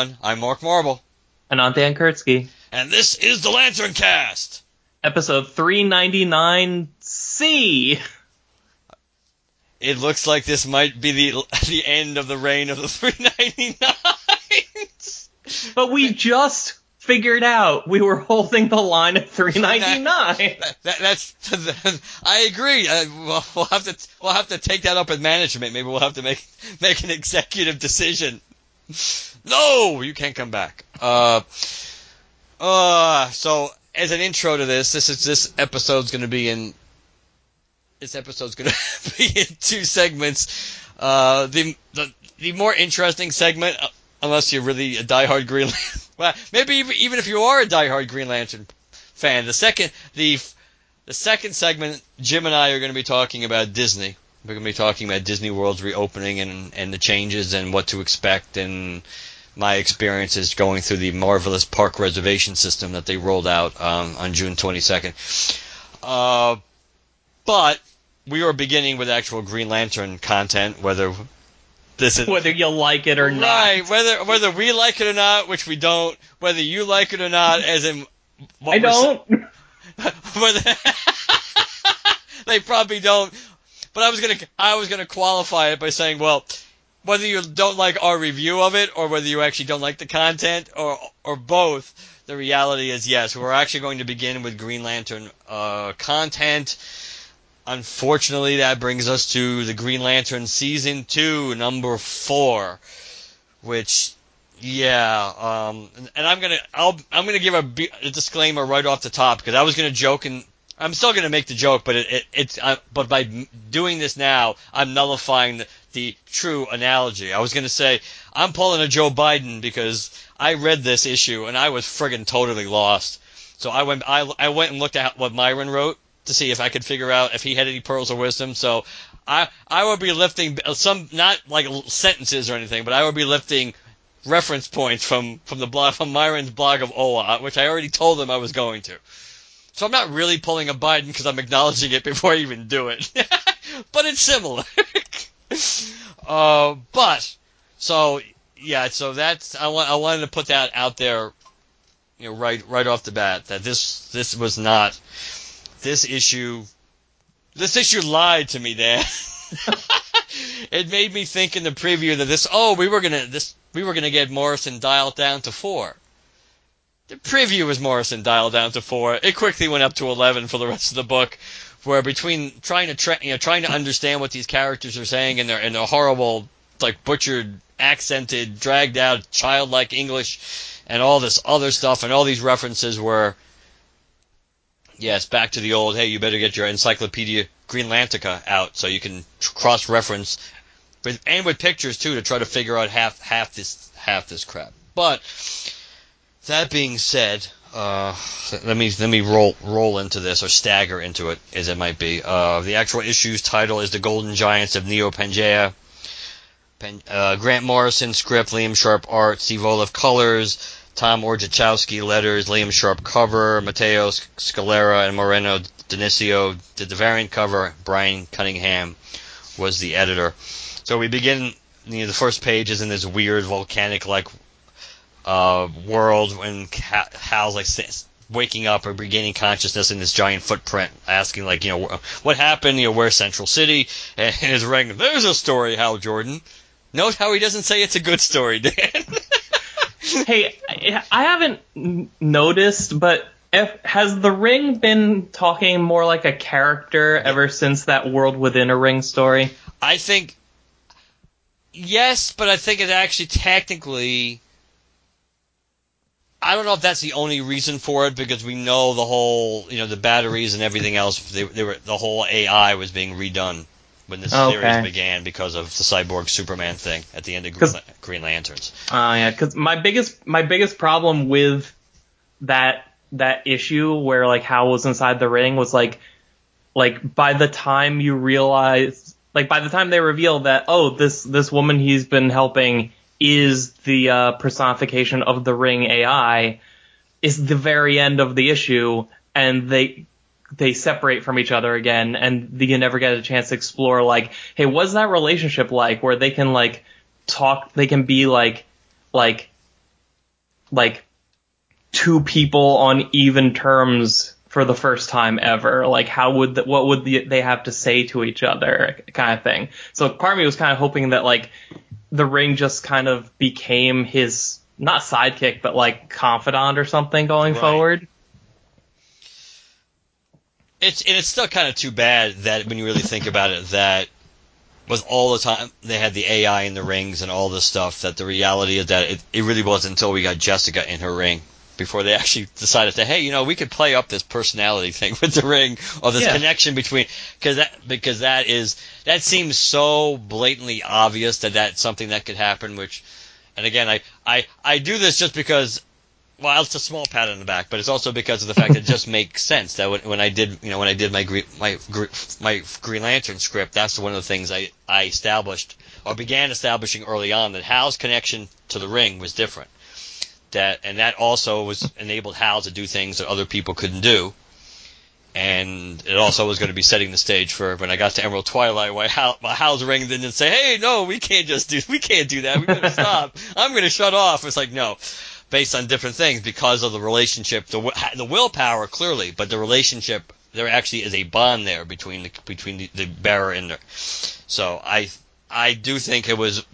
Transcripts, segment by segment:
everyone, I'm Mark Marble, And I'm Dan Kurtzky. and this is the LanternCast. Episode 399C. It looks like this might be the the end of the reign of the 399s. But we just figured out we were holding the line at 399. That, that, that's I agree. Uh, we'll, we'll have to we'll have to take that up with management. Maybe we'll have to make make an executive decision. No, you can't come back. Uh, uh, so as an intro to this, this is this episode's going to be in this episode's going to be in two segments. Uh, the the the more interesting segment, uh, unless you're really a diehard Green Lantern, well, maybe even, even if you are a diehard Green Lantern fan, the second the the second segment, Jim and I are going to be talking about Disney. We're going to be talking about Disney World's reopening and and the changes and what to expect and my experiences going through the marvelous park reservation system that they rolled out um, on June 22nd. Uh, but we are beginning with actual Green Lantern content, whether this is Whether you like it or not. right, whether whether we like it or not, which we don't, whether you like it or not, as in I don't. whether they probably don't. But I was gonna I was gonna qualify it by saying, well, whether you don't like our review of it or whether you actually don't like the content or or both, the reality is yes, we're actually going to begin with Green Lantern uh, content. Unfortunately, that brings us to the Green Lantern season two, number four, which yeah, um, and, and I'm gonna I'll I'm gonna give a, a disclaimer right off the top because I was gonna joke and I'm still gonna make the joke, but it, it it's uh, but by doing this now, I'm nullifying the, the true analogy. I was gonna say I'm pulling a Joe Biden because I read this issue and I was friggin' totally lost. So I went I I went and looked at what Myron wrote to see if I could figure out if he had any pearls of wisdom. So I I would be lifting uh, some not like sentences or anything, but I would be lifting reference points from from the blog from Myron's blog of OA, which I already told him I was going to. So I'm not really pulling a Biden because I'm acknowledging it before I even do it, but it's similar. uh, but so yeah, so that's I I wanted to put that out there, you know, right right off the bat that this this was not this issue. This issue lied to me, Dan. it made me think in the preview that this oh we were gonna this we were gonna get Morrison dialed down to four. The preview was Morrison dialed down to four. It quickly went up to eleven for the rest of the book, where between trying to tra- you know trying to understand what these characters are saying in their in their horrible like butchered accented dragged out childlike English and all this other stuff and all these references were yes back to the old hey you better get your encyclopedia Greenlantica out so you can cross reference with and with pictures too to try to figure out half half this half this crap. But that being said, uh, let me let me roll roll into this or stagger into it as it might be. Uh, the actual issue's title is "The Golden Giants of Neo Pangea." Pen, uh, Grant Morrison script, Liam Sharp art, Steve Oliff colors, Tom Orzechowski letters, Liam Sharp cover, Matteo Scalera and Moreno Dinisio did the variant cover. Brian Cunningham was the editor. So we begin. You know, the first page is in this weird volcanic like uh, world when Hal's like waking up or regaining consciousness in this giant footprint, asking like you know what happened. You know where's Central City? And his ring. There's a story, Hal Jordan. Note how he doesn't say it's a good story, Dan. hey, I I haven't noticed, but If, has the ring been talking more like a character ever since that world within a ring story? I think yes, but I think it actually technically. I don't know if that's the only reason for it because we know the whole, you know, the batteries and everything else. They, they were the whole AI was being redone when this Okay. series began because of the cyborg Superman thing at the end of Green, Green Lanterns. Oh yeah, because my biggest my biggest problem with that that issue where like Hal was inside the ring was like like by the time you realize like by the time they reveal that oh this this woman he's been helping is the uh, personification of the ring AI is the very end of the issue and they they separate from each other again and you never get a chance to explore like hey what's that relationship like where they can like talk they can be like like like two people on even terms for the first time ever? Like how would the, what would the, they have to say to each other kind of thing. So part of me was kind of hoping that like the ring just kind of became his not sidekick but like confidant or something going Right. forward It's and it's still kind of too bad that when you really think about it, that with all the time they had the AI in the rings and all this stuff, that the reality is that it, it really wasn't until we got Jessica in her ring before they actually decided to, hey, you know, we could play up this personality thing with the ring or this Yeah. connection between because that because that is that seems so blatantly obvious that that's something that could happen. Which, and again, I I I do this just because well, it's a small pat on the back, but it's also because of the fact that it just makes sense that when, when I did, you know, when I did my Green, my my Green Lantern script, that's one of the things I I established or began establishing early on that Hal's connection to the ring was different. That and that also was enabled Hal to do things that other people couldn't do. And it also was going to be setting the stage for when I got to Emerald Twilight, why Hal, Hal's ring didn't say, "Hey, no, we can't just do, we can't do that. We better stop. I'm going to shut off." It's like, no, based on different things because of the relationship, the the willpower clearly, but the relationship there actually is a bond there between the between the, the bearer and the. So I I do think it was.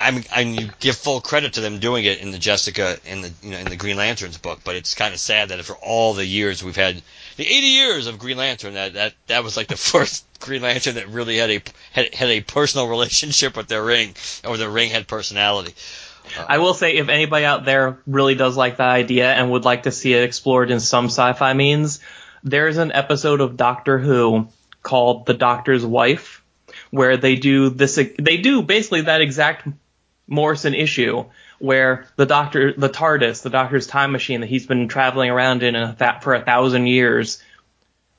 I'm I you give full credit to them doing it in the Jessica in the you know in the Green Lanterns book, but it's kind of sad that for all the years we've had the 80 years of Green Lantern that that that was like the first Green Lantern that really had a had, had a personal relationship with their ring or their ring had personality. I will say, if anybody out there really does like that idea and would like to see it explored in some sci-fi means, there's an episode of Doctor Who called "The Doctor's Wife," where they do this. They do basically that exact Morrison issue where the Doctor, the TARDIS, the Doctor's time machine that he's been traveling around in for a thousand years,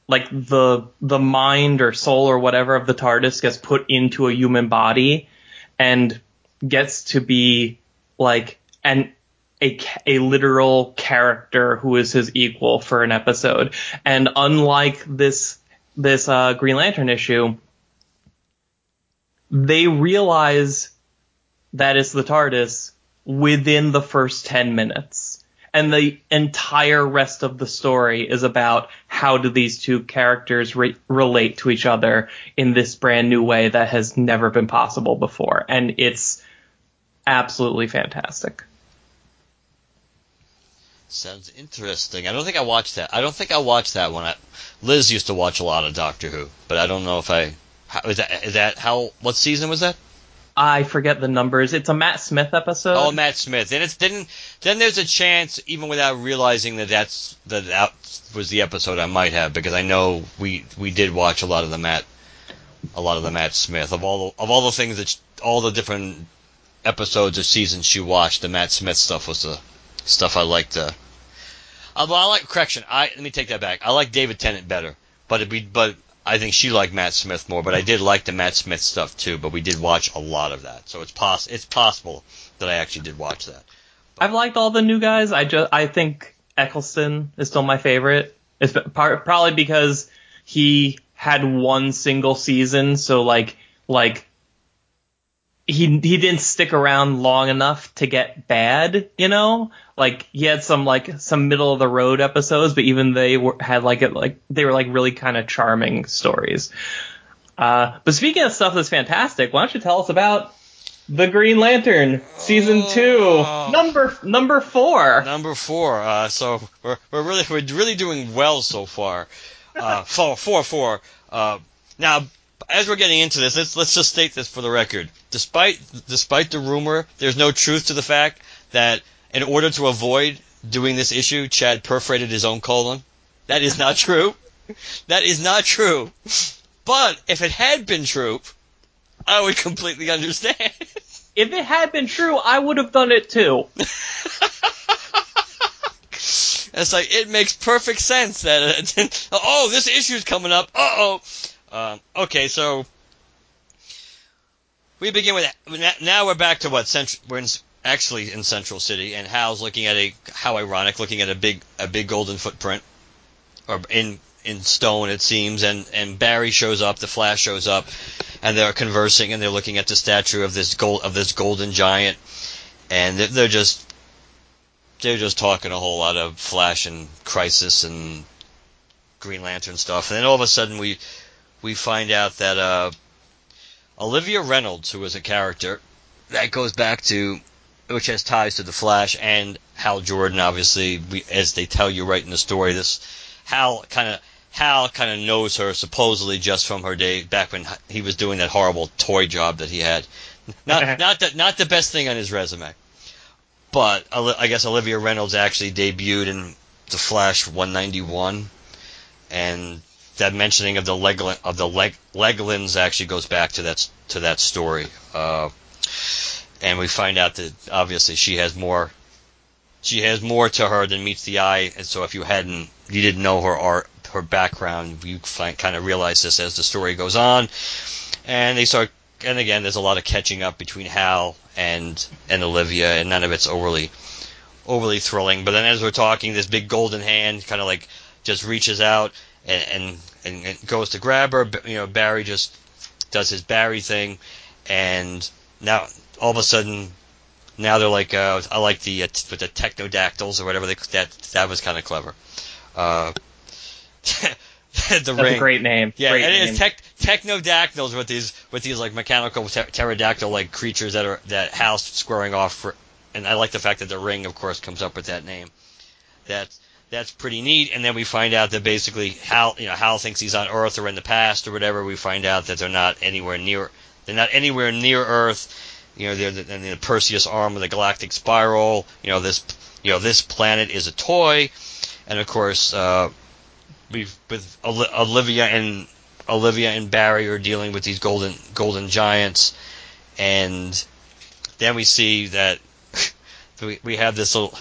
like the the mind or soul or whatever of the TARDIS gets put into a human body and gets to be like an a, a literal character who is his equal for an episode. And unlike this this uh, Green Lantern issue, they realize that it's the TARDIS within the first 10 minutes. And the entire rest of the story is about how do these two characters re- relate to each other in this brand new way that has never been possible before. And it's absolutely fantastic. Sounds interesting. I don't think I watched that. I don't think I watched that one. I, Liz used to watch a lot of Doctor Who, but I don't know if I. How, is that is that how? What season was that? I forget the numbers. It's a Matt Smith episode. Oh, Matt Smith. And it's then then there's a chance, even without realizing that that's that that was the episode I might have, because I know we we did watch a lot of the Matt a lot of the Matt Smith of all the, of all the things that all the different episodes or seasons she watched. The Matt Smith stuff was the stuff I liked. Uh, although I like correction. I let me take that back. I like David Tennant better, but it be but. I think she liked Matt Smith more, but I did like the Matt Smith stuff too. But we did watch a lot of that, so it's it's possible that I actually did watch that. I've liked all the new guys. I just I think Eccleston is still my favorite. It's par- probably because he had one single season, so like like he he didn't stick around long enough to get bad, you know. Like he had some like some middle of the road episodes, but even they were had like it like they were like really kind of charming stories. Uh, but speaking of stuff that's fantastic, why don't you tell us about The Green Lantern, season two, Oh. number number four. Number four. Uh, so we're, we're really we're really doing well so far. Uh, four four four. Uh, now, as we're getting into this, let's let's just state this for the record. Despite despite the rumor, there's no truth to the fact that in order to avoid doing this issue, Chad perforated his own colon. That is not true. That is not true. But if it had been true, I would completely understand. If it had been true, I would have done it too. It's like it makes perfect sense that uh, oh this issue's coming up. Uh oh. Um, okay, so we begin with that. now we're back to what central. We're in, actually in Central City, and Hal's looking at a how ironic looking at a big a big golden footprint, or in in stone it seems, and and Barry shows up, the Flash shows up, and they're conversing and they're looking at the statue of this gold of this golden giant, and they're, just they're just talking a whole lot of Flash and Crisis and Green Lantern stuff, and then all of a sudden we we find out that uh, Olivia Reynolds, who was a character that goes back to which has ties to the Flash and Hal Jordan, obviously, we, as they tell you right in the story, this Hal kind of Hal kind of knows her supposedly just from her day back when he was doing that horrible toy job that he had. Not not that not the best thing on his resume. But I guess Olivia Reynolds actually debuted in The Flash 191, and that mentioning of the Leglin, of the Leg, Leglins actually goes back to that to that story. Uh, and we find out that obviously she has more she has more to her than meets the eye. And so if you hadn't you didn't know her art her background, you find, kind of realize this as the story goes on. And they start and again, there's a lot of catching up between Hal and and Olivia, and none of it's overly overly thrilling. But then as we're talking, this big golden hand kind of like just reaches out and, and and goes to grab her. You know, Barry just does his Barry thing, and now all of a sudden. Now they're like, uh, I like the uh, with the technodactyls or whatever. They, that that was kind of clever. Uh, the That's ring. a great name. Yeah, great and name. it's tech, technodactyls with these with these like mechanical pter- pterodactyl like creatures that are that Hal's squaring off for, and I like the fact that the ring, of course, comes up with that name. That's that's pretty neat. And then we find out that basically Hal, you know, Hal thinks he's on Earth or in the past or whatever. We find out that they're not anywhere near they're not anywhere near Earth. You know, the, in the Perseus arm of the galactic spiral. You know, this you know this planet is a toy, and of course. Uh, we've with Olivia and Olivia and Barry are dealing with these golden golden giants, and then we see that we, we have this little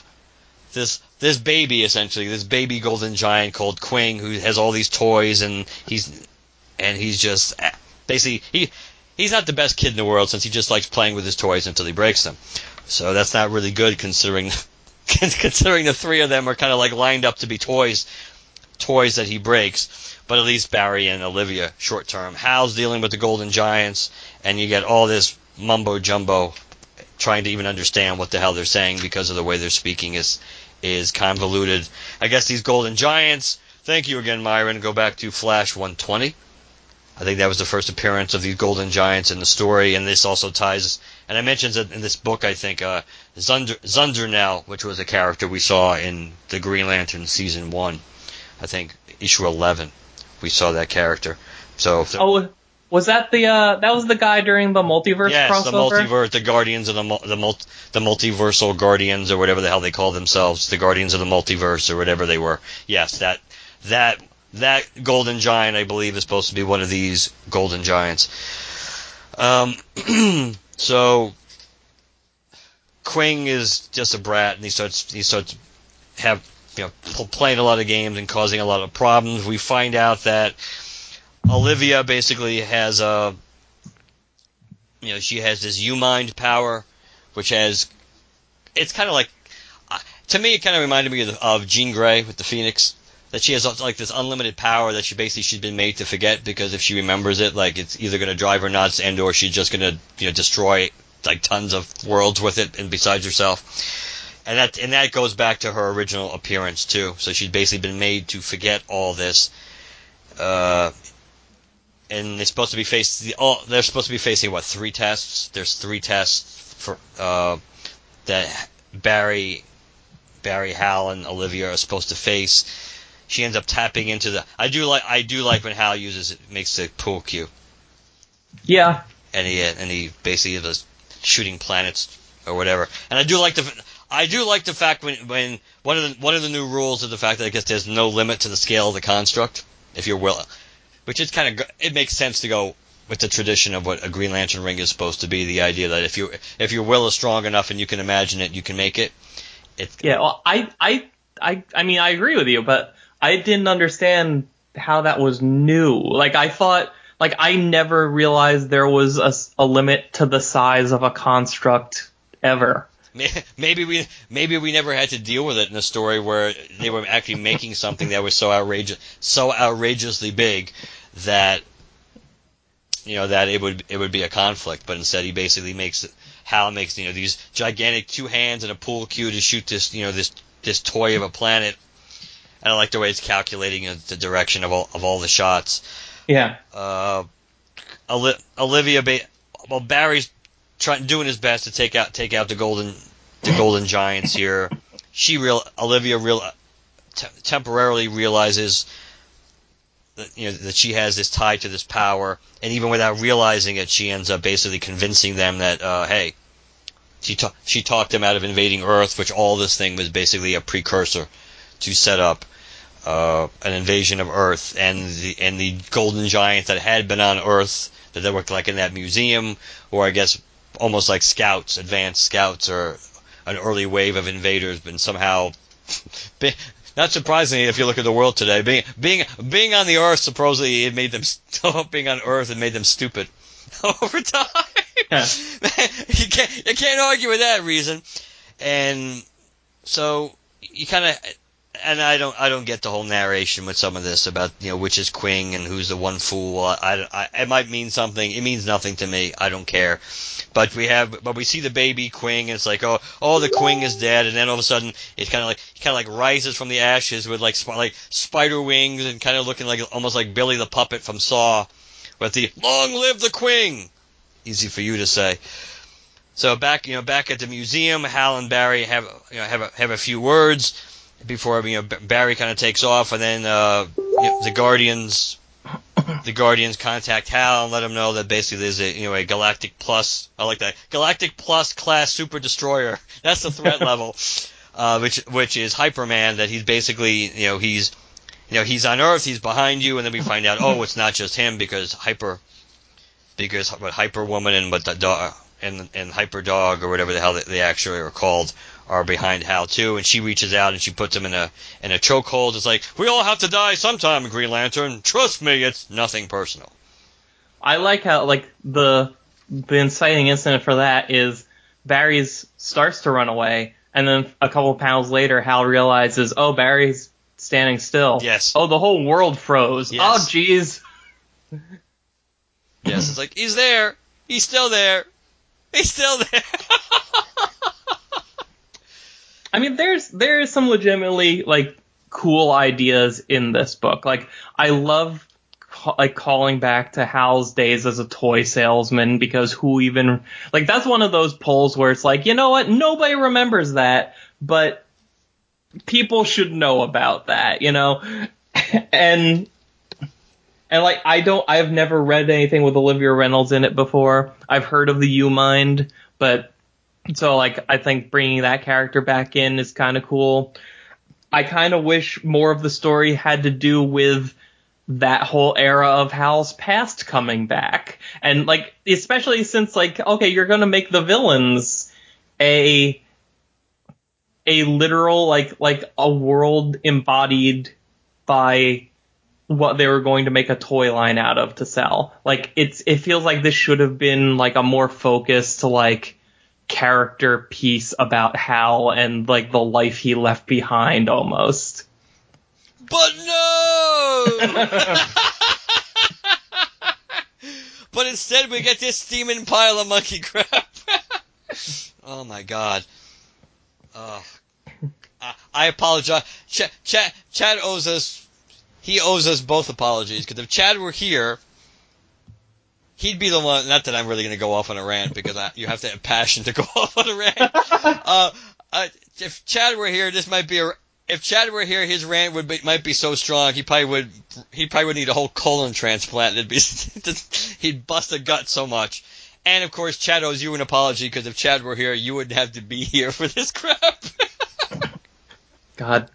this this baby essentially this baby golden giant called Quing who has all these toys and he's and he's just basically he he's not the best kid in the world since he just likes playing with his toys until he breaks them. So that's not really good considering considering the three of them are kind of like lined up to be toys toys that he breaks, but at least Barry and Olivia short term. Hal's dealing with the Golden Giants, and you get all this mumbo jumbo trying to even understand what the hell they're saying because of the way they're speaking is is convoluted. I guess these Golden Giants. Thank you again, Myron. Go back to Flash 120. I think that was the first appearance of these Golden Giants in the story, and this also ties. And I mentioned it in this book, I think, uh, Zunder, Zundernell, which was a character we saw in the Green Lantern season one. I think issue 11, we saw that character. So if the- Oh, was that the uh that was the guy during the multiverse yes, crossover? the multiverse, the Guardians of the the mul- the multiversal Guardians or whatever the hell they call themselves, the Guardians of the Multiverse or whatever they were. Yes, that that that Golden Giant, I believe, is supposed to be one of these Golden Giants. Um, so Quing is just a brat, and he starts he starts have you know playing a lot of games and causing a lot of problems. We find out that Olivia basically has a you know she has this U mind power, which has it's kind of like uh, to me it kind of reminded me of, of Jean Grey with the Phoenix. That she has like this unlimited power that she basically she's been made to forget because if she remembers it, like it's either going to drive her nuts and or she's just going to you know destroy like tons of worlds with it and besides herself. And that and that goes back to her original appearance too. So she's basically been made to forget all this. Uh, and they're supposed to be facing oh they're supposed to be facing what three tests? There's three tests for uh, that Barry, Barry, Hal, and Olivia are supposed to face. She ends up tapping into the. I do like I do like when Hal uses it makes the pool cue, Yeah. and he and he basically was shooting planets or whatever. And I do like the I do like the fact when when one of the one of the new rules is the fact that I guess there's no limit to the scale of the construct if you're will, which is kind of it makes sense to go with the tradition of what a Green Lantern ring is supposed to be. The idea that if you if your will is strong enough and you can imagine it, you can make it. It Yeah. Well, I, I, I, I mean, I agree with you, but I didn't understand how that was new. Like, I thought, like, I never realized there was a limit to the size of a construct ever. Maybe we maybe we never had to deal with it in a story where they were actually making something that was so outrageous so outrageously big that you know that it would it would be a conflict. But instead, he basically makes. Hal makes you know these gigantic two hands and a pool cue to shoot this you know this this toy of a planet. And I like the way it's calculating the direction of all of all the shots Yeah. uh, Olivia, ba- well, Barry's trying doing his best to take out take out the golden the golden giants here. She real Olivia real te- temporarily realizes that you know that she has this tie to this power, and even without realizing it, she ends up basically convincing them that uh, hey, she ta- she talked them out of invading Earth, which all this thing was basically a precursor to set up uh, an invasion of Earth, and the and the golden giants that had been on Earth that they were like in that museum, or I guess almost like scouts, advanced scouts, or an early wave of invaders, been somehow. Not surprisingly, if you look at the world today, being being being on the Earth supposedly it made them being on Earth it made them stupid over time. Yeah. you can't you can't argue with that reason, and so you kind of and I don't I don't get the whole narration with some of this about you know which is Quing and who's the one fool. I, I it might mean something. It means nothing to me. I don't care. But we have but we see the baby Quing. And it's like oh oh the Quing is dead, and then all of a sudden it kind of like kind of like rises from the ashes with like like spider wings and kind of looking like almost like Billy the puppet from Saw, with the long live the Quing. Easy for you to say. So back, you know, back at the museum, Hal and Barry have, you know, have a, have a few words before you know Barry kind of takes off, and then uh, you know, the Guardians, the Guardians contact Hal and let him know that basically there's a you know a Galactic Plus. I like that Galactic Plus class super destroyer. That's the threat level, uh, which which is Hyperman. That he's basically you know he's you know he's on Earth, he's behind you, and then we find out oh it's not just him because Hyper because what Hyper Woman and what the dog and and Hyper Dog or whatever the hell they, they actually are called are behind Hal too, and she reaches out and she puts him in a in a chokehold. It's like we all have to die sometime, Green Lantern. Trust me, it's nothing personal. I like how like the the inciting incident for that is Barry's starts to run away, and then a couple panels later, Hal realizes, oh, Barry's standing still. Yes. Oh, the whole world froze. Yes. Oh, jeez. Yes, it's like he's there, he's still there, he's still there. I mean, there's there's some legitimately like cool ideas in this book. Like I love like calling back to Hal's days as a toy salesman because who even like that's one of those polls where it's like you know what nobody remembers that, but people should know about that, you know, and. And like I don't I've never read anything with Olivia Reynolds in it before. I've heard of the U Mind, but so like I think bringing that character back in is kind of cool. I kind of wish more of the story had to do with that whole era of Hal's past coming back. And like especially since like okay, you're going to make the villains a a literal like like a world embodied by what they were going to make a toy line out of to sell. Like it's it feels like this should have been like a more focused to like character piece about Hal and like the life he left behind almost. But no! but instead we get this steaming pile of monkey crap. oh my god. Oh. I, I apologize. Ch- Ch- Chad owes us. He owes us both apologies because if Chad were here, he'd be the one. Not that I'm really going to go off on a rant because I, you have to have passion to go off on a rant. uh, uh, if Chad were here, this might be a. If Chad were here, his rant would be, might be so strong he probably would he probably would need a whole colon transplant. It'd be he'd bust a gut so much. And of course, Chad owes you an apology because if Chad were here, you wouldn't have to be here for this crap. God,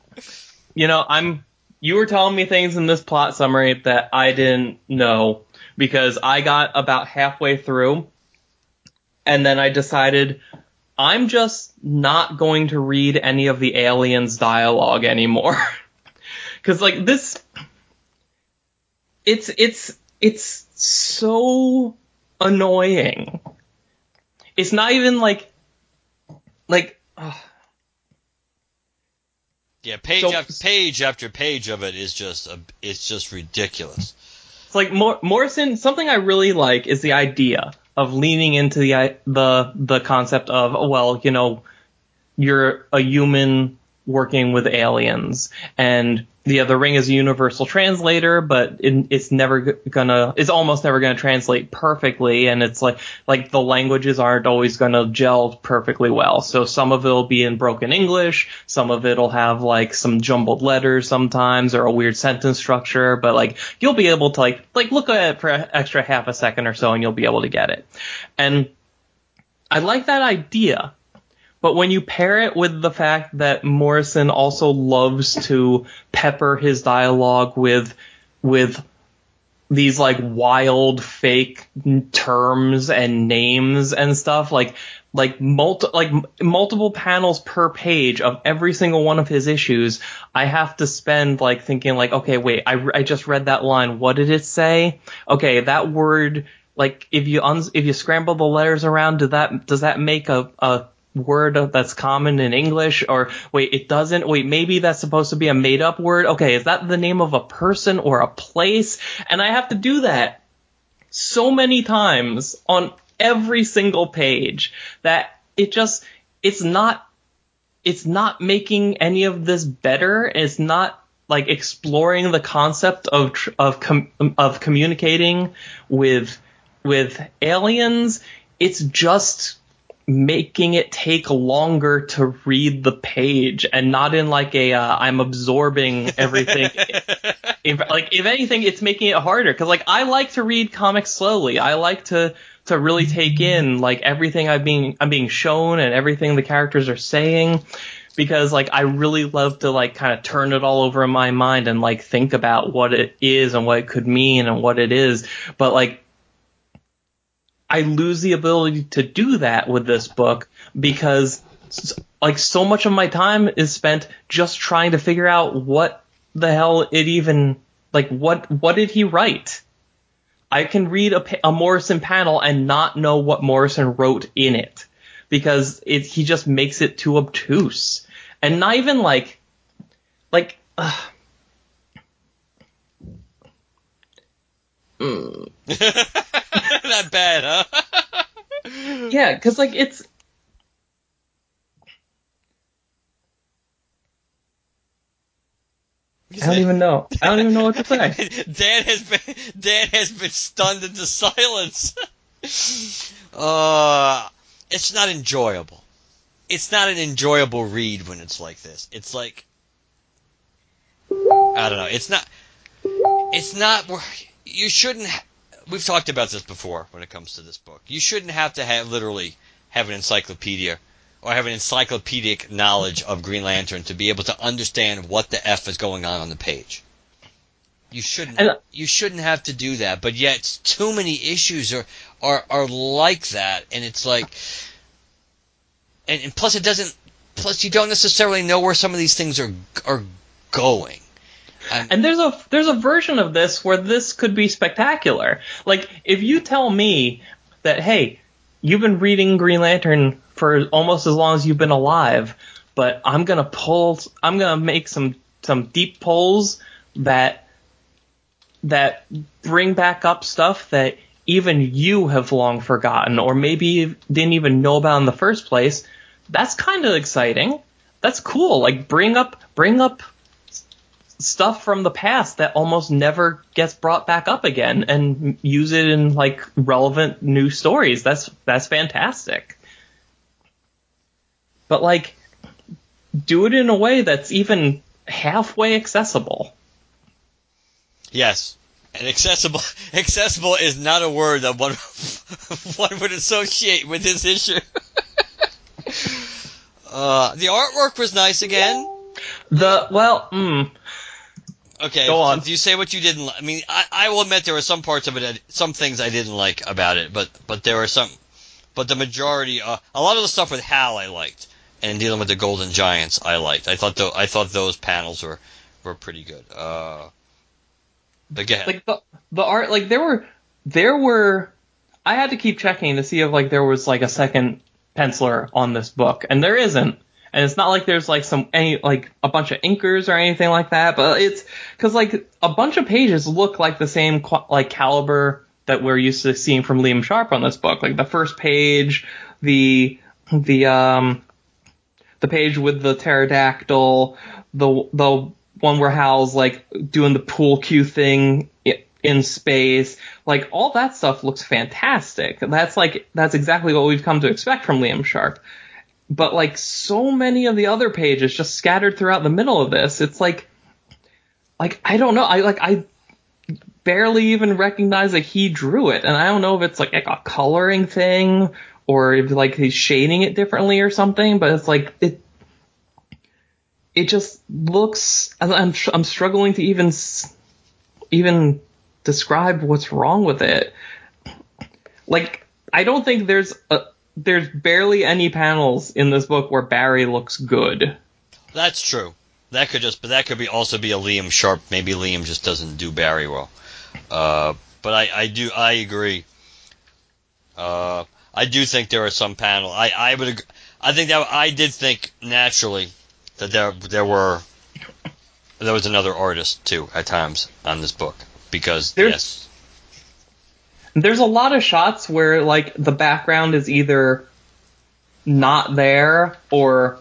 you know I'm. You were telling me things in this plot summary that I didn't know because I got about halfway through and then I decided I'm just not going to read any of the aliens dialogue anymore. Cuz like this it's it's it's so annoying. It's not even like like uh, yeah, page So- after page after page of it is just a, it's just ridiculous. It's like Mor- Morrison. Something I really like is the idea of leaning into the the the concept of well, you know, you're a human working with aliens, and yeah, the ring is a universal translator, but it, it's never gonna. It's almost never gonna translate perfectly, and it's like like the languages aren't always gonna gel perfectly well. So some of it'll be in broken English, some of it'll have like some jumbled letters sometimes, or a weird sentence structure. But like you'll be able to like like look at it for an extra half a second or so, and you'll be able to get it. And I like that idea. But when you pair it with the fact that Morrison also loves to pepper his dialogue with with these like wild fake terms and names and stuff like like multi like multiple panels per page of every single one of his issues i have to spend like thinking like okay wait i, I just read that line. What did it say? Okay that word like if you uns if you scramble the letters around do that does that make a, a word that's common in English or wait it doesn't wait maybe that's supposed to be a made up word? Okay is that the name of a person or a place? And I have to do that so many times on every single page that it just it's not it's not making any of this better. It's not like exploring the concept of tr- of com- of communicating with with aliens. It's just making it take longer to read the page and not in like a uh, I'm absorbing everything. if, like if anything, it's making it harder because like I like to read comics slowly. I like to to really take in like everything I'm being I'm being shown and everything the characters are saying because like I really love to like kind of turn it all over in my mind and like think about what it is and what it could mean and what it is. But like I lose the ability to do that with this book because like so much of my time is spent just trying to figure out what the hell it even like what what did he write? I can read a, a Morrison panel and not know what Morrison wrote in it because it he just makes it too obtuse. And not even like like uh, Not bad, huh? Yeah because like it's I don't even know I don't even know what to say. Dan has been Dan has been stunned into silence. uh, it's not enjoyable. It's not an enjoyable read when it's like this. It's like I don't know. It's not. It's not. You shouldn't. We've talked about this before when it comes to this book. You shouldn't have to have literally have an encyclopedia or have an encyclopedic knowledge of Green Lantern to be able to understand what the f is going on on the page. You shouldn't. And- uh, you shouldn't have to do that. But yet, too many issues are are are like that, and it's like, and, and plus it doesn't. Plus, you don't necessarily know where some of these things are are going. And, And there's a there's a version of this where this could be spectacular. Like if you tell me that hey, you've been reading Green Lantern for almost as long as you've been alive, but I'm gonna pull I'm gonna make some some deep pulls that that bring back up stuff that even you have long forgotten or maybe didn't even know about in the first place. That's kind of exciting. That's cool. Like bring up bring up stuff from the past that almost never gets brought back up again and use it in like relevant new stories. That's that's fantastic. But like do it in a way that's even halfway accessible. Yes. And accessible accessible is not a word that one one would associate with this issue. uh, the artwork was nice again. The well, mm, Okay, Go on. Do you say what you didn't? Li- I mean, I, I will admit there were some parts of it, some things I didn't like about it, but but there were some, but the majority, uh, a lot of the stuff with Hal I liked, and dealing with the Golden Giants I liked. I thought tho- I thought those panels were were pretty good. Uh, but go ahead. like the the art like there were there were I had to keep checking to see if like there was like a second penciler on this book and there isn't and it's not like there's like some any like a bunch of inkers or anything like that but it's because like a bunch of pages look like the same like caliber that we're used to seeing from Liam Sharp on this book like the first page the the um the page with the pterodactyl, the the one where Hal's like doing the pool cue thing in space, like all that stuff looks fantastic. That's like that's exactly what we've come to expect from Liam Sharp. But like so many of the other pages just scattered throughout the middle of this, it's like like I don't know, I like I barely even recognize that he drew it, and I don't know if it's like, like a coloring thing or if like he's shading it differently or something. But it's like it, it just looks. I'm I'm, struggling to even even describe what's wrong with it. Like I don't think there's a there's barely any panels in this book where Barry looks good. That's true. That could just, but that could be also be a Liam Sharp. Maybe Liam just doesn't do Barry well. Uh, but I, I do, I agree. Uh, I do think there are some panel. I, I would, ag- I think that I did think naturally that there, there were, there was another artist too at times on this book because There's- yes, There's a lot of shots where like the background is either not there or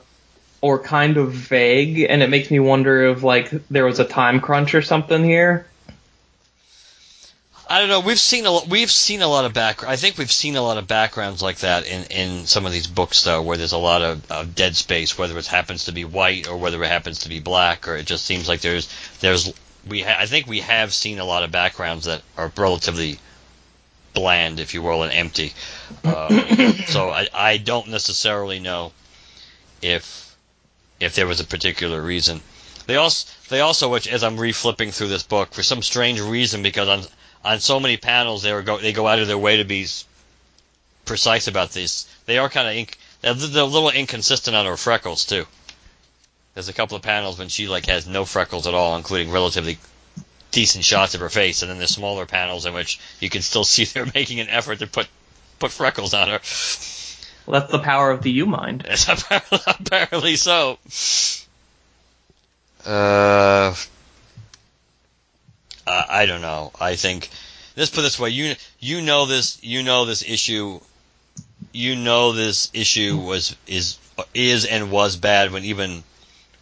or kind of vague and it makes me wonder if like there was a time crunch or something here. I don't know. We've seen a lot. We've seen a lot of back. I think we've seen a lot of backgrounds like that in in some of these books, though, where there's a lot of, of dead space, whether it happens to be white or whether it happens to be black, or it just seems like there's there's we. Ha- I think we have seen a lot of backgrounds that are relatively bland, if you will, and empty. Uh, so I I don't necessarily know if if there was a particular reason. They also they also, which as I'm reflipping through this book, for some strange reason, because on on so many panels they were go they go out of their way to be precise about these. They are kind of inc- they're, they're a little inconsistent on her freckles too. There's a couple of panels when she like has no freckles at all, including relatively decent shots of her face, and then there's smaller panels in which you can still see they're making an effort to put put freckles on her. Well, that's the power of the U mind. Apparently, so. Uh, uh, I don't know. I think let's put it this way: you you know this you know this issue. You know this issue was is is and was bad when even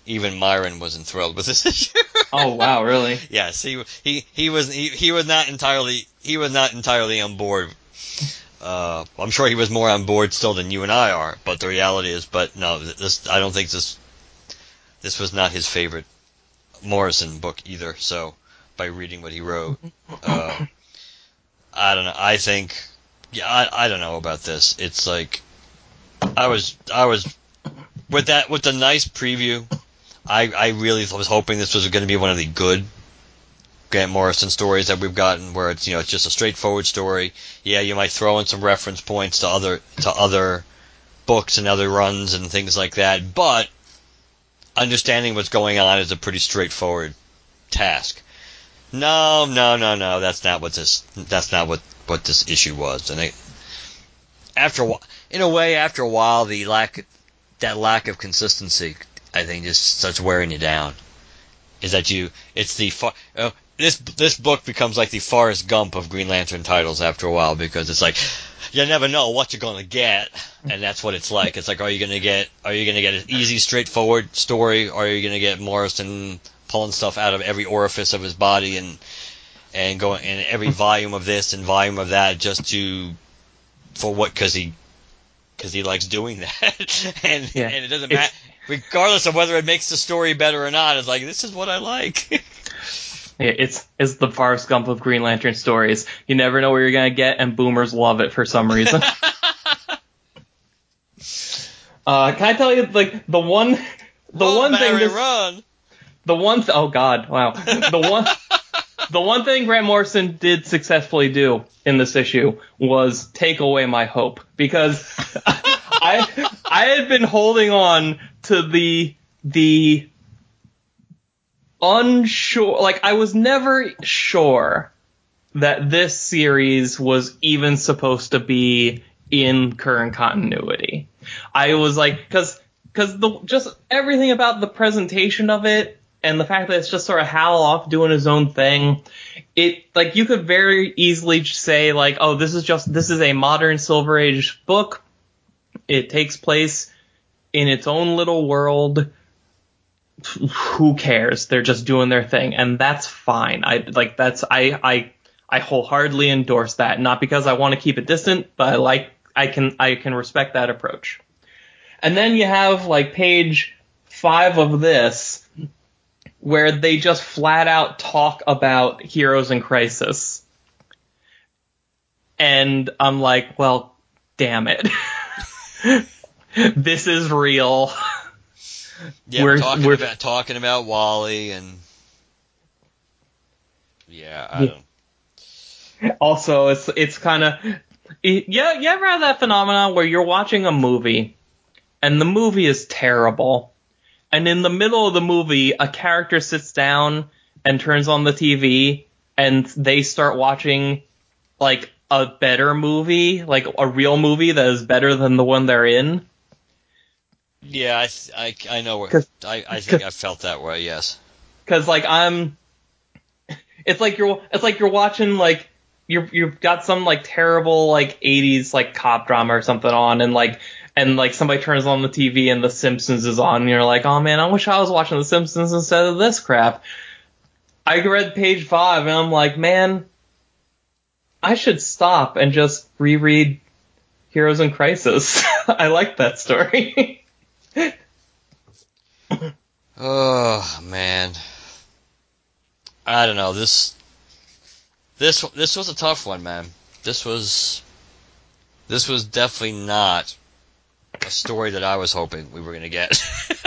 even Myron wasn't thrilled with this issue. Oh wow, really? yes, he he he was he, he was not entirely he was not entirely on board. Uh, I'm sure he was more on board still than you and I are, but the reality is, but no, this I don't think this this was not his favorite Morrison book either. So by reading what he wrote, uh, I don't know. I think yeah, I I don't know about this. It's like I was I was with that with the nice preview. I, I really was hoping this was going to be one of the good Grant Morrison stories that we've gotten, where it's you know it's just a straightforward story. Yeah, you might throw in some reference points to other to other books and other runs and things like that, but understanding what's going on is a pretty straightforward task. No, no, no, no. That's not what this. That's not what what this issue was. And after a while, in a way, after a while, the lack that lack of consistency, I think, just starts wearing you down. Is that you? It's the far. Uh, this this book becomes like the Forrest Gump of Green Lantern titles after a while because it's like you never know what you're gonna get, and that's what it's like. It's like, are you gonna get are you gonna get an easy, straightforward story, or are you gonna get Morrison pulling stuff out of every orifice of his body and and going and every volume of this and volume of that just to for what because he because he likes doing that and Yeah. and it doesn't matter regardless of whether it makes the story better or not. It's like this is what I like. Yeah, it's it's the Forrest Gump of Green Lantern stories. You never know where you're gonna get, and boomers love it for some reason. uh, can I tell you, like the one, the Oh, one thing, Barry, this, run. the one, th- oh god, wow, the one, the one thing Grant Morrison did successfully do in this issue was take away my hope because I I had been holding on to the the unsure like I was never sure that this series was even supposed to be in current continuity. I was like cuz cuz the just everything about the presentation of it and the fact that it's just sort of Hal off doing his own thing it like you could very easily say like oh this is just this is a modern silver age book it takes place in its own little world who cares? They're just doing their thing and that's fine. I like that's i i i wholeheartedly endorse that. Not because i want to keep it distant but i like i can i can respect that approach. And then you have like page five of this where they just flat out talk about heroes in crisis. And i'm like well damn it this is real Yeah, we're, talking we're- about talking about Wally and yeah, I don't. also it's it's kind of yeah you ever have that phenomenon where you're watching a movie and the movie is terrible and in the middle of the movie a character sits down and turns on the TV and they start watching like a better movie like a real movie that is better than the one they're in Yeah, I th- I, I know where I, I think I felt that way. Yes. Cause like I'm, it's like you're, it's like you're watching like you're you've got some like terrible like 80s like cop drama or something on, and like and like somebody turns on the TV and The Simpsons is on, and you're like, oh man, I wish I was watching The Simpsons instead of this crap. I read page five and I'm like, man, I should stop and just reread Heroes in Crisis. I like that story. Oh man, I don't know this. This this was a tough one, man. This was this was definitely not a story that I was hoping we were gonna get.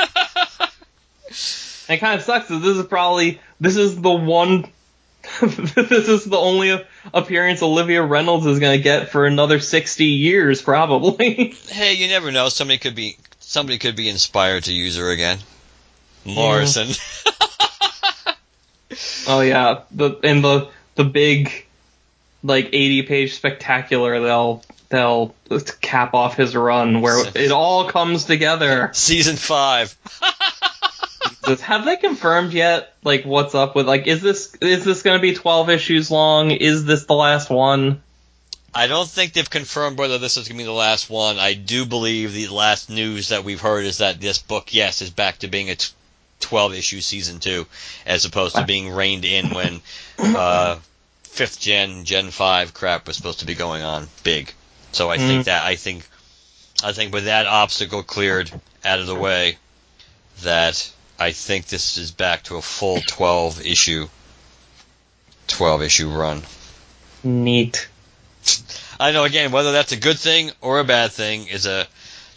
It kind of sucks that this is probably this is the one this is the only appearance Olivia Reynolds is going to get for another 60 years probably. hey, you never know. Somebody could be somebody could be inspired to use her again. Morrison. oh yeah, the in the the big like 80 page spectacular they'll they'll cap off his run where it all comes together. Season five. Have they confirmed yet like what's up with like is this is this going to be 12 issues long? Is this the last one? I don't think they've confirmed whether this is going to be the last one. I do believe the last news that we've heard is that this book, yes, is back to being a t- 12 issue season two, as opposed to being reined in when uh, fifth gen, Gen 5 crap was supposed to be going on big. So I think that I think I think with that obstacle cleared out of the way, that I think this is back to a full 12 issue 12 issue run. Neat. I know again whether that's a good thing or a bad thing is a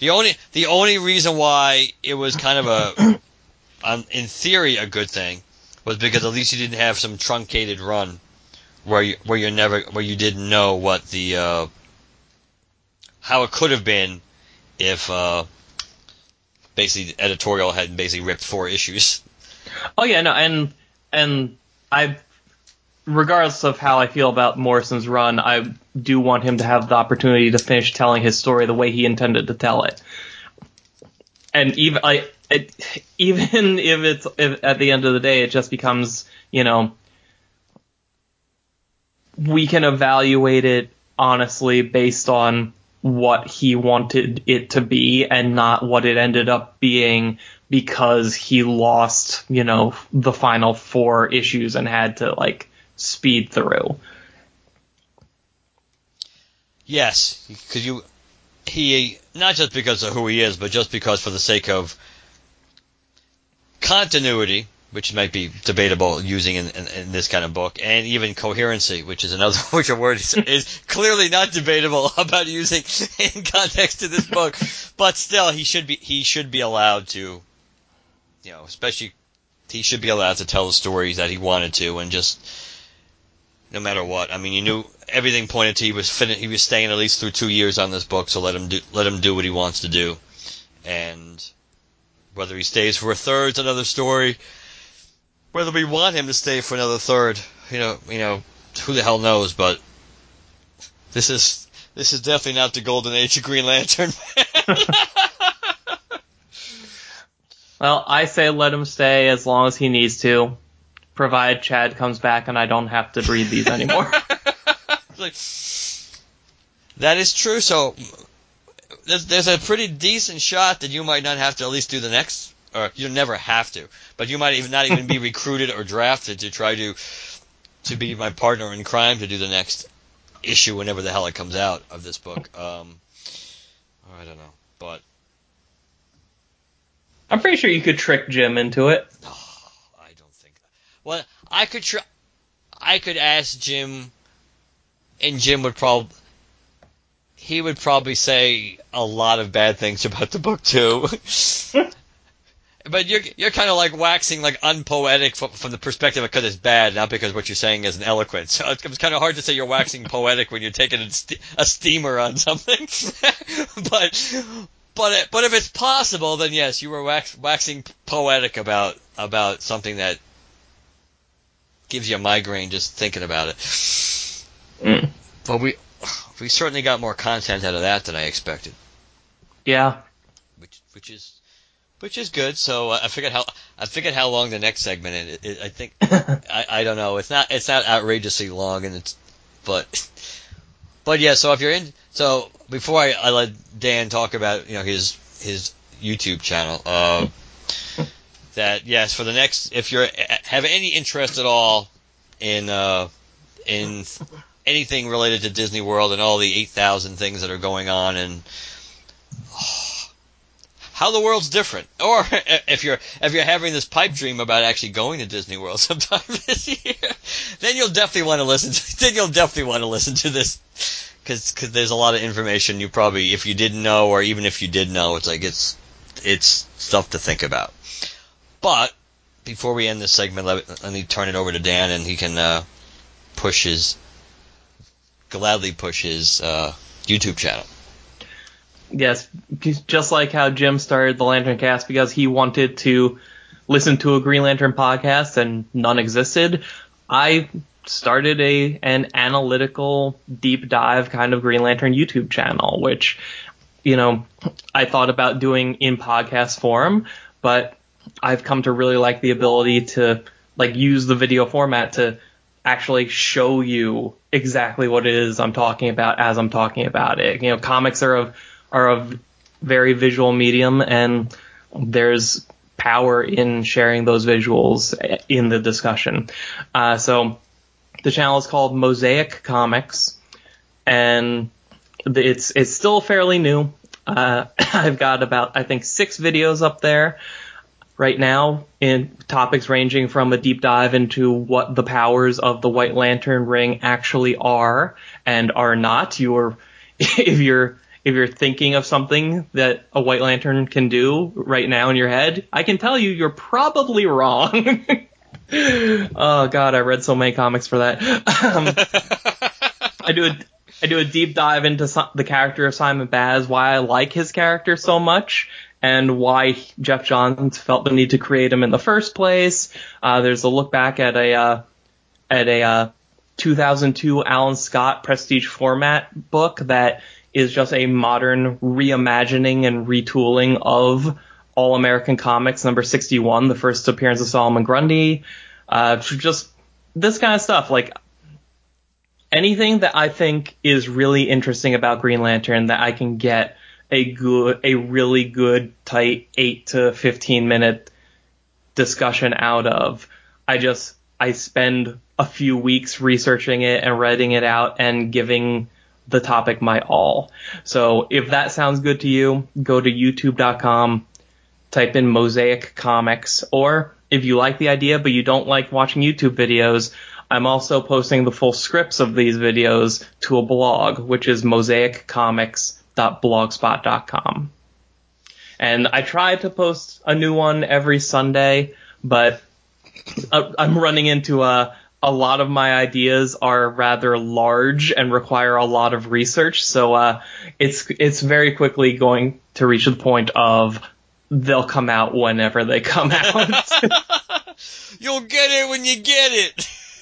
the only the only reason why it was kind of a um, in theory a good thing was because at least you didn't have some truncated run where you where you never where you didn't know what the uh, how it could have been if uh, basically the editorial had basically ripped four issues. Oh yeah, no, and and I, regardless of how I feel about Morrison's run, I do want him to have the opportunity to finish telling his story the way he intended to tell it. And even I, it, even if it's if at the end of the day, it just becomes you know, we can evaluate it honestly based on what he wanted it to be and not what it ended up being because he lost, you know, the final four issues and had to like speed through. Yes, because you he not just because of who he is, but just because for the sake of continuity, which might be debatable using in, in, in, this kind of book, and even coherency, which is another which a word is, is clearly not debatable about using in context to this book. But still, he should be he should be allowed to, you know, especially he should be allowed to tell the stories that he wanted to, and just no matter what. I mean, you knew everything pointed to he was fin- he was staying at least through two years on this book, so let him do let him do what he wants to do, and whether he stays for a third is another story whether we want him to stay for another third, you know, you know, who the hell knows? But this is this is definitely not the golden age of Green Lantern. well, I say let him stay as long as he needs to, provided Chad comes back and I don't have to breathe these anymore. like, that is true. So there's, there's a pretty decent shot that you might not have to at least do the next or you never have to, but you might even not even be recruited or drafted to try to to be my partner in crime to do the next issue whenever the hell it comes out of this book. Um, I don't know, but I'm pretty sure you could trick Jim into it. Oh, I don't think. Well, I could try. I could ask Jim, and Jim would probably he would probably say a lot of bad things about the book too. But you're you're kind of like waxing like unpoetic from, from the perspective of because it's bad, not because what you're saying isn't eloquent. So it's, it's kind of hard to say you're waxing poetic when you're taking a, st- a steamer on something. but but it, but if it's possible, then yes, you were wax, waxing poetic about about something that gives you a migraine just thinking about it. Mm. But we we certainly got more content out of that than I expected. Yeah. Which which is which is good. So uh, I figured how I figured how long the next segment is. I think I, I don't know. It's not it's not outrageously long, and it's but but yeah. So if you're in, so before I, I let Dan talk about you know his his YouTube channel, uh, that yes, for the next if you're have any interest at all in uh, in anything related to Disney World and all the eight thousand things that are going on and. How the world's different. Or if you're if you're having this pipe dream about actually going to Disney World sometime this year, then you'll definitely want to listen. To, then you'll definitely want to listen to this because cause there's a lot of information you probably if you didn't know or even if you did know, it's like it's it's stuff to think about. But before we end this segment, let, let me turn it over to Dan and he can uh, push his gladly push his uh, YouTube channel. Yes, just like how Jim started the LanternCast because he wanted to listen to a Green Lantern podcast and none existed. I started a an analytical deep dive kind of Green Lantern YouTube channel, which you know I thought about doing in podcast form, but I've come to really like the ability to like use the video format to actually show you exactly what it is I'm talking about as I'm talking about it. You know, comics are of are a very visual medium, and there's power in sharing those visuals in the discussion. Uh, so the channel is called Mosaic Comics, and it's it's still fairly new. Uh, I've got about I think six videos up there right now in topics ranging from a deep dive into what the powers of the White Lantern ring actually are and are not. You're if you're if you're thinking of something that a White Lantern can do right now in your head, I can tell you you're probably wrong. oh God, I read so many comics for that. Um, I do a I do a deep dive into the character of Simon Baz, why I like his character so much, and why Geoff Johns felt the need to create him in the first place. Uh, there's a look back at a uh, at a uh, 2002 Alan Scott prestige format book that is just a modern reimagining and retooling of All American Comics number 61, the first appearance of Solomon Grundy. Uh, just this kind of stuff. Like, anything that I think is really interesting about Green Lantern that I can get a good, a really good, tight eight to fifteen minute discussion out of. I just I spend a few weeks researching it and writing it out and giving the topic my all. So if that sounds good to you, go to youtube.com, type in Mosaic Comics, or if you like the idea but you don't like watching YouTube videos, I'm also posting the full scripts of these videos to a blog, which is mosaiccomics.blogspot.com. And I try to post a new one every Sunday, but uh, I'm running into a a lot of my ideas are rather large and require a lot of research, so uh, it's it's very quickly going to reach the point of they'll come out whenever they come out. You'll get it when you get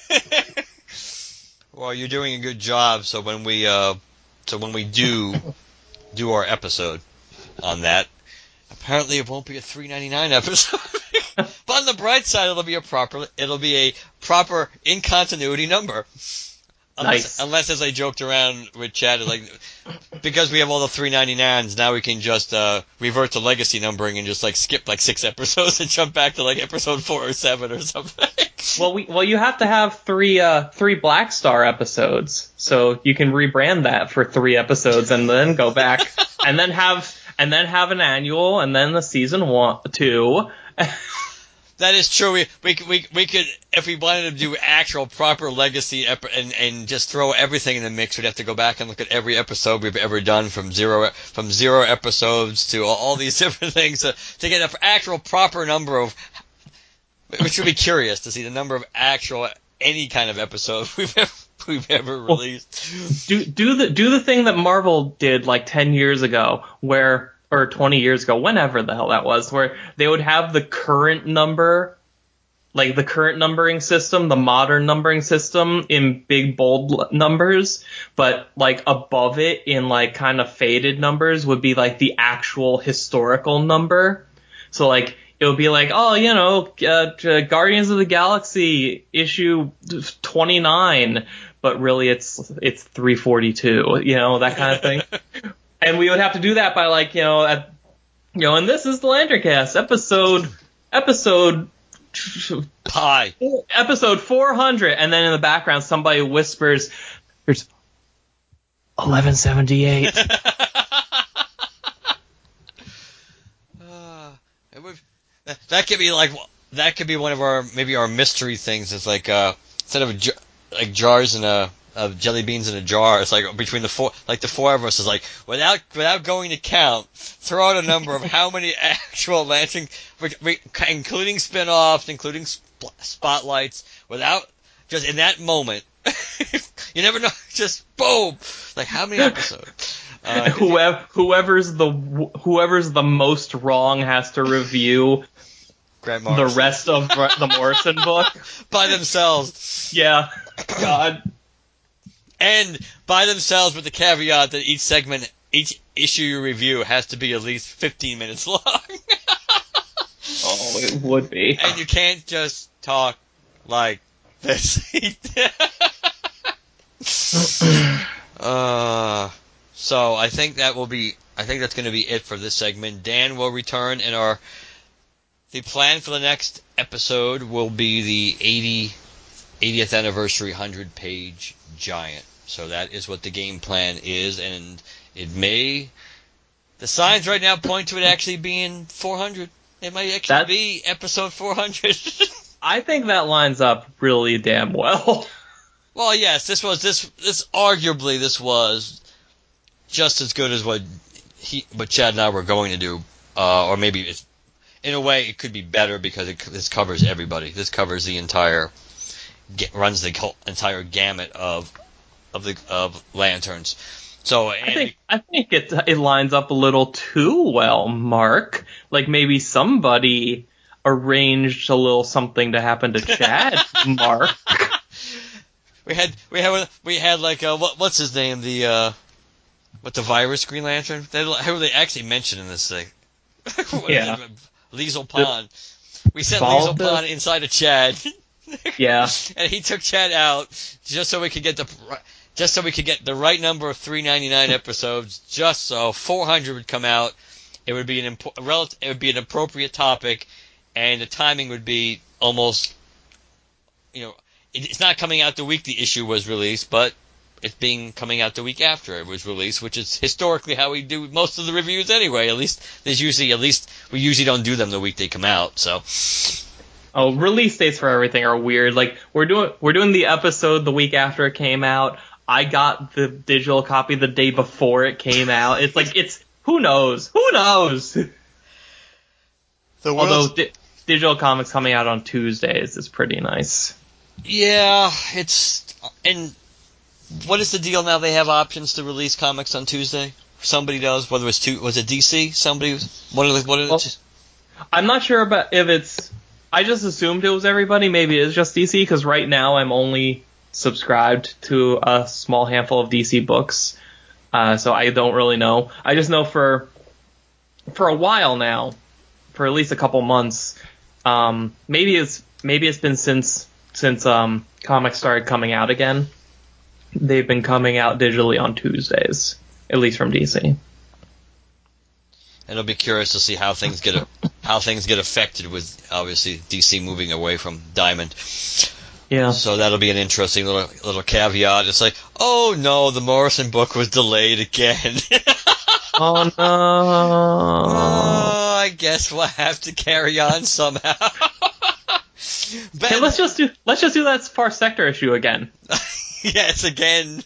it. well, you're doing a good job. So when we uh, so when we do do our episode on that, apparently it won't be a 3.99 episode. but on the bright side, it'll be a proper it'll be a proper in continuity number. Unless, Nice. unless, as I joked around with Chad, like because we have all the 399s, now we can just uh, revert to legacy numbering and just like skip like six episodes and jump back to like episode four or seven or something. well, we well you have to have three uh three Black Star episodes, so you can rebrand that for three episodes and then go back and then have and then have an annual and then the season one two. That is true. We, we we we could if we wanted to do actual proper legacy ep- and and just throw everything in the mix. We'd have to go back and look at every episode we've ever done from zero from zero episodes to all, all these different things to, to get an actual proper number of. Which would be curious to see the number of actual any kind of episode we've ever we've ever released. do do the do the thing that Marvel did like 10 years ago where or 20 years ago whenever the hell that was where they would have the current number like the current numbering system the modern numbering system in big bold numbers but like above it in like kind of faded numbers would be like the actual historical number so like it would be like, oh, you know, uh, uh, Guardians of the Galaxy issue 29, but really it's it's 342, you know, that kind of thing. and we would have to do that by like, you know, at, you know, and this is the LanternCast episode episode Pie. episode 400, and then in the background somebody whispers, "There's 1178." Uh, that, that could be like that could be one of our maybe our mystery things. It's like uh, instead of j- like jars in a of jelly beans in a jar, it's like between the four like the four of us is like without without going to count, throw out a number of how many actual we- including spin-offs, including sp- spotlights, without just in that moment. you never know, just boom, like how many episodes. Uh, whoever whoever's the whoever's the most wrong has to review Grant the rest of the Morrison book. by themselves. Yeah. God. And by themselves with the caveat that each segment, each issue you review has to be at least 15 minutes long. Oh, it would be. and you can't just talk like this. uh, so I think that will be, I think that's going to be it for this segment. Dan will return in our, the plan for the next episode will be the 80, 80th anniversary 100 page giant. So that is what the game plan is, and it may, the signs right now point to it actually being 400. It might actually That's- be episode 400. I think that lines up really damn well. well, yes, this was this this arguably this was just as good as what he what Chad and I were going to do, uh, or maybe it's in a way it could be better because it, this covers everybody. This covers the entire runs the whole entire gamut of of the of lanterns. So I think I think it it lines up a little too well, Mark. Like maybe somebody arranged a little something to happen to Chad, Mark. we had we had we had like uh, what what's his name the uh, what the virus Green Lantern they who they actually mentioned in this thing. Yeah. Liesel Pond. We sent Liesel Pond inside of Chad. Yeah. and he took Chad out just so we could get the just so we could get the right number of 399 episodes, just so 400 would come out. It would be an impo- it would be an appropriate topic, and the timing would be almost, you know, it, it's not coming out the week the issue was released, but it's being coming out the week after it was released, which is historically how we do most of the reviews anyway. At least there's usually at least we usually don't do them the week they come out. So Oh, release dates for everything are weird. Like we're doing we're doing the episode the week after it came out. I got the digital copy the day before it came out. It's like it's who knows? Who knows? the Although di- digital comics coming out on Tuesdays is pretty nice. Yeah, it's and what is the deal now? They have options to release comics on Tuesday. Somebody does. Whether it's two, was it DC? Somebody one of the what are the, Well, I'm not sure about if it's. I just assumed it was everybody. Maybe it is just DC because right now I'm only subscribed to a small handful of DC books, uh, so I don't really know. I just know for for a while now, for at least a couple months, um, maybe it's maybe it's been since since um, comics started coming out again. They've been coming out digitally on Tuesdays, at least from DC. and I'll be curious to see how things get how things get affected with obviously DC moving away from Diamond. Yeah. So that'll be an interesting little little caveat. It's like, oh no, the Morrison book was delayed again. Oh no. oh, I guess we'll have to carry on somehow. Ben, Okay, let's just do let's just do that Far Sector issue again. yes, again.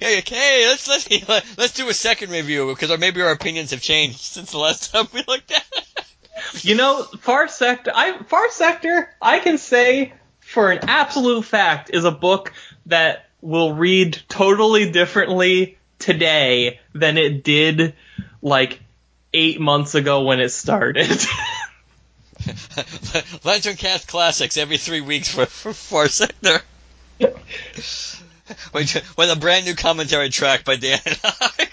Hey, okay, let's let's let's do a second review because our, maybe our opinions have changed since the last time we looked at it. You know, Far Sector I Far Sector, I can say for an absolute fact is a book that will read totally differently today than it did like 8 months ago when it started. LanternCast Classics every three weeks for, for Far Sector. With with a brand new commentary track by Dan and I.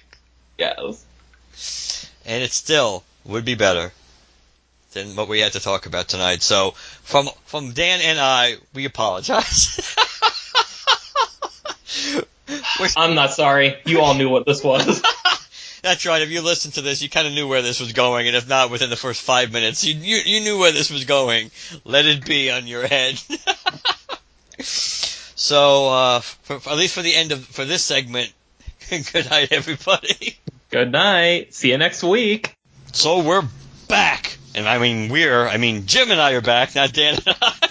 yes. And it still would be better than what we had to talk about tonight. So from from Dan and I, we apologize. I'm not sorry. You all knew what this was. That's right. If you listened to this, you kind of knew where this was going, and if not, within the first five minutes, you you, you knew where this was going. Let it be on your head. so, uh, for, for- at least for the end of for this segment, good night, everybody. Good night. See you next week. So we're back, and I mean we're, I mean Jim and I are back, not Dan and I.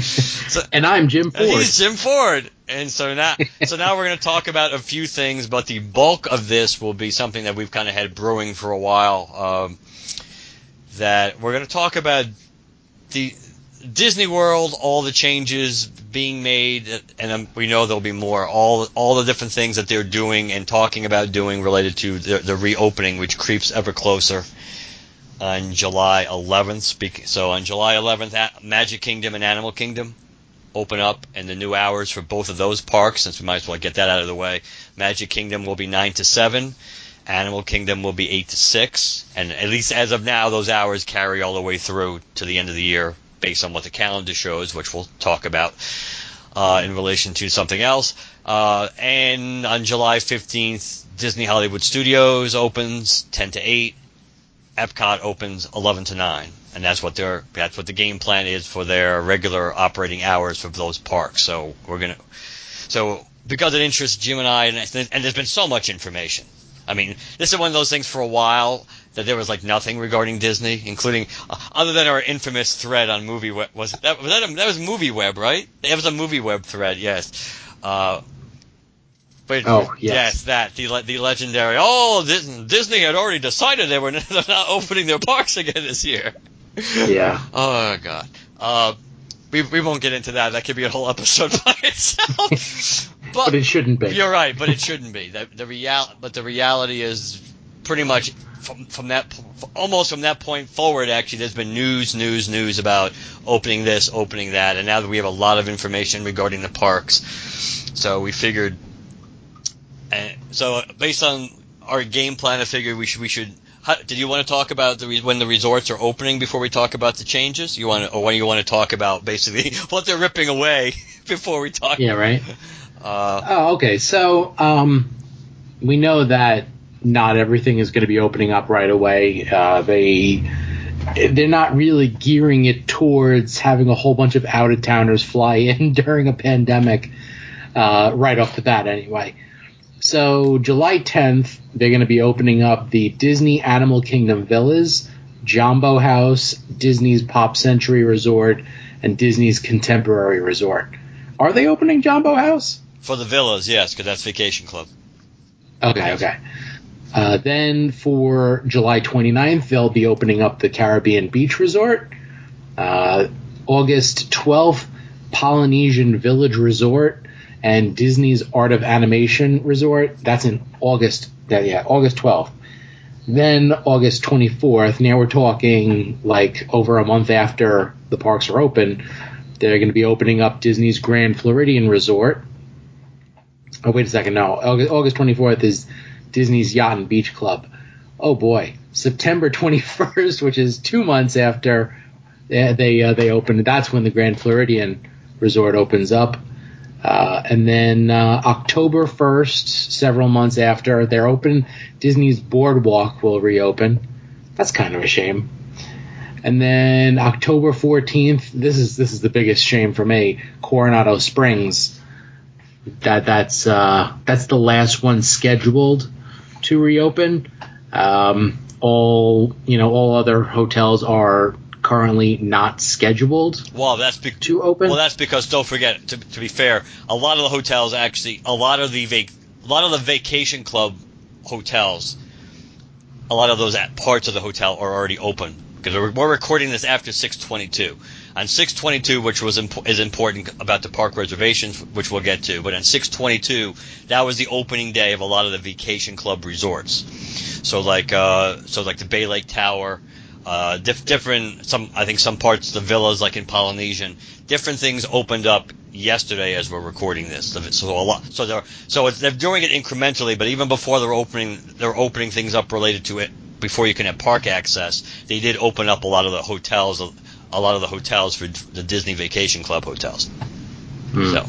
so, And I'm Jim Ford. he's Jim Ford. And so now, so now we're going to talk about a few things, but the bulk of this will be something that we've kind of had brewing for a while. Um, that we're going to talk about the Disney World, all the changes being made, and um, we know there'll be more. All all the different things that they're doing and talking about doing related to the, the reopening, which creeps ever closer. On July 11th, so on July 11th, Magic Kingdom and Animal Kingdom open up, and the new hours for both of those parks, since we might as well get that out of the way. Magic Kingdom will be 9 to 7. Animal Kingdom will be 8 to 6. And at least as of now, those hours carry all the way through to the end of the year based on what the calendar shows, which we'll talk about uh, in relation to something else. Uh, and on July 15th, Disney Hollywood Studios opens 10 to 8. Epcot opens 11 to 9. And that's what their that's what the game plan is for their regular operating hours for those parks. So we're gonna so because it interests Jim and I, and, and there's been so much information. I mean, this is one of those things for a while that there was like nothing regarding Disney, including uh, other than our infamous thread on Movie Web. Was that was that, a, that was Movie Web, right? It was a Movie Web thread, yes. Uh, but Oh, yes. that the the legendary. Oh, Dis- Disney had already decided they were they're not opening their parks again this year. Yeah. Oh God. Uh, we we won't get into that. That could be a whole episode by itself. but, But it shouldn't be. you're right, but it shouldn't be. The, the real, but the reality is pretty much from from that almost from that point forward. Actually, there's been news, news, news about opening this, opening that, and now that we have a lot of information regarding the parks, so we figured. And so based on our game plan, I figured we should we should how, did you want to talk about the re- when the resorts are opening before we talk about the changes? You want to, or when you want to talk about basically what they're ripping away before we talk? Yeah, right. Uh, Oh, okay. So um, we know that not everything is going to be opening up right away. Uh, they they're not really gearing it towards having a whole bunch of out of towners fly in during a pandemic uh, right off the bat, anyway. So July 10th, they're going to be opening up the Disney Animal Kingdom Villas, Jambo House, Disney's Pop Century Resort, and Disney's Contemporary Resort. Are they opening Jambo House? for the villas, yes, because that's Vacation Club. Okay, okay. Uh, then for July 29th, they'll be opening up the Caribbean Beach Resort. Uh, August 12th, Polynesian Village Resort and Disney's Art of Animation Resort. That's in August. Yeah, August 12th. Then August 24th. Now we're talking like over a month after the parks are open. They're going to be opening up Disney's Grand Floridian Resort. Oh, wait a second. No, August, August 24th is Disney's Yacht and Beach Club. Oh boy, September 21st, which is two months after they they, uh, they opened. That's when the Grand Floridian Resort opens up. Uh, and then uh, October 1st, several months after they're open, Disney's Boardwalk will reopen. That's kind of a shame. And then October 14th, this is this is the biggest shame for me. Coronado Springs that that's uh, that's the last one scheduled to reopen. Um, all you know, all other hotels are currently not scheduled Well, that's be- to open. well, that's because don't forget. To, to be fair, a lot of the hotels actually, a lot of the vac- a lot of the Vacation Club hotels, a lot of those at parts of the hotel are already open because we're, we're recording this after 622. On 622, which was imp- is important about the park reservations, which we'll get to, but on 622, that was the opening day of a lot of the Vacation Club resorts. So like, uh, so like the Bay Lake Tower, uh, diff- different some I think some parts of the villas like in Polynesian, different things opened up yesterday as we're recording this. So a lot, so they're so it's, they're doing it incrementally, but even before they're opening they're opening things up related to it before you can have park access. They did open up a lot of the hotels, a lot of the hotels for the Disney Vacation Club hotels. Hmm. So.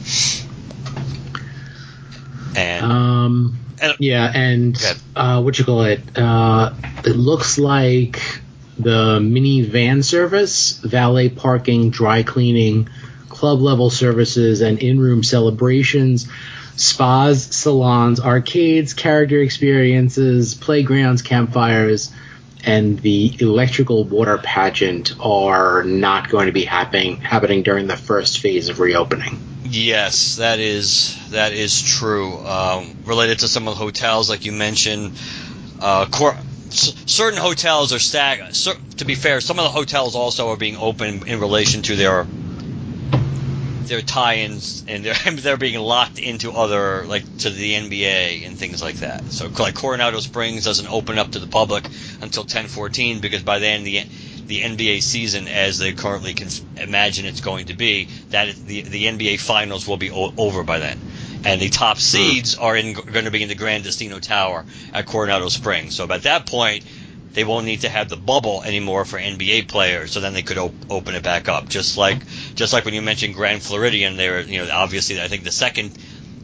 And Um, And- yeah, and uh, what you call it? Uh, it looks like the mini van service, valet parking, dry cleaning, club level services, and in room celebrations, spas, salons, arcades, character experiences, playgrounds, campfires, and the electrical water pageant are not going to be happening happening during the first phase of reopening. Yes, that is that is true. Um, related to some of the hotels, like you mentioned, uh, cor- certain hotels are stag. Cer- to be fair, some of the hotels also are being open in relation to their their tie-ins, and they're they're being locked into other like to the NBA and things like that. So like Coronado Springs doesn't open up to the public until 10:14 because by then the the NBA season, as they currently can imagine it's going to be, that the the NBA finals will be o- over by then, and the top seeds are in going to be in the Gran Destino Tower at Coronado Springs. So at that point, they won't need to have the bubble anymore for NBA players. So then they could op- open it back up, just like just like when you mentioned Grand Floridian. They were you know obviously I think the second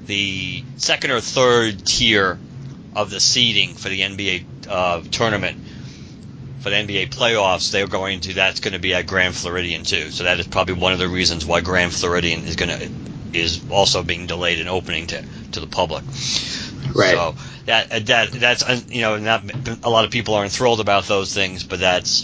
the second or third tier of the seeding for the NBA uh, tournament for the NBA playoffs, they're going to that's going to be at Grand Floridian too. So that is probably one of the reasons why Grand Floridian is going to is also being delayed in opening to to the public. Right. So that that that's you know not a lot of people aren't thrilled about those things, but that's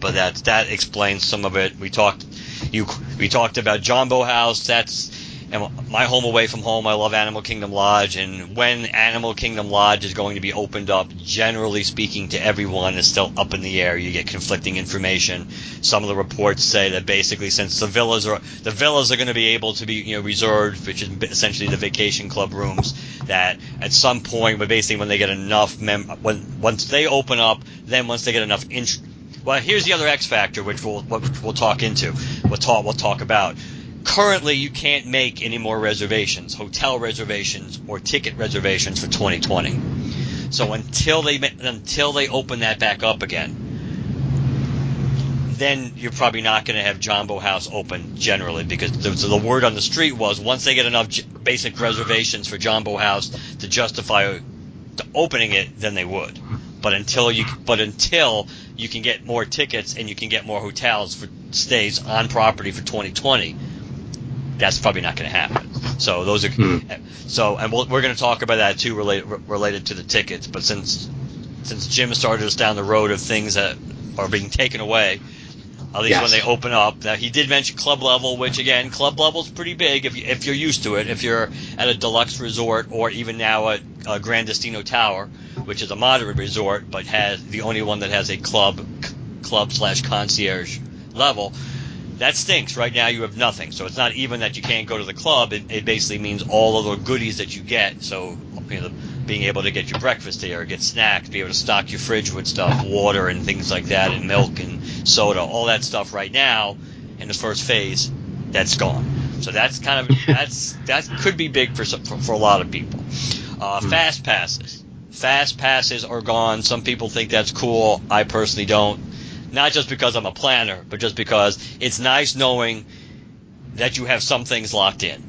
but that that explains some of it. We talked you we talked about Jambo House. That's and my home away from home. I love Animal Kingdom Lodge, and when Animal Kingdom Lodge is going to be opened up, generally speaking, to everyone is still up in the air. You get conflicting information. Some of the reports say that basically, since the villas are the villas are going to be able to be you know reserved, which is essentially the vacation club rooms, that at some point, but basically when they get enough mem when once they open up, then once they get enough int- well, here's the other X factor, which we'll which we'll talk into. We'll talk we'll talk about currently you can't make any more reservations, hotel reservations or ticket reservations for 2020. So until they until they open that back up again, then you're probably not going to have Jambo House open generally because the, the word on the street was once they get enough j- basic reservations for Jambo House to justify to opening it, then they would. But until you but until you can get more tickets and you can get more hotels for stays on property for 2020, that's probably not going to happen. So those are Hmm. so, and we'll, we're going to talk about that too, related related to the tickets. But since since Jim started us down the road of things that are being taken away, at least Yes. when they open up. Now he did mention club level, which again, club level is pretty big if you, if you're used to it. If you're at a deluxe resort or even now at uh, Gran Destino Tower, which is a moderate resort but has the only one that has a club club slash concierge level. That stinks. Right now you have nothing. So it's not even that you can't go to the club. It, it basically means all of the goodies that you get. So you know, being able to get your breakfast there, get snacks, be able to stock your fridge with stuff, water and things like that, and milk and soda, all that stuff right now in the first phase, that's gone. So that's kind of that's that could be big for some, for, for a lot of people. Uh, Fast passes, fast passes are gone. Some people think that's cool. I personally don't. Not just because I'm a planner, but just because it's nice knowing that you have some things locked in,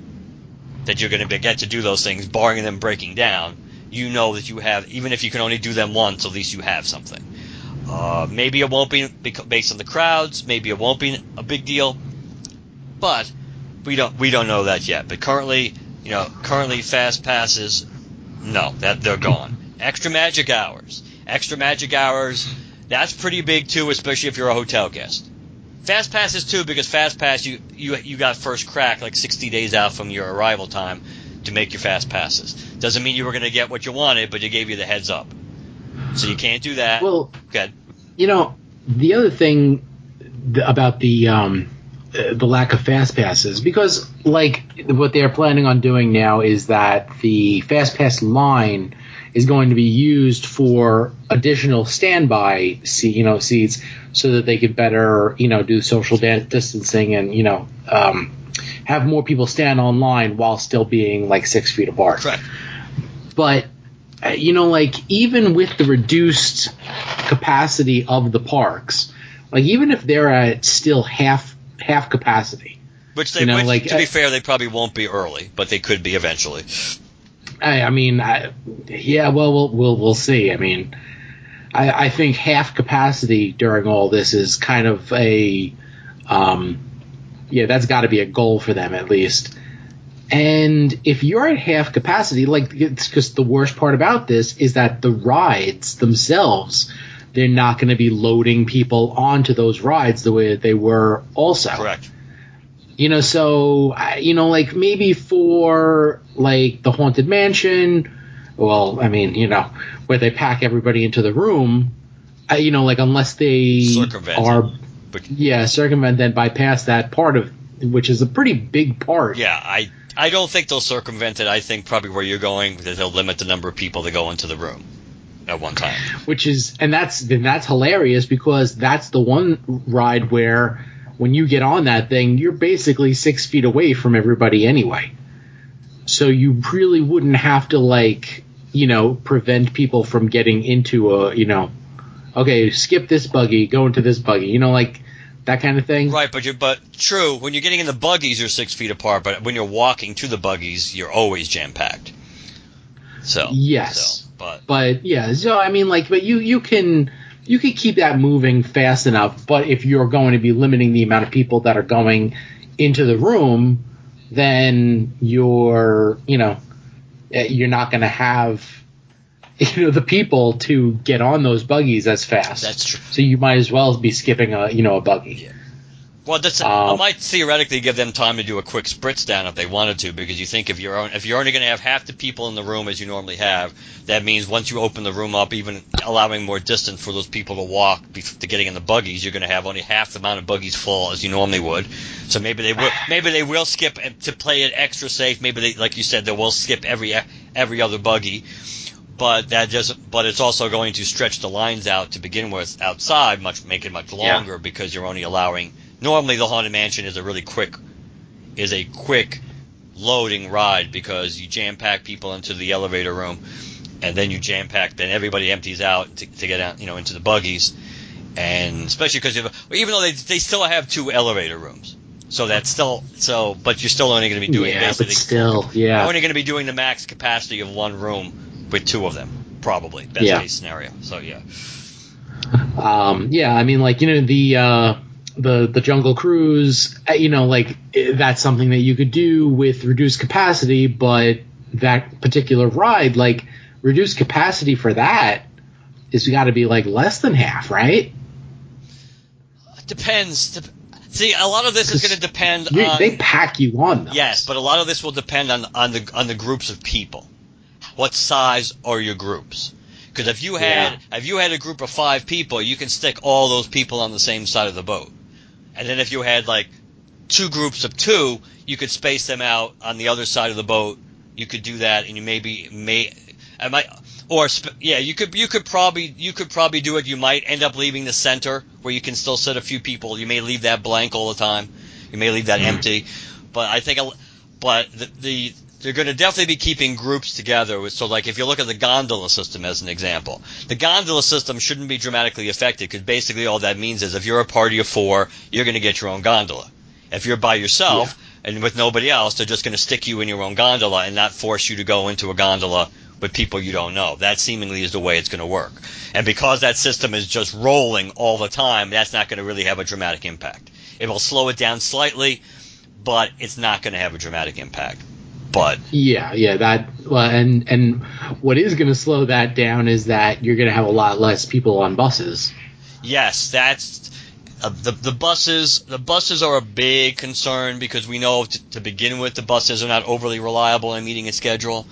that you're going to get to do those things, barring them breaking down. You know that you have, even if you can only do them once, at least you have something. Uh, maybe it won't be based on the crowds. Maybe it won't be a big deal, but we don't we don't know that yet. But currently, you know, currently fast passes, no, that they're gone. Extra magic hours, extra magic hours. That's pretty big too, especially if you're a hotel guest. Fast passes too, because fast pass you you you got first crack like 60 days out from your arrival time to make your fast passes. Doesn't mean you were going to get what you wanted, but you gave you the heads up. So you can't do that. Well, Good. you know, the other thing about the um, uh, the lack of fast passes, because like what they're planning on doing now is that the fast pass line is going to be used for additional standby you know, seats, so that they could better, you know, do social distancing and you know, um, have more people stand online while still being like six feet apart Correct. but uh, you know like even with the reduced capacity of the parks like even if they're at still half half capacity Which they, You know, which, like, to be uh, fair, they probably won't be early, but they could be eventually. I, I mean I, yeah well we'll we'll, we'll see i mean I, I think half capacity during all this is kind of a um, yeah that's got to be a goal for them at least and if you're at half capacity, like, it's because the worst part about this is that the rides themselves, they're not going to be loading people onto those rides the way that they were also. Correct. You know, so, I- you know, like maybe for, like, the Haunted Mansion, well, I mean, you know, where they pack everybody into the room, I, you know, like, unless they Circumvent are, yeah, circumvent, then bypass that part of, which is a pretty big part. yeah, I I don't think they'll circumvent it. I think probably where you're going, that they'll limit the number of people that go into the room at one time. which is and that's then that's hilarious because that's the one ride where when you get on that thing you're basically six feet away from everybody anyway so you really wouldn't have to like you know prevent people from getting into a you know okay skip this buggy go into this buggy you know like that kind of thing Right, but you're but true. When you're getting in the buggies, you're six feet apart. But when you're walking to the buggies, you're always jam packed. So Yes. so, but but yeah so i mean like but you you can you can keep that moving fast enough but if you're going to be limiting the amount of people that are going into the room then you're you know eh, you're not going to have you know the people to get on those buggies as fast. That's true. so you might as well be skipping a you know a buggy Well, that's I Um, might theoretically give them time to do a quick spritz down if they wanted to, because you think if you're on- if you're only going to have half the people in the room as you normally have, that means once you open the room up, even allowing more distance for those people to walk to getting in the buggies, you're going to have only half the amount of buggies full as you normally would. So maybe they will maybe they will skip to play it extra safe. Maybe they, like you said, they will skip every every other buggy. But that doesn't. But it's also going to stretch the lines out to begin with outside, much make it much Yeah. longer because you're only allowing normally the haunted mansion is a really quick is a quick loading ride because you jam pack people into the elevator room and then you jam pack. Then everybody empties out to, to get out, you know, into the buggies, and especially because even though they they still have two elevator rooms, so that's still so, but you're still only going to be doing yeah, basically but still, you're yeah. only going to be doing the max capacity of one room with two of them, probably best Yeah. case scenario. So yeah, Um, yeah, I mean, like you know the uh, the the Jungle Cruise, uh, you know, like eh, that's something that you could do with reduced capacity, but that particular ride, like reduced capacity for that, is got to be like less than half, right? depends. See, a lot of this is going to depend You, on they pack you on. Those. Yes, but a lot of this will depend on on the on the groups of people. What size are your groups? Because if you had if you had a group of five people, you can stick all those people on the same side of the boat. And then if you had like two groups of two, you could space them out on the other side of the boat. You could do that, and you maybe may I might or sp- yeah, you could you could probably you could probably do it. You might end up leaving the center where you can still sit a few people. You may leave that blank all the time. You may leave that hmm. empty. But I think, a- but the, the they're going to definitely be keeping groups together. So like if you look at the gondola system as an example, the gondola system shouldn't be dramatically affected because basically all that means is if you're a party of four, you're going to get your own gondola. If you're by yourself and with nobody else, they're just going to stick you in your own gondola and not force you to go into a gondola with people you don't know. That seemingly is the way it's going to work. And because that system is just rolling all the time, that's not going to really have a dramatic impact. It will slow it down slightly, but it's not going to have a dramatic impact. But Yeah, yeah, that well, and and what is going to slow that down is that you're going to have a lot less people on buses. yes, that's uh, the the buses. The buses are a big concern because we know t- to begin with the buses are not overly reliable in meeting a schedule,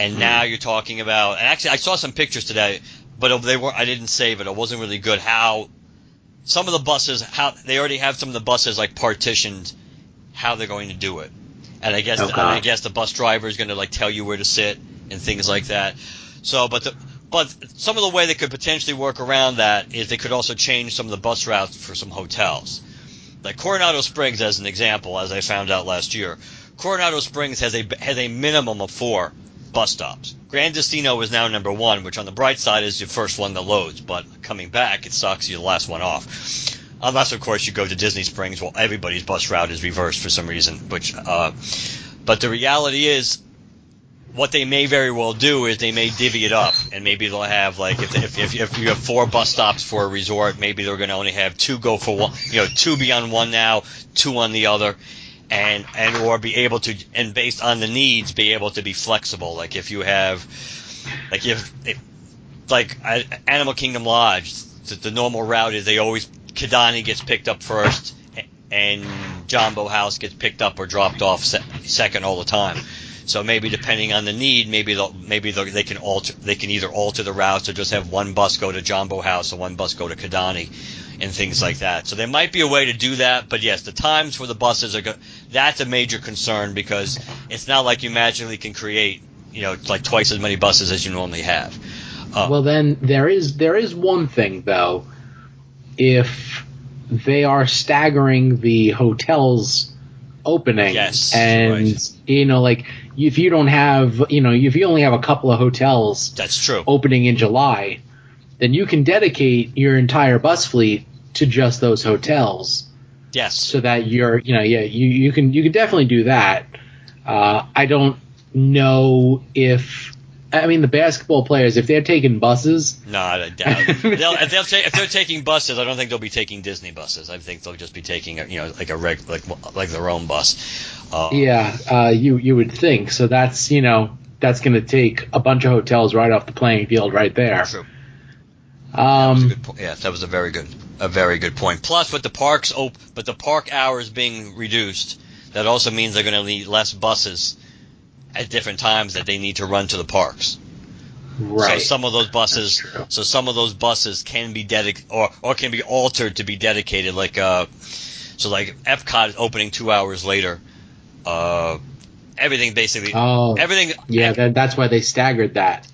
and now you're talking about. And actually, I saw some pictures today, but they were I didn't save it. It wasn't really good. How some of the buses, how they already have some of the buses like partitioned, how they're going to do it. And I guess Okay. I guess the bus driver is going to like tell you where to sit and things like that. So, but the but some of the way they could potentially work around that is they could also change some of the bus routes for some hotels. Like Coronado Springs, as an example, as I found out last year, Coronado Springs has a has a minimum of four bus stops. Gran Destino is now number one, which on the bright side is the first one that loads, but coming back, it sucks. You're the last one off. Unless, of course, you go to Disney Springs. Well, everybody's bus route is reversed for some reason. Which, uh, but the reality is, what they may very well do is they may divvy it up, and maybe they'll have like if if, if, if you have four bus stops for a resort, maybe they're going to only have two go for one, you know, two be on one now, two on the other, and and or be able to and based on the needs be able to be flexible. Like if you have, like if, like Animal Kingdom Lodge, the, the normal route is they always Kidani gets picked up first, and Jambo House gets picked up or dropped off se- second all the time. So maybe depending on the need, maybe they'll, maybe they'll, they can alter they can either alter the routes or just have one bus go to Jambo House and one bus go to Kidani, and things like that. So there might be a way to do that, but yes, the times for the buses are go- that's a major concern because it's not like you magically can create you know like twice as many buses as you normally have. Uh, Well, then there is there is one thing though. If they are staggering the hotels opening, Yes, and right. you know, like if you don't have, you know, if you only have a couple of hotels that's true. opening in July, then you can dedicate your entire bus fleet to just those hotels, Yes. so that you're, you know, yeah, you you can you can definitely do that. Uh, I don't know if. I mean, the basketball players, if they're taking buses, No, I doubt. they'll, if, they'll ta- if they're taking buses, I don't think they'll be taking Disney buses. I think they'll just be taking, a, you know, like a reg, like like their own bus. Uh, Yeah, uh, you you would think. So that's you know that's going to take a bunch of hotels right off the playing field right there. True. That was a Um, good point. Yeah, that was a very good, a very good point. Plus, with the parks op- but the park hours being reduced, that also means they're going to need less buses at different times that they need to run to the parks. right. So some of those buses, so some of those buses can be dedicated or or can be altered to be dedicated. Like uh, so like Epcot is opening two hours later. Uh, everything basically, oh, everything. yeah, that, that's why they staggered that.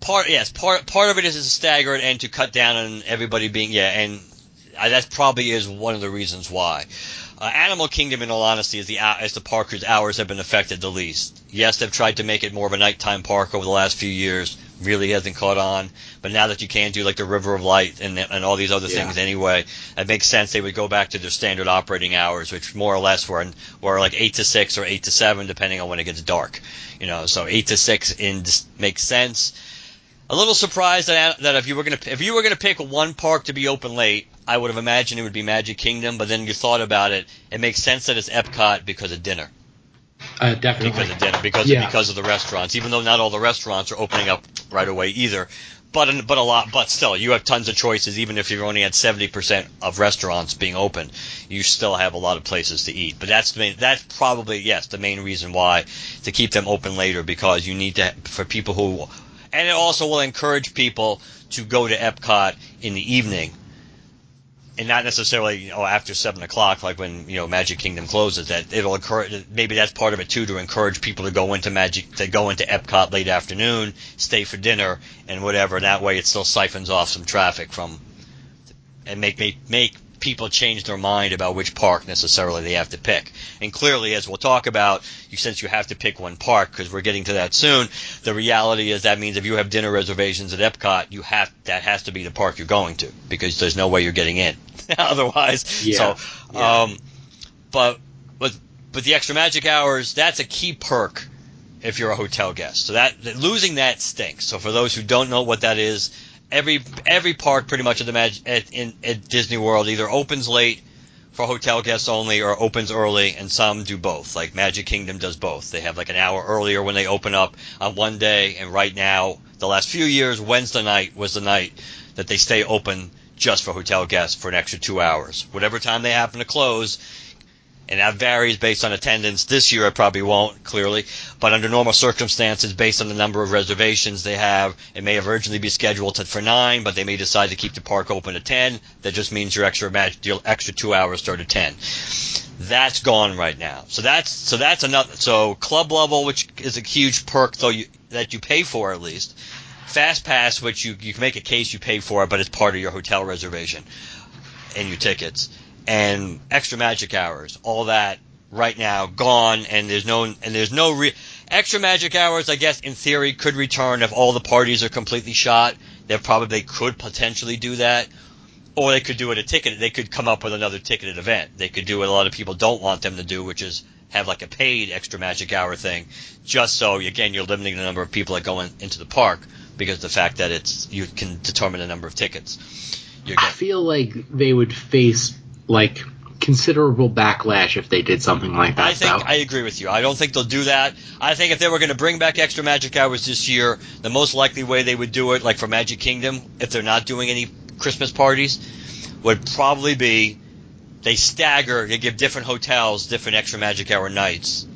part yes part part of it is to stagger it and to cut down on everybody being yeah and uh, that probably is one of the reasons why. Uh, Animal Kingdom, in all honesty, is the is the park whose hours have been affected the least. Yes, they've tried to make it more of a nighttime park over the last few years. Really hasn't caught on. But now that you can do like the River of Light and and all these other Yeah. things anyway, it makes sense they would go back to their standard operating hours, which more or less were were like eight to six or eight to seven, depending on when it gets dark. You know, so eight to six in makes sense. A little surprised that that if you were gonna if you were gonna pick one park to be open late, I would have imagined it would be Magic Kingdom. But then you thought about it, it makes sense that it's Epcot because of dinner, Uh, definitely. because of dinner, because Yeah. because of the restaurants. Even though not all the restaurants are opening up right away either, but but a lot. But still, you have tons of choices. Even if you're only at seventy percent of restaurants being open, you still have a lot of places to eat. But that's the main, that's probably yes the main reason why to keep them open later because you need to for people who and it also will encourage people to go to Epcot in the evening, and not necessarily you know after seven o'clock, like when you know Magic Kingdom closes. That it'll encourage. Maybe that's part of it too, to encourage people to go into Magic, to go into Epcot late afternoon, stay for dinner and whatever. That way, it still siphons off some traffic from, and make make make people change their mind about which park necessarily they have to pick. And clearly, as we'll talk about, you since you have to pick one park because we're getting to that soon. The reality is that means if you have dinner reservations at Epcot, you have that has to be the park you're going to because there's no way you're getting in otherwise. Yeah. So, Yeah. um, but but but the extra magic hours that's a key perk if you're a hotel guest. So that, that losing that stinks. So for those who don't know what that is, every every park pretty much at the Mag- at, in at Disney World either opens late for hotel guests only or opens early, and some do both. Like Magic Kingdom does both. They have like an hour earlier when they open up on one day, and right now, the last few years, Wednesday night was the night that they stay open just for hotel guests for an extra two hours. Whatever time they happen to close, and that varies based on attendance. This year it probably won't, clearly, but under normal circumstances, based on the number of reservations they have, it may originally be scheduled to, for nine, but they may decide to keep the park open at ten. That just means your extra match, your extra two hours start at ten. That's gone right now. So that's so that's another. So club level, which is a huge perk, though you, that you pay for at least. Fast Pass, which you you can make a case you pay for, but it's part of your hotel reservation and your tickets and extra magic hours, all that right now gone, and there's no and there's no re- extra magic hours. I guess in theory could return if all the parties are completely shot. They probably could potentially do that, or they could do it a ticket. They could come up with another ticketed event. They could do what a lot of people don't want them to do, which is have like a paid extra magic hour thing, just so again you're limiting the number of people that go in, into the park because of the fact that it's you can determine the number of tickets. I feel like they would face like considerable backlash if they did something like that. I think though. I agree with you. I don't think they'll do that. I think if they were going to bring back extra magic hours this year, the most likely way they would do it, like for Magic Kingdom, if they're not doing any Christmas parties, would probably be they stagger. They give different hotels different extra magic hour nights,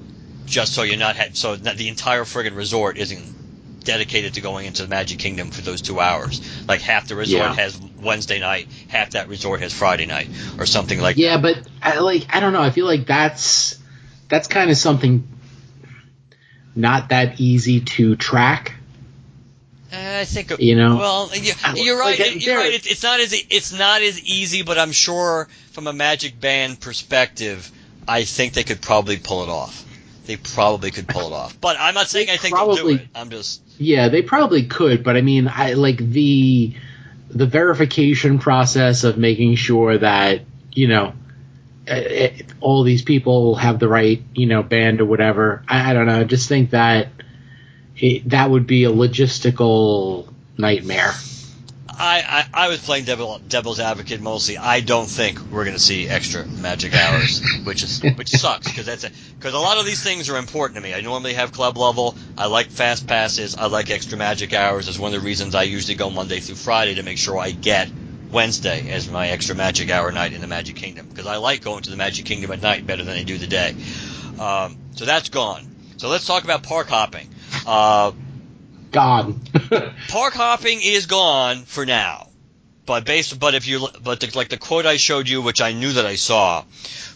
just so you're not ha- so that the entire friggin' resort isn't dedicated to going into the Magic Kingdom for those two hours. Like half the resort Yeah. has Wednesday night, half that resort has Friday night, or something like that. yeah, but I, like I don't know. I feel like that's that's kind of something not that easy to track. Uh, I think You know? Well, you're right. like, you're right. It, it's not as it's not as easy, but I'm sure from a Magic Band perspective, I think they could probably pull it off. They probably could pull it off. But I'm not saying They I think they'll probably- do it. I'm just Yeah, they probably could, but I mean, I like the the verification process of making sure that you know eh, eh, all these people have the right you know band or whatever. I, I don't know. I just think that it, that would be a logistical nightmare. I, I, I was playing devil, devil's advocate mostly. I don't think we're going to see extra magic hours, which is which sucks because that's because a lot of these things are important to me. I normally have club level. I like fast passes. I like extra magic hours. It's one of the reasons I usually go Monday through Friday to make sure I get Wednesday as my extra magic hour night in the Magic Kingdom because I like going to the Magic Kingdom at night better than I do the day. Um, so that's gone. So let's talk about park hopping. Uh, God. park hopping is gone for now. But based, but if you, but the, like the quote I showed you, which I knew that I saw,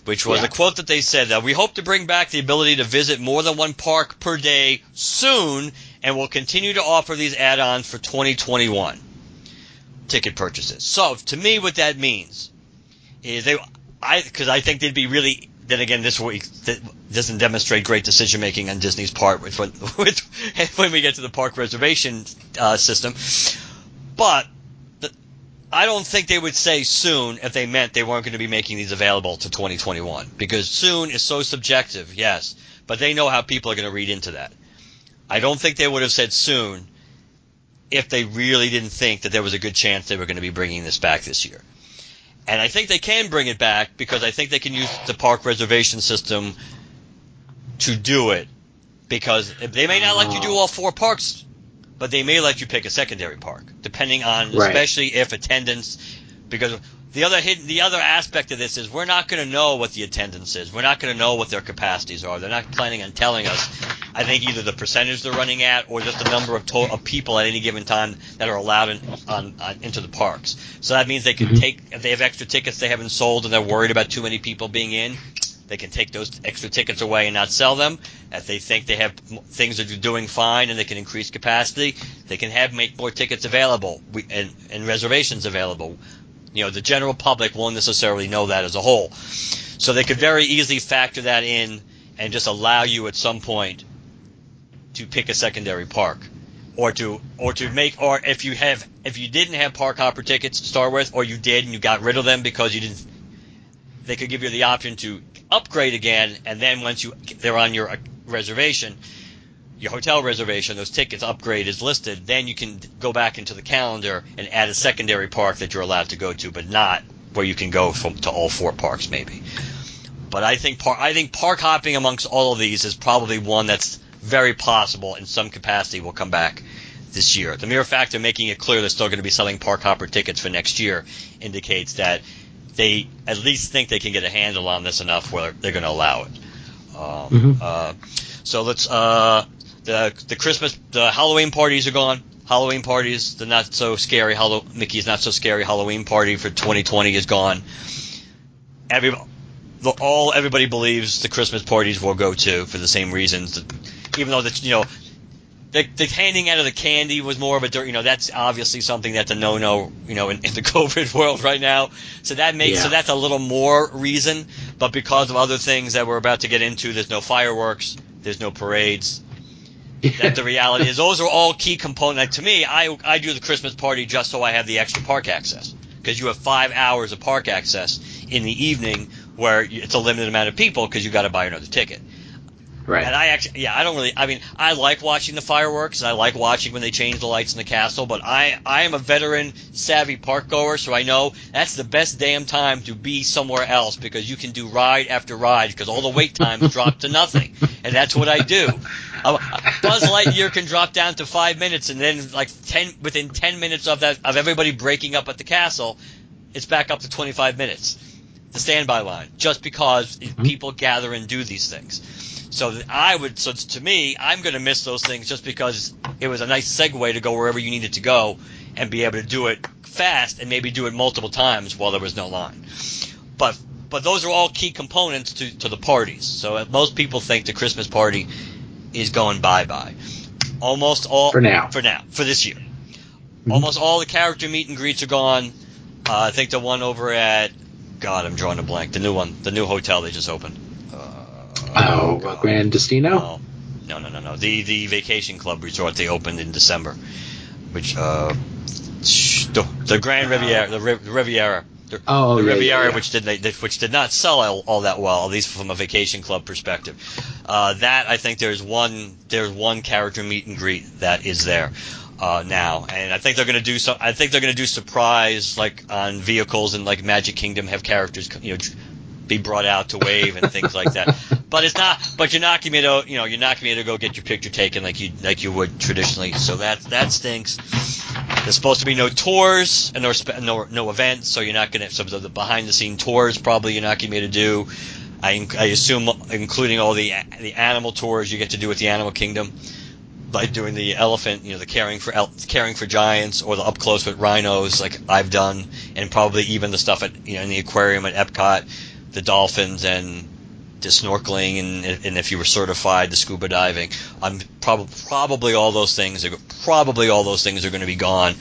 which was Yeah. a quote that they said that we hope to bring back the ability to visit more than one park per day soon, and will continue to offer these add-ons for 2021 ticket purchases. So to me, what that means is they I because I think they'd be really. Then again, this week doesn't demonstrate great decision making on Disney's part with when we get to the park reservation uh, system. But the, I don't think they would say soon if they meant they weren't going to be making these available to 2021 because soon is so subjective. Yes, but they know how people are going to read into that. I don't think they would have said soon if they really didn't think that there was a good chance they were going to be bringing this back this year. And I think they can bring it back because I think they can use the park reservation system to do it. Because they may not let you do oh. all four parks, but they may let you pick a secondary park, depending on, Right. especially if attendance. Because the other hidden, the other aspect of this is we're not going to know what the attendance is. We're not going to know what their capacities are. They're not planning on telling us. I think either the percentage they're running at or just the number of, to- of people at any given time that are allowed in, on, on into the parks. So that means they can Mhm. take if they have extra tickets they haven't sold and they're worried about too many people being in. They can take those extra tickets away and not sell them. If they think they have things that are doing fine and they can increase capacity, they can have make more tickets available and, and reservations available. You know, the general public won't necessarily know that as a whole. So they could very easily factor that in and just allow you at some point to pick a secondary park. Or to or to make or if you have if you didn't have park hopper tickets to start with, or you did and you got rid of them because you didn't they could give you the option to upgrade again, and then once you they're on your reservation, your hotel reservation, those tickets upgrade is listed, then you can go back into the calendar and add a secondary park that you're allowed to go to, but not where you can go from to all four parks maybe. But I think par- I think park hopping amongst all of these is probably one that's very possible in some capacity will come back this year. The mere fact of making it clear they're still going to be selling park hopper tickets for next year indicates that they at least think they can get a handle on this enough where they're going to allow it. Um, Mhm. uh, so let's uh, the the Christmas the Halloween parties are gone. Halloween parties, the not so scary Hallow- Mickey's not so scary Halloween party for 2020 is gone. Every the, all everybody believes the Christmas parties will go to for the same reasons. Even though that you know the, the handing out of the candy was more of a you know that's obviously something that's a no no you know in, in the COVID world right now. So that makes so that's a little more reason. But because of other things that we're about to get into, there's no fireworks, there's no parades. That the reality is those are all key components. Like, to me, I I do the Christmas party just so I have the extra park access because you have five hours of park access in the evening where it's a limited amount of people because you got to buy another ticket. Right. And. I actually, yeah, I don't really. I mean, I like watching the fireworks, and I like watching when they change the lights in the castle. But I, I am a veteran, savvy park goer, so I know that's the best damn time to be somewhere else because you can do ride after ride because all the wait times drop to nothing, and that's what I do. Buzz Lightyear can drop down to five minutes, and then like ten within ten minutes of that of everybody breaking up at the castle, it's back up to twenty five minutes, the standby line, just because mm-hmm. people gather and do these things. So I would, so to me, I'm going to miss those things just because it was a nice segue to go wherever you needed to go and be able to do it fast and maybe do it multiple times while there was no line. But but those are all key components to, to the parties. So most people think the Christmas party is going bye bye. Almost all For now. For now, for this year. Almost all the character meet and greets are gone. Uh, I think the one over at God, I'm drawing a blank. The new one, the new hotel they just opened. Oh, God. Gran Destino? No, no, no, no, no. The the vacation club resort they opened in December, which uh, the, the Grand Riviera, the Riviera, the, Oh, the yeah, Riviera, yeah, yeah. which did they, which did not sell all, all that well, at least from a vacation club perspective. Uh, that I think there's one there's one character meet and greet that is there. Uh, now, and I think they're going to do some. I think they're going to do surprise like on vehicles and like Magic Kingdom have characters, you know, be brought out to wave and things like that. But it's not. But you're not to be able, you know, you're not going to go get your picture taken like you like you would traditionally. So that that stinks. There's supposed to be no tours and no no, no events, so you're not going to. So the behind the scene tours probably you're not to be able to do. I, I assume including all the the animal tours you get to do with the Animal Kingdom, like doing the elephant, you know, the caring for el- caring for giants or the up close with rhinos, like I've done, and probably even the stuff at you know in the aquarium at Epcot, the dolphins and the snorkeling and, and if you were certified the scuba diving. I'm probably probably all those things are probably all those things are going to be gone.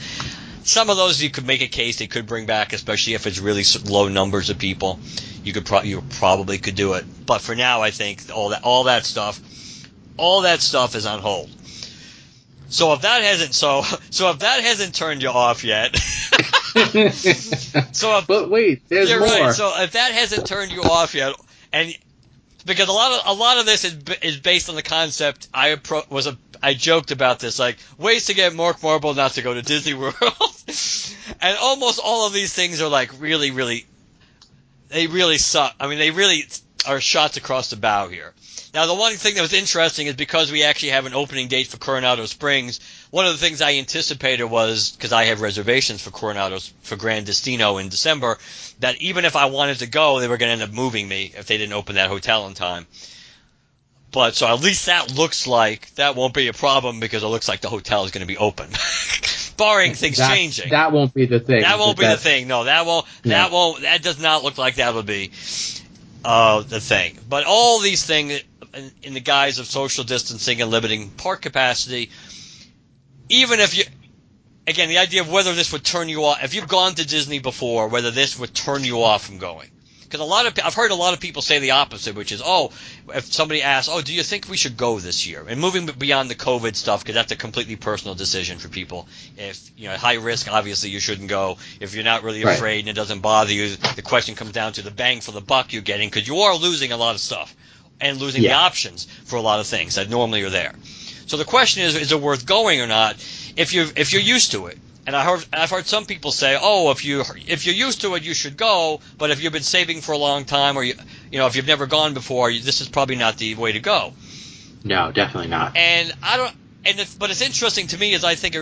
some of those you could make a case they could bring back, especially if it's really low numbers of people. You could pro- you probably could do it, but for now, I think all that all that stuff, all that stuff is on hold. So if that hasn't so so if that hasn't turned you off yet, so if but wait, there's you're more. right. So if that hasn't turned you off yet, and because a lot of a lot of this is is based on the concept I was a I joked about this like ways to get Mark Marble not to go to Disney World, and almost all of these things are like really really they really suck. I mean they really are shots across the bow here. Now the one thing that was interesting is because we actually have an opening date for Coronado Springs. One of the things I anticipated was because I have reservations for Coronados for Gran Destino in December that even if I wanted to go, they were going to end up moving me if they didn't open that hotel in time. But so at least that looks like that won't be a problem because it looks like the hotel is going to be open, barring things That- changing. That won't be the thing. That won't be the thing. No, that won't. That won't. That does not look like that would be uh, the thing. But all these things, in, in the guise of social distancing and limiting park capacity, even if you, again, the idea of whether this would turn you off. If you've gone to Disney before, whether this would turn you off from going. Because a lot of I've heard a lot of people say the opposite, which is, oh, if somebody asks, oh, do you think we should go this year? And moving beyond the COVID stuff, because that's a completely personal decision for people. If you know high risk, obviously you shouldn't go. If you're not really Right. afraid and it doesn't bother you, the question comes down to the bang for the buck you're getting, because you are losing a lot of stuff and losing the options for a lot of things that normally are there. So the question is, is it worth going or not? If you if you're used to it, and I heard I've heard some people say, oh, if you if you're used to it, you should go. But if you've been saving for a long time, or you you know if you've never gone before, you, this is probably not the way to go. No, definitely not. And I don't. And if, but it's interesting to me is I think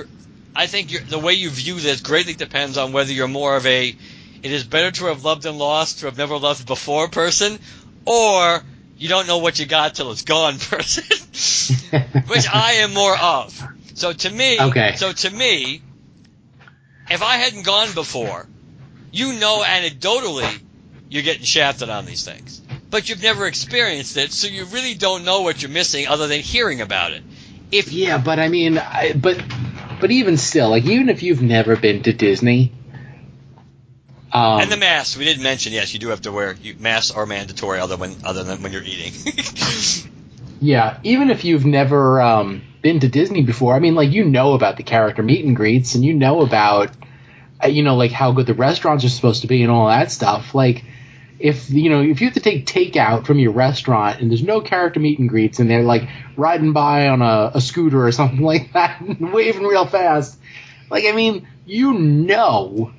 I think you're, the way you view this greatly depends on whether you're more of a it is better to have loved and lost to have never loved before person, or you don't know what you got till it's gone person, which I am more of. So to me, Okay. so to me, if I hadn't gone before, you know anecdotally you're getting shafted on these things. But you've never experienced it, so you really don't know what you're missing other than hearing about it. If Yeah, but I mean, I, but but even still, like even if you've never been to Disney, um, and the masks, we didn't mention. Yes, you do have to wear you, masks are mandatory, other when other than when you're eating. yeah, even if you've never um, been to Disney before, I mean, like you know about the character meet and greets, and you know about, uh, you know, like how good the restaurants are supposed to be and all that stuff. Like, if you know, if you have to take takeout from your restaurant and there's no character meet and greets, and they're like riding by on a, a scooter or something like that, and waving real fast, like I mean, you know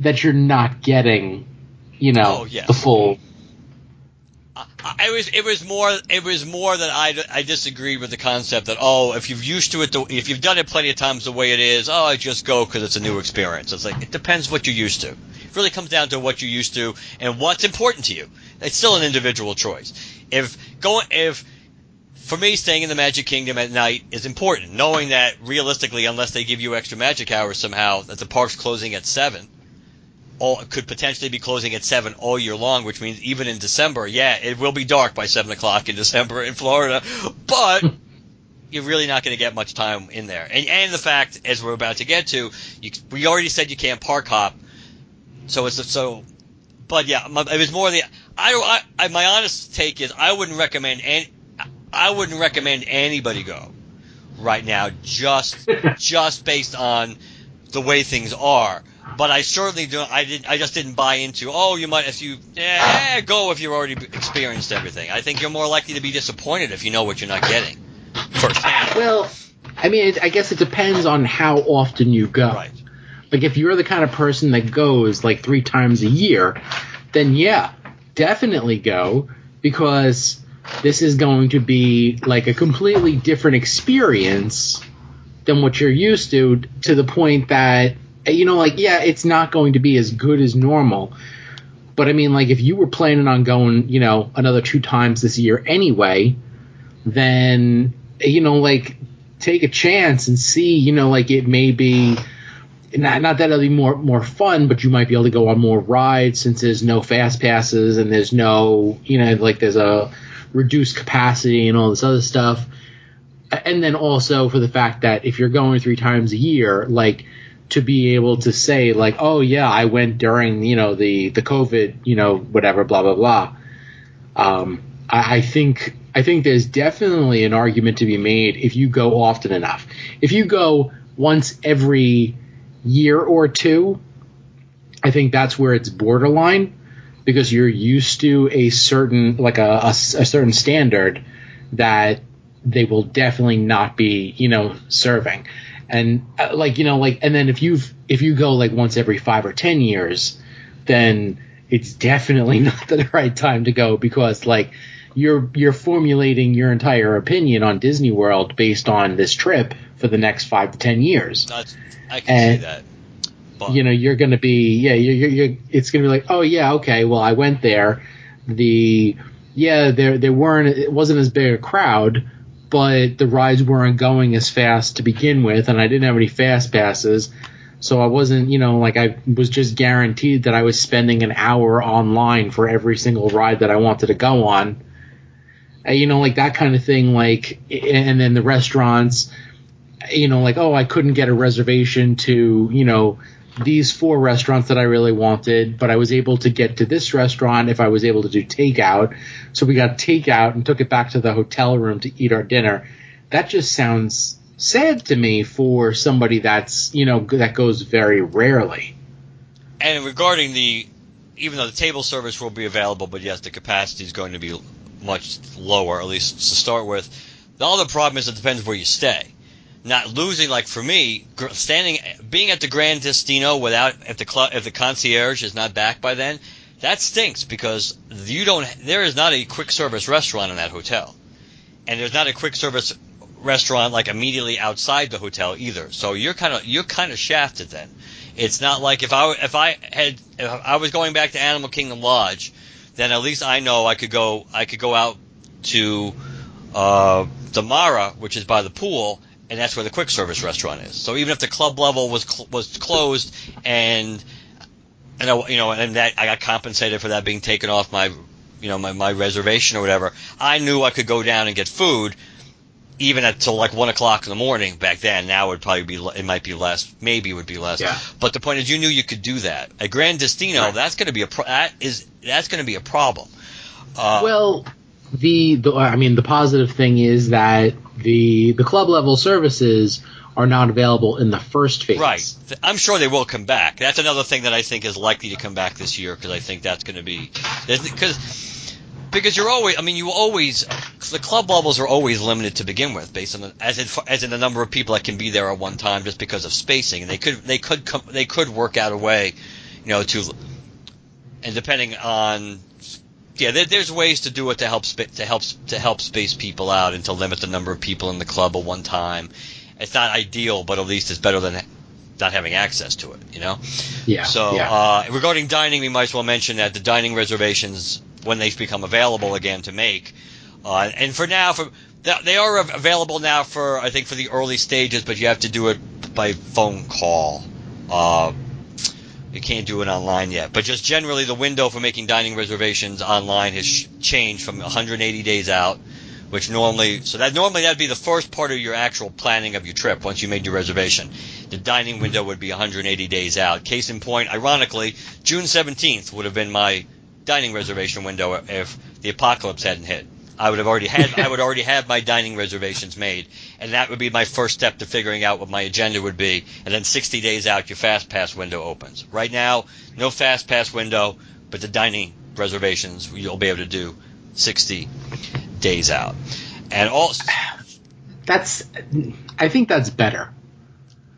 that you're not getting, you know, Oh, yes. the full. I, I was it was more it was more that I, I disagreed with the concept that oh if you've used to it the, if you've done it plenty of times the way it is oh I just go because it's a new experience it's like it depends what you're used to it really comes down to what you're used to and what's important to you it's still an individual choice if going if for me staying in the Magic Kingdom at night is important knowing that realistically unless they give you extra magic hours somehow that the park's closing at seven all could potentially be closing at seven all year long, which means even in December, yeah, it will be dark by seven o'clock in December in Florida, but you're really not going to get much time in there. And, and the fact, as we're about to get to, you, we already said you can't park hop, so it's so. But yeah, my, it was more the I, I, my honest take is I wouldn't recommend any, I wouldn't recommend anybody go right now just just based on the way things are. But I certainly do. I did. I just didn't buy into. Oh, you might if you yeah go if you've already experienced everything. I think you're more likely to be disappointed if you know what you're not getting firsthand. Well, I mean, it, I guess it depends on how often you go. Right. Like if you're the kind of person that goes like three times a year, then yeah, definitely go because this is going to be like a completely different experience than what you're used to to the point that Eh, you know like yeah, it's not going to be as good as normal. But I mean like if you were planning on going, you know, another two times this year anyway, then eh, you know like take a chance and see, you know, like it may be not, not that it'll be more more fun, but you might be able to go on more rides since there's no fast passes and there's no you know like there's a reduced capacity and all this other stuff. And then also for the fact that if you're going three times a year, like to be able to say like, oh yeah, I went during you know the the COVID you know whatever blah blah blah. Um, I, I think I think there's definitely an argument to be made if you go often enough. If you go once every year or two, I think that's where it's borderline because you're used to a certain like a, a, a certain standard that they will definitely not be you know serving and uh, like you know like and then if you've if you go like once every five or ten years then it's definitely not the right time to go because like you're you're formulating your entire opinion on Disney World based on this trip for the next five to ten years. That's, I can And- see that. But, You know, you're going to be yeah, you're, you're, you're it's going to be like, oh yeah, okay, well I went there, the yeah there there weren't it wasn't as big a crowd, but the rides weren't going as fast to begin with, and I didn't have any fast passes. So I wasn't, you know, like I was just guaranteed that I was spending an hour online for every single ride that I wanted to go on. You know, like that kind of thing. Like, and then the restaurants, you know, like, oh, I couldn't get a reservation to, you know, these four restaurants that I really wanted, but I was able to get to this restaurant if I was able to do takeout. So we got takeout and took it back to the hotel room to eat our dinner. That just sounds sad to me for somebody that's, you know, that goes very rarely. And regarding the, even though the table service will be available, but yes, the capacity is going to be much lower, at least to start with. The other problem is it depends where you stay. Not losing, like for me, standing, being at the Gran Destino without, if the club, if the concierge is not back by then, that stinks because you don't, there is not a quick service restaurant in that hotel. And there's not a quick service restaurant like immediately outside the hotel either. So you're kind of, you're kind of shafted then. It's not like if I if I had if I was going back to Animal Kingdom Lodge, then at least I know I could go I could go out to uh, the Mara, which is by the pool, and that's where the quick service restaurant is. So even if the club level was cl- was closed and and I, you know and that I got compensated for that being taken off my you know my, my reservation or whatever, I knew I could go down and get food even until like one o'clock in the morning back then. Now it would probably be it might be less, maybe it would be less. Yeah. But the point is, you knew you could do that. At Gran Destino, Right. that's going to be a pro- that is that's going to be a problem. Uh, Well, the, the I mean the positive thing is that the the club level services are not available in the first phase. Right. I'm sure they will come back. That's another thing that I think is likely to come back this year because I think that's going to be because because you're always I mean you always the club levels are always limited to begin with based on the, as in as in the number of people that can be there at one time just because of spacing and they could they could come they could work out a way you know to and depending on yeah there, there's ways to do it to help spa- to help to help space people out and to limit the number of people in the club at one time it's not ideal but at least it's better than not having access to it you know Yeah. so yeah. uh, regarding dining, we might as well mention that the dining reservations, when they become available again to make, uh, and for now, for they are available now for I think for the early stages, but you have to do it by phone call. Uh, you can't do it online yet, but just generally, the window for making dining reservations online has changed from 180 days out, which normally so that normally that'd be the first part of your actual planning of your trip once you made your reservation. The dining window would be 180 days out. Case in point, ironically, June 17th would have been my dining reservation window if the apocalypse hadn't hit. I would have already had I would already have my dining reservations made, and that would be my first step to figuring out what my agenda would be. And then 60 days out, your fast pass window opens. Right now, no fast pass window, but the dining reservations you'll be able to do 60 days out. And also, that's I think that's better.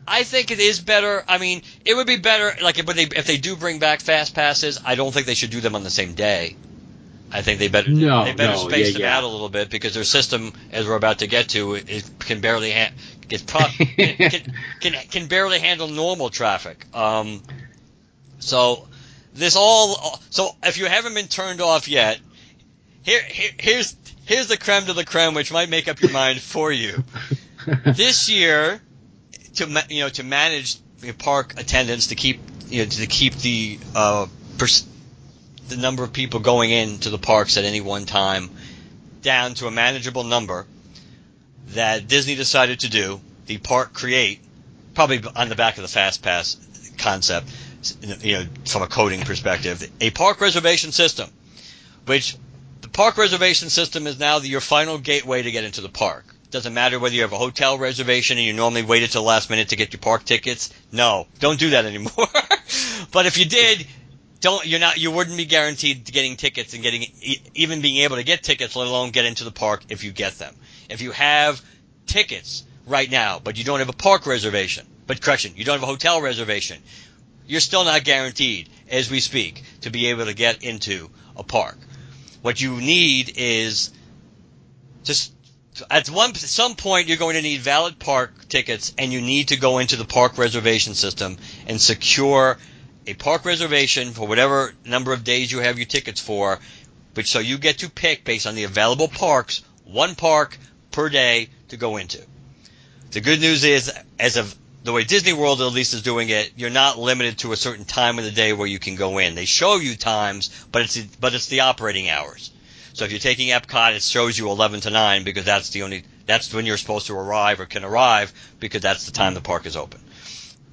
I think it is better. I mean, it would be better like if they if they do bring back fast passes. I don't think they should do them on the same day. I think they better No, they better no, space yeah, them yeah. out a little bit because their system, as we're about to get to, it, can barely ha- gets pro- can, can, can can barely handle normal traffic. Um, so this all so if you haven't been turned off yet, here, here here's here's the creme de la creme, which might make up your mind for you. this year, to you know to manage park attendance to keep you know to keep the uh, the number of people going into the parks at any one time down to a manageable number that Disney decided to do. The park create probably on the back of the fast pass concept, you know, from a coding perspective, a park reservation system, which the park reservation system is now the, your final gateway to get into the park. Doesn't matter whether you have a hotel reservation and you normally wait until the last minute to get your park tickets. No, don't do that anymore. but if you did, don't you're not you wouldn't be guaranteed getting tickets and getting even being able to get tickets, let alone get into the park if you get them. If you have tickets right now, but you don't have a park reservation, but correction, you don't have a hotel reservation, you're still not guaranteed, as we speak, to be able to get into a park. What you need is just at one some point you're going to need valid park tickets and you need to go into the park reservation system and secure a park reservation for whatever number of days you have your tickets for which so you get to pick based on the available parks one park per day to go into the good news is as of the way Disney World at least is doing it, you're not limited to a certain time of the day where you can go in. They show you times, but it's but it's the operating hours. So if you're taking Epcot, it shows you 11 to 9 because that's the only that's when you're supposed to arrive or can arrive because that's the time the park is open.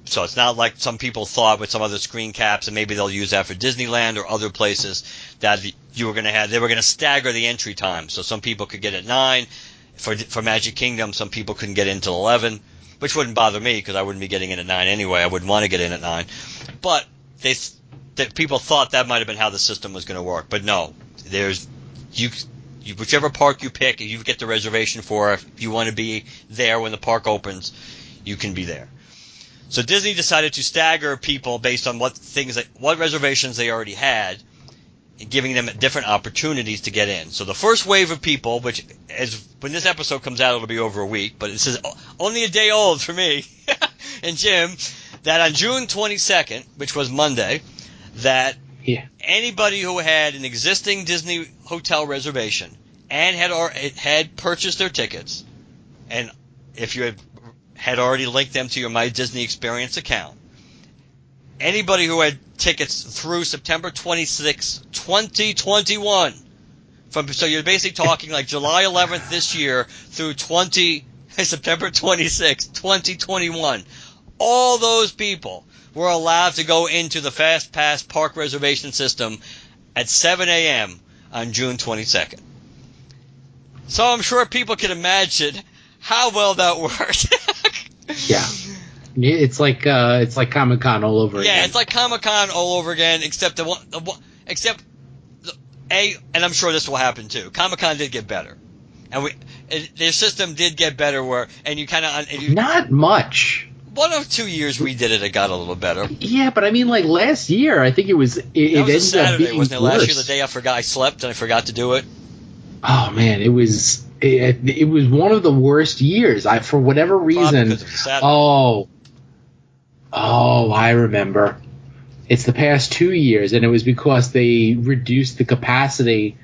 So it's not like some people thought with some other screen caps, and maybe they'll use that for Disneyland or other places that you were going to have. They were going to stagger the entry time, so some people could get at nine. For for Magic Kingdom, some people couldn't get in until 11, which wouldn't bother me because I wouldn't be getting in at nine anyway. I wouldn't want to get in at nine, but they that people thought that might have been how the system was going to work, but no. There's you, you whichever park you pick, you get the reservation for. If you want to be there when the park opens, you can be there. So Disney decided to stagger people based on what things that, what reservations they already had, giving them different opportunities to get in. So the first wave of people, which as when this episode comes out, it'll be over a week, but this is only a day old for me and Jim, that on June 22nd, which was Monday, that yeah. Anybody who had an existing Disney hotel reservation and had or, had purchased their tickets, and if you had had already linked them to your My Disney Experience account, anybody who had tickets through September 26, 2021, from so you're basically talking like July 11th this year through 20 September 26, 2021. All those people were allowed to go into the Fast Pass park reservation system at 7 a.m. on June 22nd. So I'm sure people can imagine how well that worked. Yeah. It's like uh, it's like Comic Con all over yeah, again. Yeah, it's like Comic Con all over again, except the one, the one except the, a, and I'm sure this will happen too. Comic Con did get better, and we it, their system did get better. Where and you kind of not much one or two years we did it, it got a little better. Yeah, but I mean, like last year, I think it was. It, it was a Saturday, wasn't it? Worse. Last year, the day I forgot, I slept and I forgot to do it. Oh man, it was. It, it was one of the worst years. I for whatever reason. Oh. Oh, I remember. It's the past two years, and it was because they reduced the capacity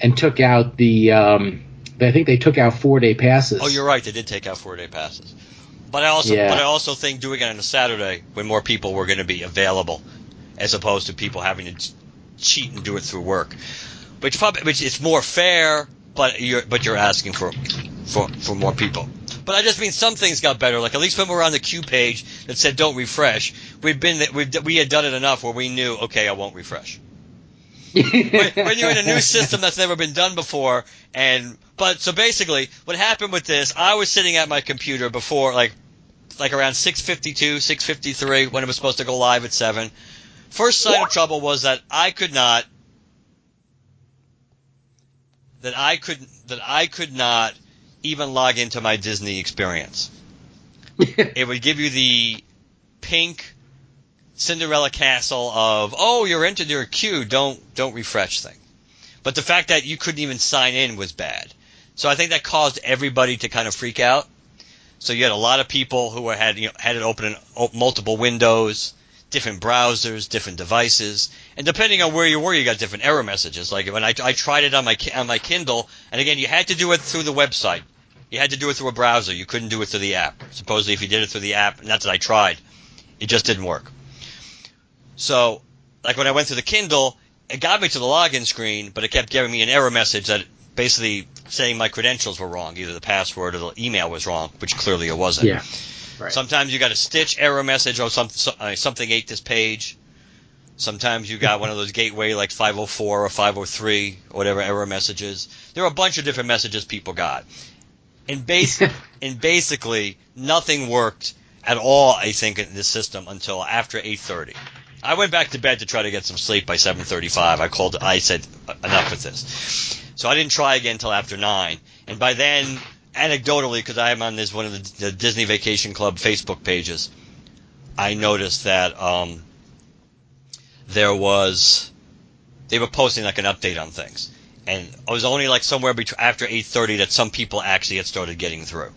and took out the. Um, I think they took out four day passes. Oh, you're right. They did take out four day passes. But I also, yeah. but I also think doing it on a Saturday when more people were going to be available, as opposed to people having to cheat and do it through work, which probably, which is more fair, but you're, but you're asking for, for, for more people. But I just mean some things got better. Like at least when we were on the queue page that said "Don't refresh," we've been we we had done it enough where we knew, okay, I won't refresh. when, when you're in a new system that's never been done before, and but so basically, what happened with this, I was sitting at my computer before, like like around 6:52, 6:53 when it was supposed to go live at 7. First sign of trouble was that I could not that I could that I could not even log into my Disney experience. it would give you the pink Cinderella Castle of oh you're entered your queue don't don't refresh thing. But the fact that you couldn't even sign in was bad. So I think that caused everybody to kind of freak out. So you had a lot of people who had you know, had it open in oh, multiple windows, different browsers, different devices, and depending on where you were, you got different error messages. Like when I, I tried it on my on my Kindle, and again, you had to do it through the website. You had to do it through a browser. You couldn't do it through the app. Supposedly, if you did it through the app, and that's what I tried, it just didn't work. So, like when I went through the Kindle, it got me to the login screen, but it kept giving me an error message that basically saying my credentials were wrong, either the password or the email was wrong, which clearly it wasn't. Yeah. Right. Sometimes you got a stitch error message or some, so- uh, something ate this page. Sometimes you got one of those gateway like 504 or 503 or whatever error messages. There are a bunch of different messages people got. And base and basically nothing worked at all I think in this system until after 8:30. I went back to bed to try to get some sleep by 7:35. I called I said enough with this. So I didn't try again until after 9. And by then anecdotally because I am on this one of the, the Disney Vacation Club Facebook pages, I noticed that um, there was they were posting like an update on things, and it was only like somewhere between after 8:30 that some people actually had started getting through.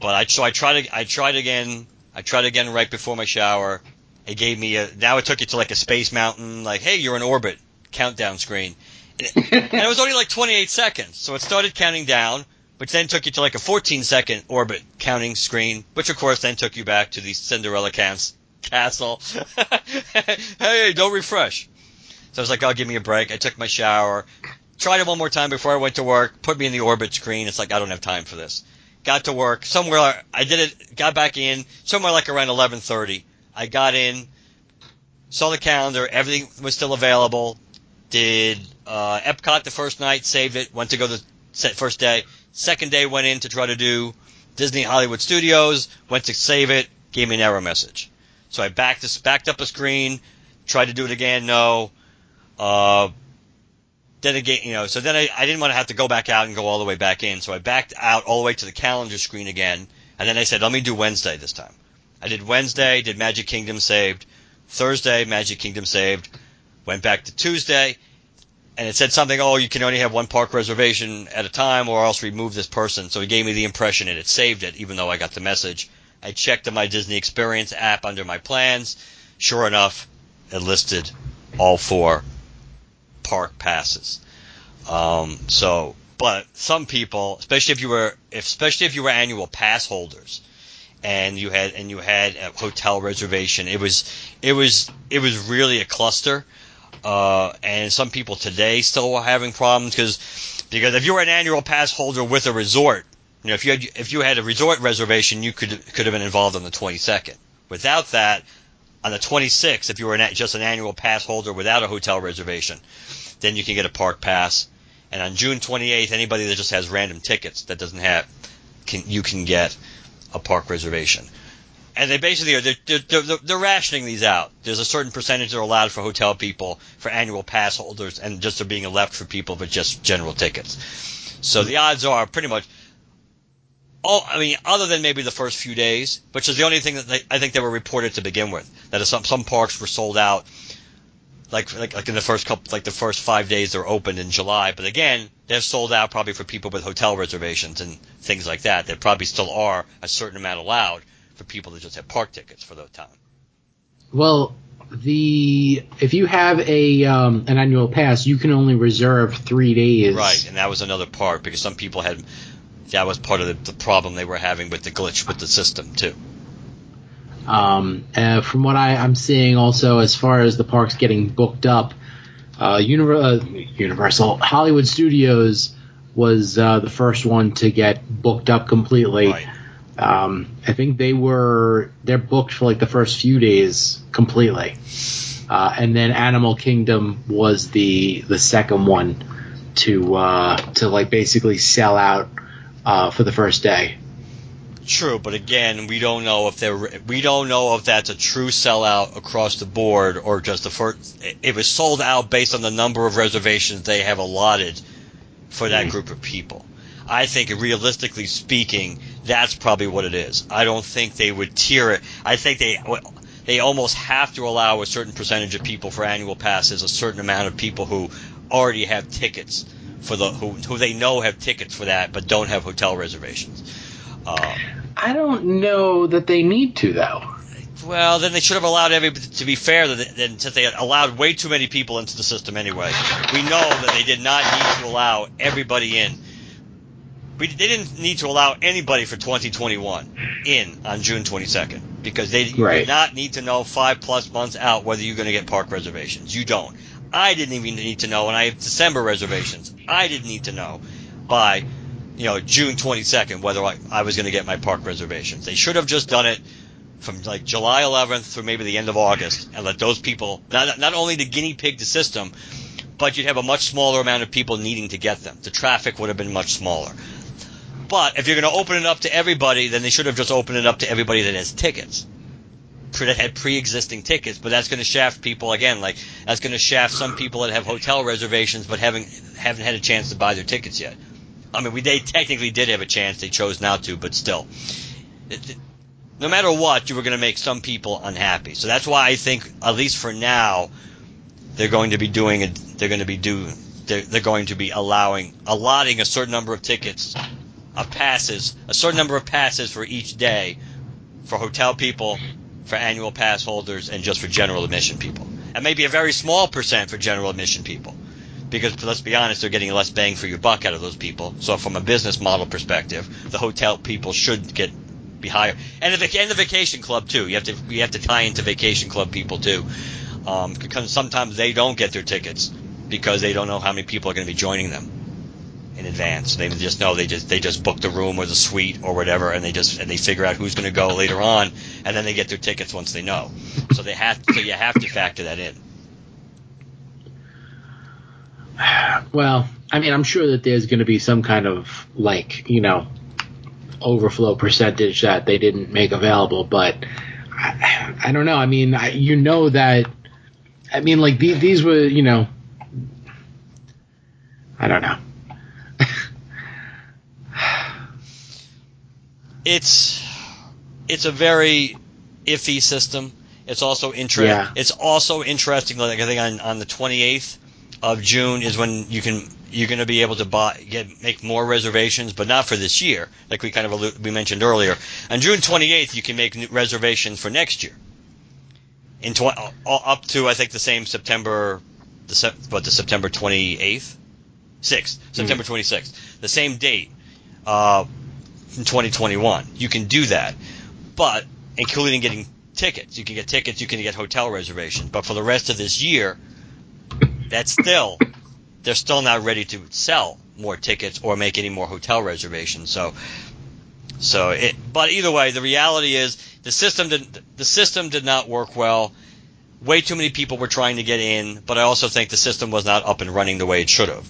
But I so I tried I tried again. I tried again right before my shower. It gave me a now it took it to like a space mountain like hey you're in orbit countdown screen. And it was only like 28 seconds, so it started counting down, which then took you to like a 14 second orbit counting screen, which of course then took you back to the Cinderella cans, castle. hey, don't refresh. So I was like, oh, give me a break. I took my shower, tried it one more time before I went to work, put me in the orbit screen. It's like, I don't have time for this. Got to work somewhere. I did it, got back in somewhere like around 11:30. I got in, saw the calendar, everything was still available. Did uh, Epcot the first night, saved it, went to go the first day. Second day went in to try to do Disney Hollywood Studios, went to save it, gave me an error message. So I backed this, backed up a screen, tried to do it again, no. Uh, then again, you know, so then I, I didn't want to have to go back out and go all the way back in, so I backed out all the way to the calendar screen again, and then I said, let me do Wednesday this time. I did Wednesday, did Magic Kingdom saved. Thursday, Magic Kingdom saved. Went back to Tuesday, and it said something, oh, you can only have one park reservation at a time, or else remove this person. So it gave me the impression it had saved it, even though I got the message. I checked in my Disney Experience app under my plans. Sure enough, it listed all four park passes. Um, so, but some people, especially if you were, if, especially if you were annual pass holders, and you had and you had a hotel reservation, it was it was it was really a cluster. Uh, and some people today still are having problems because because if you were an annual pass holder with a resort, you know if you had if you had a resort reservation, you could could have been involved on the 22nd. Without that, on the 26th, if you were an, just an annual pass holder without a hotel reservation, then you can get a park pass. And on June 28th, anybody that just has random tickets that doesn't have, can you can get a park reservation. And they basically are they're, they're, they're, rationing these out. There's a certain percentage that are allowed for hotel people, for annual pass holders, and just are being left for people with just general tickets. So the odds are pretty much. Oh, I mean, other than maybe the first few days, which is the only thing that they, I think they were reported to begin with, that some some parks were sold out, like like like in the first couple, like the first five days they're opened in July. But again, they're sold out probably for people with hotel reservations and things like that. There probably still are a certain amount allowed for people that just have park tickets for the time. Well, the if you have a um, an annual pass, you can only reserve three days. Right, and that was another part because some people had that was part of the, the problem they were having with the glitch with the system too. Um, uh, from what I, I'm seeing, also as far as the parks getting booked up, uh, Univer- uh, Universal Hollywood Studios was uh, the first one to get booked up completely. Right. Um, I think they were they're booked for like the first few days completely, uh, and then Animal Kingdom was the the second one to uh, to like basically sell out uh, for the first day. True, but again, we don't know if they're we don't know if that's a true sellout across the board or just the first. It was sold out based on the number of reservations they have allotted for that group of people. I think, realistically speaking, that's probably what it is. I don't think they would tier it. I think they they almost have to allow a certain percentage of people for annual passes, a certain amount of people who already have tickets for the who who they know have tickets for that but don't have hotel reservations. Um, I don't know that they need to though. well, then they should have allowed everybody. To be fair, then since they allowed way too many people into the system anyway, we know that they did not need to allow everybody in. We, they didn't need to allow anybody for 2021 in on June 22nd because they Right. did not need to know five plus months out whether you're going to get park reservations. You don't. I didn't even need to know, and I have December reservations. I didn't need to know by you know, June 22nd, whether I, I was going to get my park reservations. They should have just done it from like July 11th through maybe the end of August and let those people, not, not only to guinea pig the system, but you'd have a much smaller amount of people needing to get them. The traffic would have been much smaller. But if you're going to open it up to everybody, then they should have just opened it up to everybody that has tickets. That had pre-existing tickets, but that's going to shaft people again. Like that's going to shaft some people that have hotel reservations but haven't haven't had a chance to buy their tickets yet. I mean, we they technically did have a chance, they chose not to, but still, it, it, no matter what, you were going to make some people unhappy. So that's why I think, at least for now, they're going to be doing it. They're going to be do. They're, they're going to be allowing allotting a certain number of tickets, of passes, a certain number of passes for each day, for hotel people, for annual pass holders, and just for general admission people, and maybe a very small percent for general admission people because let's be honest, they're getting less bang for your buck out of those people. So from a business model perspective, the hotel people should get be higher, and the, and the vacation club too. You have to you have to tie into vacation club people too, um, because sometimes they don't get their tickets because they don't know how many people are going to be joining them in advance. They just know they just they just book the room or the suite or whatever, and they just and they figure out who's going to go later on, and then they get their tickets once they know. So they have so you have to factor that in. Well, I mean, I'm sure that there's going to be some kind of like you know overflow percentage that they didn't make available, but I, I don't know. I mean, I, you know that. I mean, like these, these were you know. I don't know. It's it's a very iffy system. It's also interesting. Yeah. It's also interesting. Like I think on, on the 28th of June is when you can you're going to be able to buy get make more reservations, but not for this year, like we kind of allu- we mentioned earlier. On June 28th, you can make reservations for next year. In tw- up to I think the same September, the sep- what the September 28th, 6th, September 26th, the same date, uh, in 2021. You can do that, but including getting tickets, you can get tickets, you can get hotel reservations, but for the rest of this year that's still they're still not ready to sell more tickets or make any more hotel reservations. So so it but either way, the reality is the system did the system did not work well. Way too many people were trying to get in, but I also think the system was not up and running the way it should have.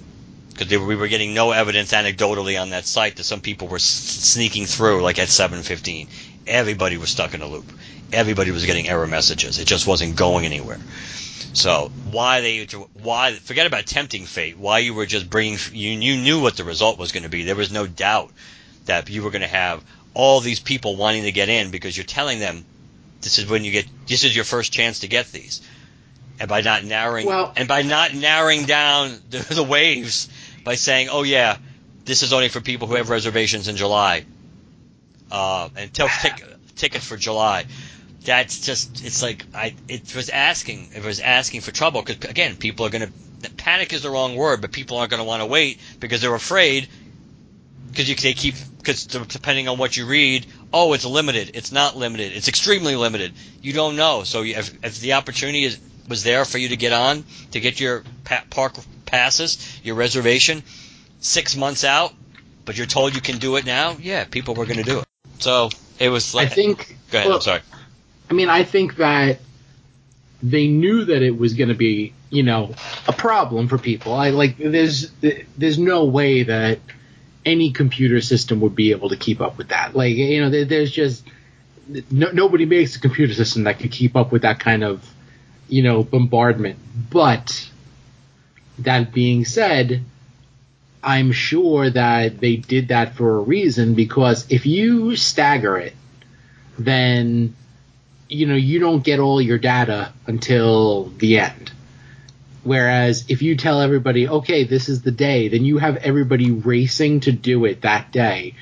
Because we were getting no evidence anecdotally on that site that some people were s- sneaking through, like at 7:15. Everybody was stuck in a loop. Everybody was getting error messages. It just wasn't going anywhere. So why they why forget about tempting fate? Why you were just bringing you you knew what the result was going to be. There was no doubt that you were going to have all these people wanting to get in because you're telling them this is when you get this is your first chance to get these. And by not narrowing Well- and by not narrowing down the, the waves by saying, "Oh yeah, this is only for people who have reservations in July." Uh, and t- tic- tickets for July. That's just it's like I it was asking it was asking for trouble because again people are gonna panic is the wrong word but people aren't gonna want to wait because they're afraid because you they keep because depending on what you read oh it's limited it's not limited it's extremely limited. You don't know. So if, if the opportunity is was there for you to get on to get your park passes your reservation six months out but you're told you can do it now yeah people were gonna do it so it was Like, I think. go ahead well, I'm sorry I mean, I think that they knew that it was going to be, you know, a problem for people. I like there's there's no way that any computer system would be able to keep up with that. Like, you know, there, there's just no, nobody makes a computer system that could keep up with that kind of, you know, bombardment. But that being said, I'm sure that they did that for a reason because if you stagger it, then you know you don't get all your data until the end. Whereas if you tell everybody, okay, this is the day, then you have everybody racing to do it that day.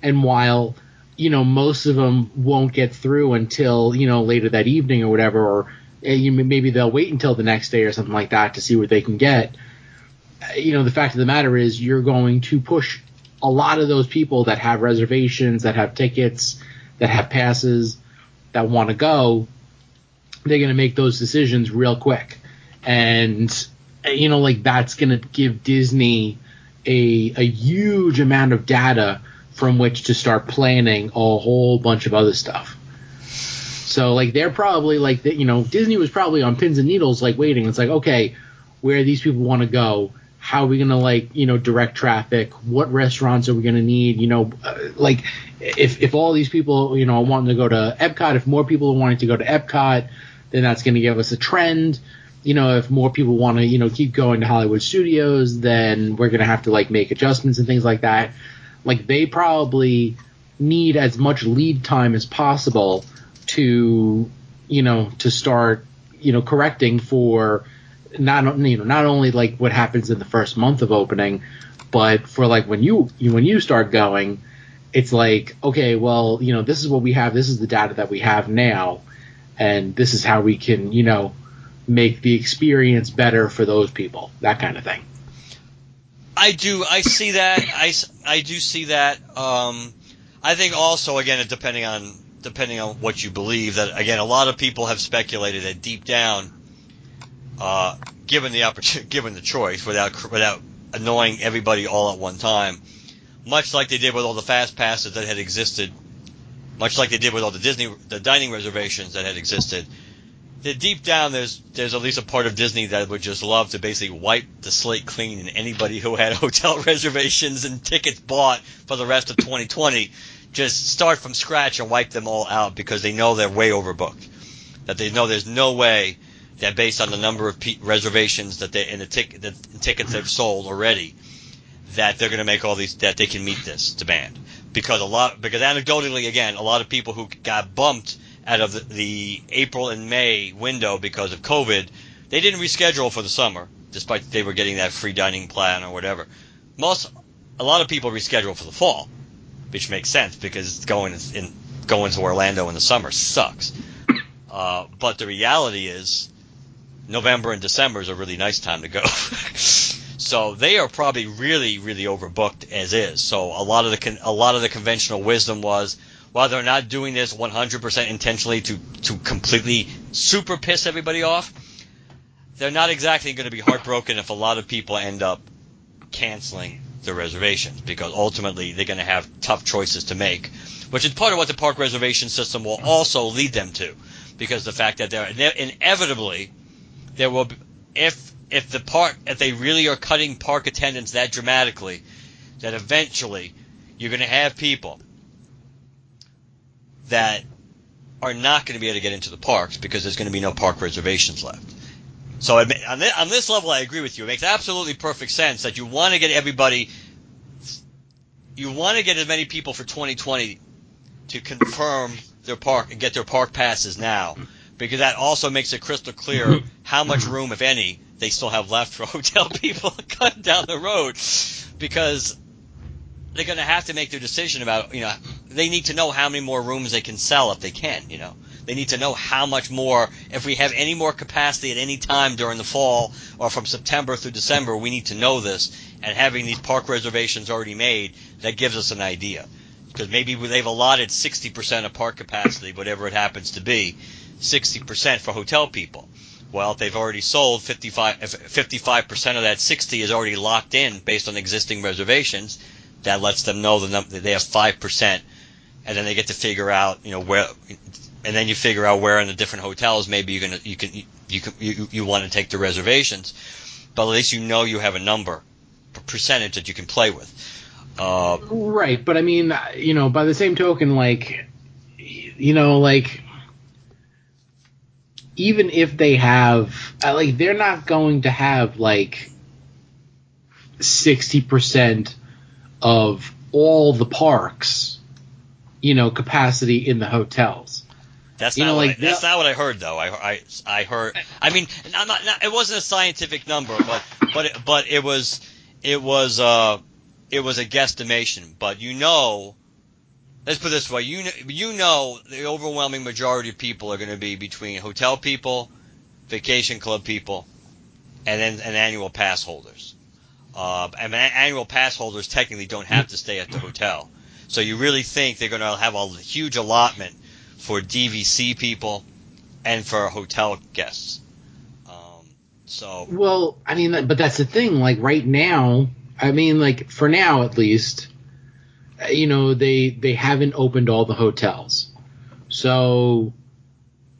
And while you know most of them won't get through until you know later that evening or whatever, or maybe they'll wait until the next day or something like that to see what they can get. You know, the fact of the matter is you're going to push a lot of those people that have reservations, that have tickets, that have passes, that want to go, they're going to make those decisions real quick. And, you know, like that's going to give Disney, a a huge amount of data from which to start planning a whole bunch of other stuff. So like they're probably like you know Disney was probably on pins and needles like waiting. It's like okay, where these people want to go? How are we gonna like you know direct traffic? What restaurants are we gonna need? You know, uh, like if if all these people you know are wanting to go to Epcot, if more people are wanting to go to Epcot, then that's gonna give us a trend you know, if more people want to, you know, keep going to Hollywood studios, then we're to have to like make adjustments and things like that. Like they probably need as much lead time as possible to, you know, to start, you know, correcting for not, you know, not only like what happens in the first month of opening, but for like when you, when you start going, it's like, okay, well, you know, this is what we have. This is the data that we have now. And this is how we can, you know, make the experience better for those people, that kind of thing. I do. I see that. I, I do see that. Um, I think also again, depending on depending on what you believe, that again, a lot of people have speculated that deep down, uh, given the opportunity, given the choice, without without annoying everybody all at one time, much like they did with all the fast passes that had existed, much like they did with all the Disney the dining reservations that had existed that deep down there's there's at least a part of Disney that would just love to basically wipe the slate clean and anybody who had hotel reservations and tickets bought for the rest of 2020 just start from scratch and wipe them all out because they know they're way overbooked. That they know there's no way that based on the number of p- reservations that they and the, tic- the tickets they've sold already that they're going to make all these that they can meet this demand because a lot because anecdotally again a lot of people who got bumped out of the, the April and May window because of COVID, they didn't reschedule for the summer, despite they were getting that free dining plan or whatever. Most, a lot of people reschedule for the fall, which makes sense because going in going to Orlando in the summer sucks. Uh, but the reality is, November and December is a really nice time to go. so they are probably really, really overbooked as is. So a lot of the con- a lot of the conventional wisdom was while they're not doing this 100% intentionally to, to completely super piss everybody off, they're not exactly going to be heartbroken if a lot of people end up canceling their reservations because ultimately they're going to have tough choices to make, which is part of what the park reservation system will also lead them to because the fact that they're inevitably there will be, if if the park if they really are cutting park attendance that dramatically that eventually you're going to have people that are not going to be able to get into the parks because there's going to be no park reservations left. So on this, on this level, I agree with you. It makes absolutely perfect sense that you want to get everybody, you want to get as many people for 2020 to confirm their park and get their park passes now, because that also makes it crystal clear how much room, if any, they still have left for hotel people down the road. Because they're going to have to make their decision about, you know, they need to know how many more rooms they can sell if they can, you know. They need to know how much more, if we have any more capacity at any time during the fall or from September through December, we need to know this. And having these park reservations already made, that gives us an idea. Because maybe they've allotted 60% of park capacity, whatever it happens to be, 60% for hotel people. Well, if they've already sold 55, 55% of that 60 is already locked in based on existing reservations, that lets them know that they have five percent, and then they get to figure out you know where, and then you figure out where in the different hotels maybe you're gonna you can you can you, you want to take the reservations, but at least you know you have a number, a percentage that you can play with. Uh, right, but I mean, you know, by the same token, like, you know, like even if they have like they're not going to have like 60% of all the parks, you know, capacity in the hotels. That's you not know, like I, that's not what I heard though. I, I, I heard. I mean, not, not, it wasn't a scientific number, but but it, but it was it was uh it was a guesstimation. But you know, let's put it this way: you know, you know the overwhelming majority of people are going to be between hotel people, vacation club people, and then and annual pass holders. Uh, and annual pass holders technically don't have to stay at the hotel. So you really think they're going to have a huge allotment for DVC people and for hotel guests. Um, so well, I mean, but that's the thing. Like right now, I mean, like for now at least, uh, you know, they they haven't opened all the hotels, so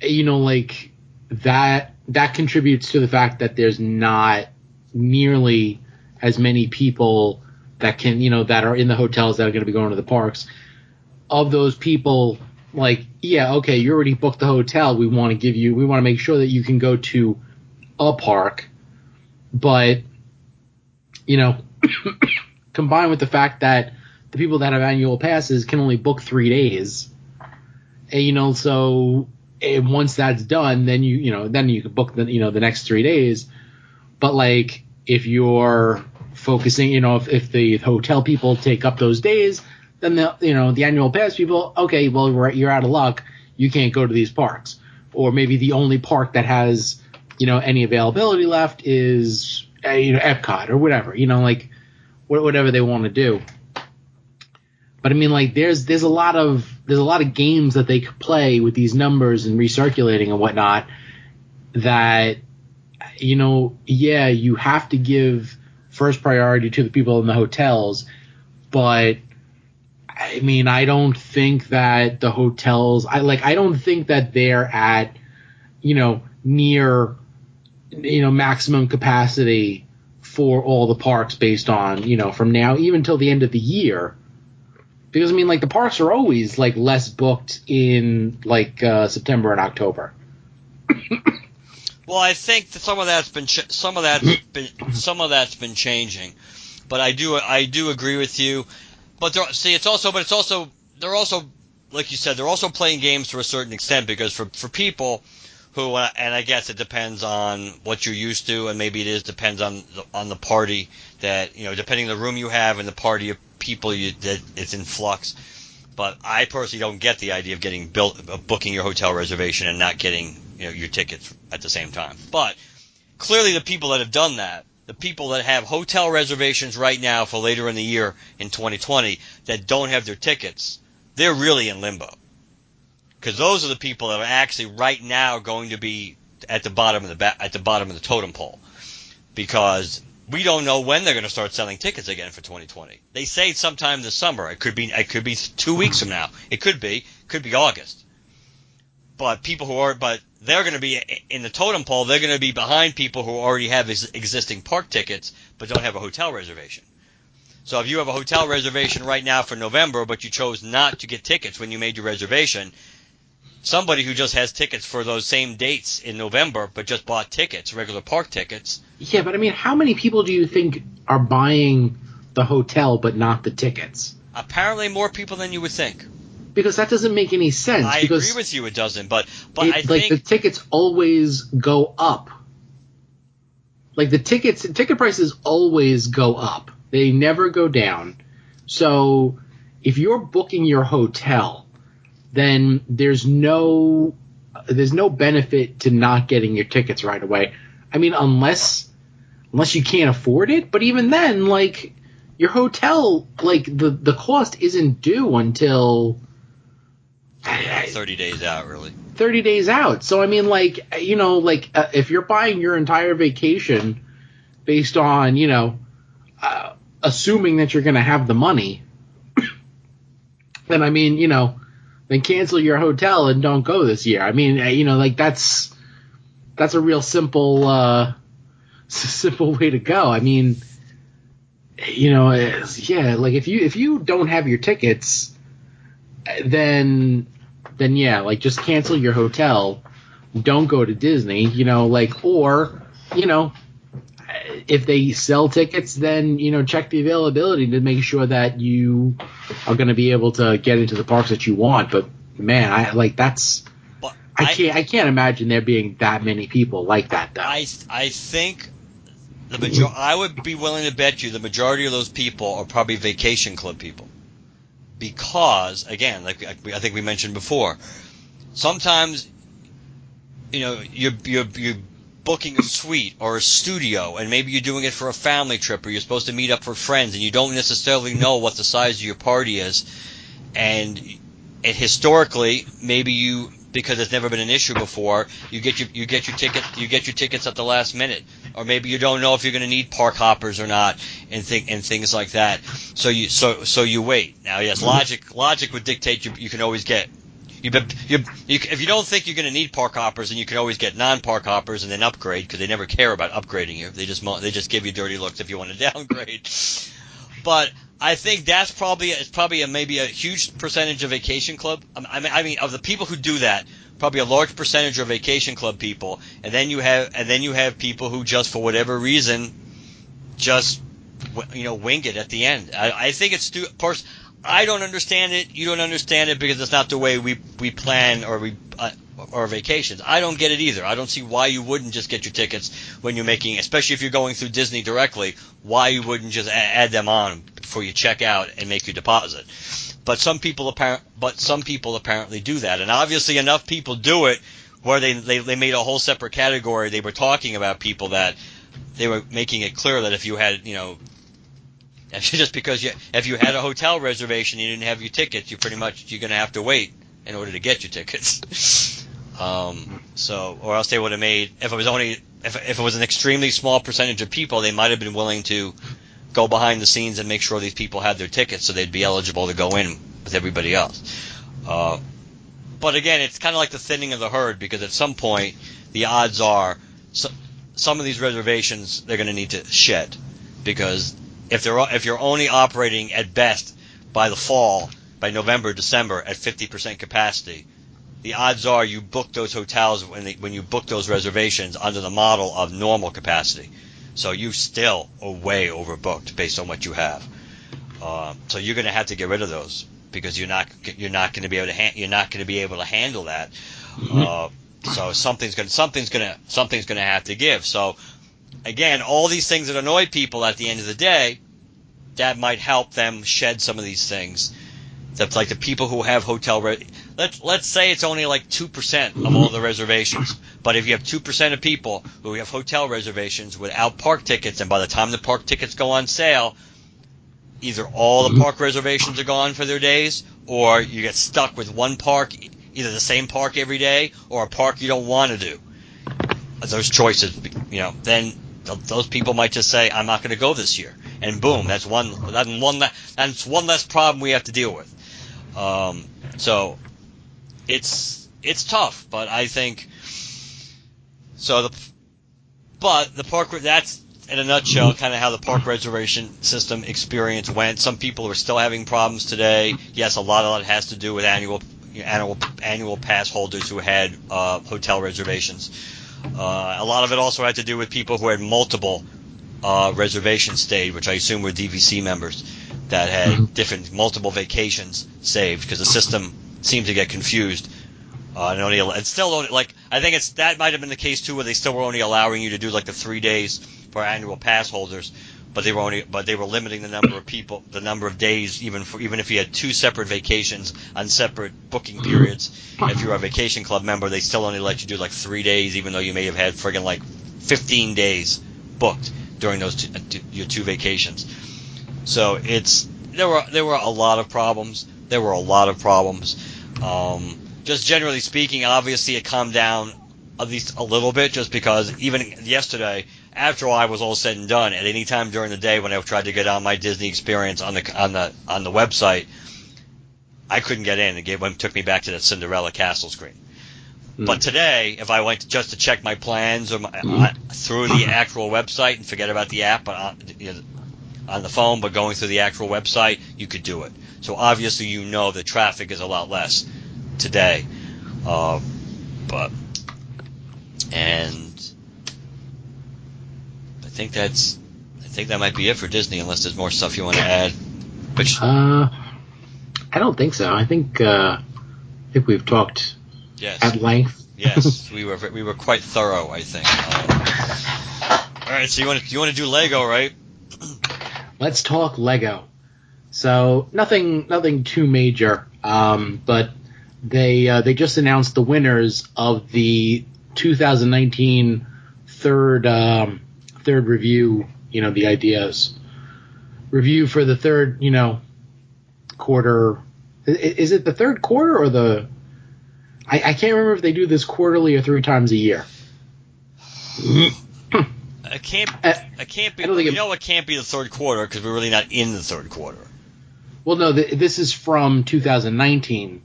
you know, like that that contributes to the fact that there's not nearly as many people that can, you know, that are in the hotels that are going to be going to the parks. Of those people, like, yeah, okay, you already booked the hotel. We want to give you, we want to make sure that you can go to a park, but you know, combined with the fact that the people that have annual passes can only book three days, and, you know, so and once that's done, then you, you know, then you can book the, you know, the next three days. But like, if you're focusing, you know, if, if the hotel people take up those days, then the, you know, the annual pass people, okay, well, you're out of luck. You can't go to these parks. Or maybe the only park that has, you know, any availability left is, uh, you know, Epcot or whatever, you know, like whatever they want to do. But I mean, like, there's there's a lot of there's a lot of games that they could play with these numbers and recirculating and whatnot. That you know, yeah, you have to give first priority to the people in the hotels, but I mean, I don't think that the hotels, I like, I don't think that they're at, you know, near, you know, maximum capacity for all the parks based on, you know, from now even till the end of the year because I mean, like the parks are always like less booked in like uh, September and October. well, I think that some of that's been ch- some of that's been some of that's been changing, but I do I do agree with you. But there, see, it's also but it's also they're also like you said they're also playing games to a certain extent because for for people who uh, and I guess it depends on what you're used to and maybe it is depends on the, on the party that you know depending on the room you have and the party of people you, that it's in flux. But I personally don't get the idea of getting built, of booking your hotel reservation and not getting you know your tickets at the same time. But clearly, the people that have done that, the people that have hotel reservations right now for later in the year in 2020 that don't have their tickets, they're really in limbo. Because those are the people that are actually right now going to be at the bottom of the ba- at the bottom of the totem pole, because we don't know when they're going to start selling tickets again for 2020. They say sometime this summer. It could be it could be two weeks from now. It could be could be August. But people who are but they're going to be in the totem pole. They're going to be behind people who already have ex- existing park tickets but don't have a hotel reservation. So if you have a hotel reservation right now for November, but you chose not to get tickets when you made your reservation, somebody who just has tickets for those same dates in November, but just bought tickets, regular park tickets. Yeah, but I mean, how many people do you think are buying the hotel but not the tickets? Apparently, more people than you would think. Because that doesn't make any sense. I because agree with you, it doesn't. But but it, I like think the tickets always go up. Like the tickets, ticket prices always go up. They never go down. So if you're booking your hotel then there's no there's no benefit to not getting your tickets right away. I mean, unless unless you can't afford it, but even then, like your hotel, like the the cost isn't due until yeah, 30 days out, really. 30 days out. So I mean, like you know, like uh, if you're buying your entire vacation based on you know, uh, assuming that you're going to have the money, then I mean, you know then cancel your hotel and don't go this year. I mean, you know, like that's that's a real simple uh simple way to go. I mean, you know, yeah, like if you if you don't have your tickets, then then yeah, like just cancel your hotel. Don't go to Disney, you know, like or you know, if they sell tickets, then you know check the availability to make sure that you are going to be able to get into the parks that you want. But man, I like that's But I can't I can't imagine there being that many people like that though. I I think the major I would be willing to bet you the majority of those people are probably vacation club people. Because again, like I think we mentioned before, sometimes you know you're you're you're booking a suite or a studio and maybe you're doing it for a family trip or you're supposed to meet up for friends and you don't necessarily know what the size of your party is. And historically, maybe you because it's never been an issue before, you get your you get your ticket you get your tickets at the last minute, or maybe you don't know if you're going to need park hoppers or not, and think and things like that. So you so so you wait. Now, yes, mm-hmm. logic logic would dictate you you can always get. You, you, you, if you don't think you're going to need park hoppers, then you can always get non-park hoppers and then upgrade because they never care about upgrading you. They just they just give you dirty looks if you want to downgrade. But I think that's probably it's probably a, maybe a huge percentage of vacation club. Um, I mean, I mean of the people who do that, probably a large percentage are vacation club people, and then you have and then you have people who just for whatever reason just you know wing it at the end. I, I think it's too, of course, I don't understand it. You don't understand it because it's not the way we we plan or we uh, or vacations. I don't get it either. I don't see why you wouldn't just get your tickets when you're making, especially if you're going through Disney directly. Why you wouldn't just add them on before you check out and make your deposit? But some people apparent, but some people apparently do that, and obviously enough people do it where they, they they made a whole separate category. They were talking about people that they were making it clear that if you had you know just because you if you had a hotel reservation you didn't have your tickets, you pretty much you're going to have to wait in order to get your tickets. um, so, or else they would have made if it was only if if it was an extremely small percentage of people, they might have been willing to go behind the scenes and make sure these people had their tickets so they'd be eligible to go in with everybody else. Uh, but again, it's kind of like the thinning of the herd because at some point the odds are so, some of these reservations they're going to need to shed because if they're if you're only operating at best by the fall, by November, December at 50% capacity, the odds are you book those hotels when they, when you book those reservations under the model of normal capacity. So you still are way overbooked based on what you have. Uh, so you're going to have to get rid of those because you're not you're not going to be able to ha- you're not going to be able to handle that. Uh, so something's going something's going to something's going to have to give. So again, all these things that annoy people at the end of the day, that might help them shed some of these things. That's like the people who have hotel. Re- let's let's say it's only like two percent of all the reservations, but if you have two percent of people who have hotel reservations without park tickets, and by the time the park tickets go on sale, either all the mm-hmm. park reservations are gone for their days, or you get stuck with one park, either the same park every day, or a park you don't want to do. Those choices, you know, then those people might just say, "I'm not going to go this year," and boom, that's one that's one that's one less problem we have to deal with. Um, so it's it's tough, but I think so. The but the park that's in a nutshell kind of how the park reservation system experience went. Some people are still having problems today. Yes, a lot of it has to do with annual annual annual pass holders who had uh, hotel reservations. Uh, a lot of it also had to do with people who had multiple uh, reservations stayed, which I assume were DVC members that had different multiple vacations saved because the system seemed to get confused. Uh, and only it's still only, like I think it's that might have been the case too, where they still were only allowing you to do like the three days for annual pass holders, but they were only but they were limiting the number of people, the number of days, even for even if you had two separate vacations on separate booking periods. If you're a vacation club member, they still only let you do like three days, even though you may have had friggin' like 15 days booked during those two, your two vacations. So it's there were there were a lot of problems. There were a lot of problems. Um, just generally speaking, obviously it calmed down at least a little bit, just because even yesterday, after all I was all said and done, at any time during the day when I tried to get on my Disney experience on the on the on the website, I couldn't get in. It gave, took me back to that Cinderella castle screen. Mm. But today, if I went to, just to check my plans or my, mm. uh, through the actual website and forget about the app on, you know, on the phone, but going through the actual website, you could do it. So obviously, you know the traffic is a lot less today. Uh, but and think that's I think that might be it for Disney, unless there's more stuff you want to add. Which uh, I don't think so. I think uh, I think we've talked yes. at length. yes, we were we were quite thorough. I think. Um, all right, so you want to you want to do Lego, right? Let's talk Lego. So nothing nothing too major, um, but they uh, they just announced the winners of the 2019 third um, third review. You know the ideas review for the third you know quarter. Is, it the third quarter or the? I, I can't remember if they do this quarterly or three times a year. it can't. Uh, It can't be. I You know, it can't be the third quarter because we're really not in the third quarter. Well, no, th- this is from 2019.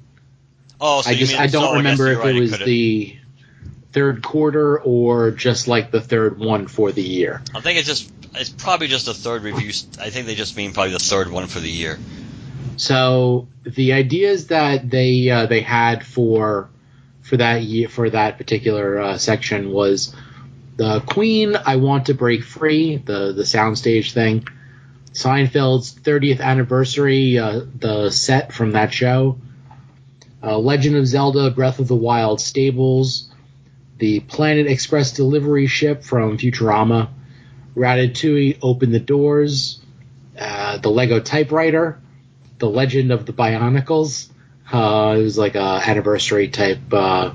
Oh, so I you just mean, I don't guess remember if right, it was the third quarter or just like the third one for the year. I think it's just. It's probably just the third review. I think they just mean probably the third one for the year. So the ideas that they uh, they had for for that year for that particular uh, section was the Queen. I want to break free the the soundstage thing. Seinfeld's 30th anniversary, uh, the set from that show. Uh, Legend of Zelda: Breath of the Wild stables. The Planet Express delivery ship from Futurama. Ratatouille open the doors. Uh, the Lego typewriter. The Legend of the Bionicles. Uh, it was like a anniversary type uh,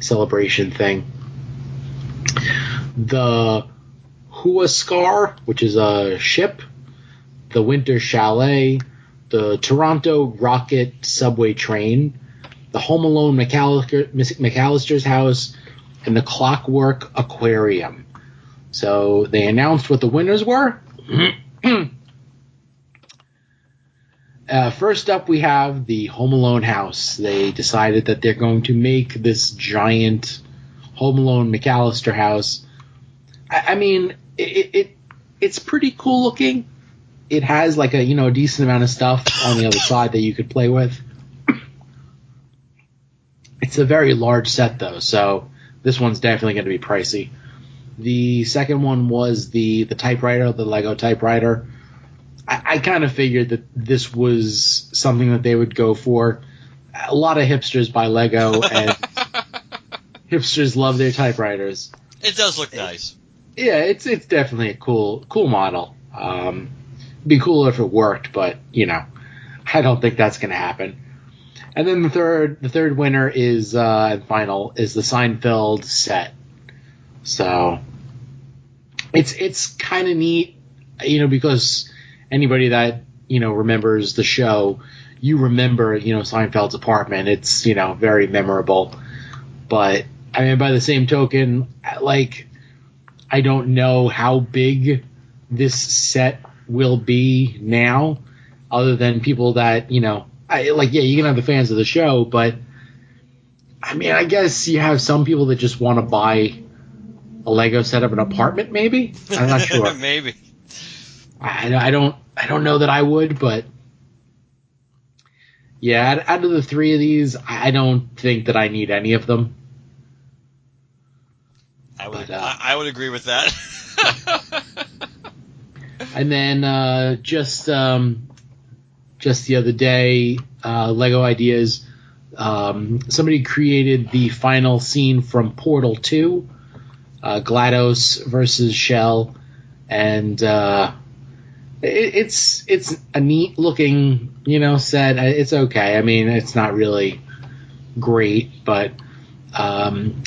celebration thing. The Huascar, which is a ship. The Winter Chalet. The Toronto Rocket subway train. The Home Alone McAllister, McAllister's house. And the Clockwork Aquarium. So they announced what the winners were. Uh, first up, we have the Home Alone house. They decided that they're going to make this giant Home Alone McAllister house. I, I mean, it, it it's pretty cool looking. It has like a you know a decent amount of stuff on the other side that you could play with. It's a very large set though, so this one's definitely going to be pricey. The second one was the the typewriter, the Lego typewriter. I, I kind of figured that this was something that they would go for. A lot of hipsters buy Lego, and hipsters love their typewriters. It does look nice. Yeah, it's it's definitely a cool cool model. Um, be cool if it worked, but you know, I don't think that's going to happen. And then the third the third winner is uh, final is the Seinfeld set. So it's it's kind of neat, you know, because anybody that you know remembers the show, you remember you know Seinfeld's apartment. It's you know very memorable. But I mean, by the same token, like I don't know how big this set will be now, other than people that you know. I, like yeah, you can have the fans of the show, but I mean, I guess you have some people that just want to buy a Lego set of an apartment. Maybe I'm not sure. Maybe. I, I don't I don't know that I would, but yeah, out, of the three of these, I don't think that I need any of them. I would. But, uh, I, I would agree with that. And then uh, just um, just the other day, uh, Lego Ideas, um, somebody created the final scene from Portal Two, uh, Glados versus Chell, and uh, it, it's it's a neat looking you know set. It's okay. I mean, it's not really great, but um,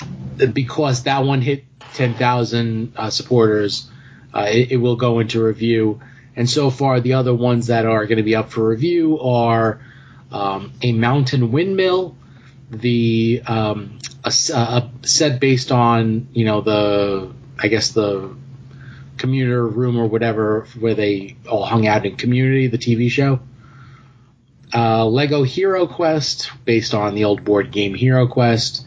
because that one hit ten thousand uh, supporters uh, it, it will go into review. And so far, the other ones that are going to be up for review are um, a mountain windmill, the um, a, a set based on you know the I guess the commuter room or whatever where they all hung out in Community, the TV show. Uh, Lego Hero Quest, based on the old board game Hero Quest.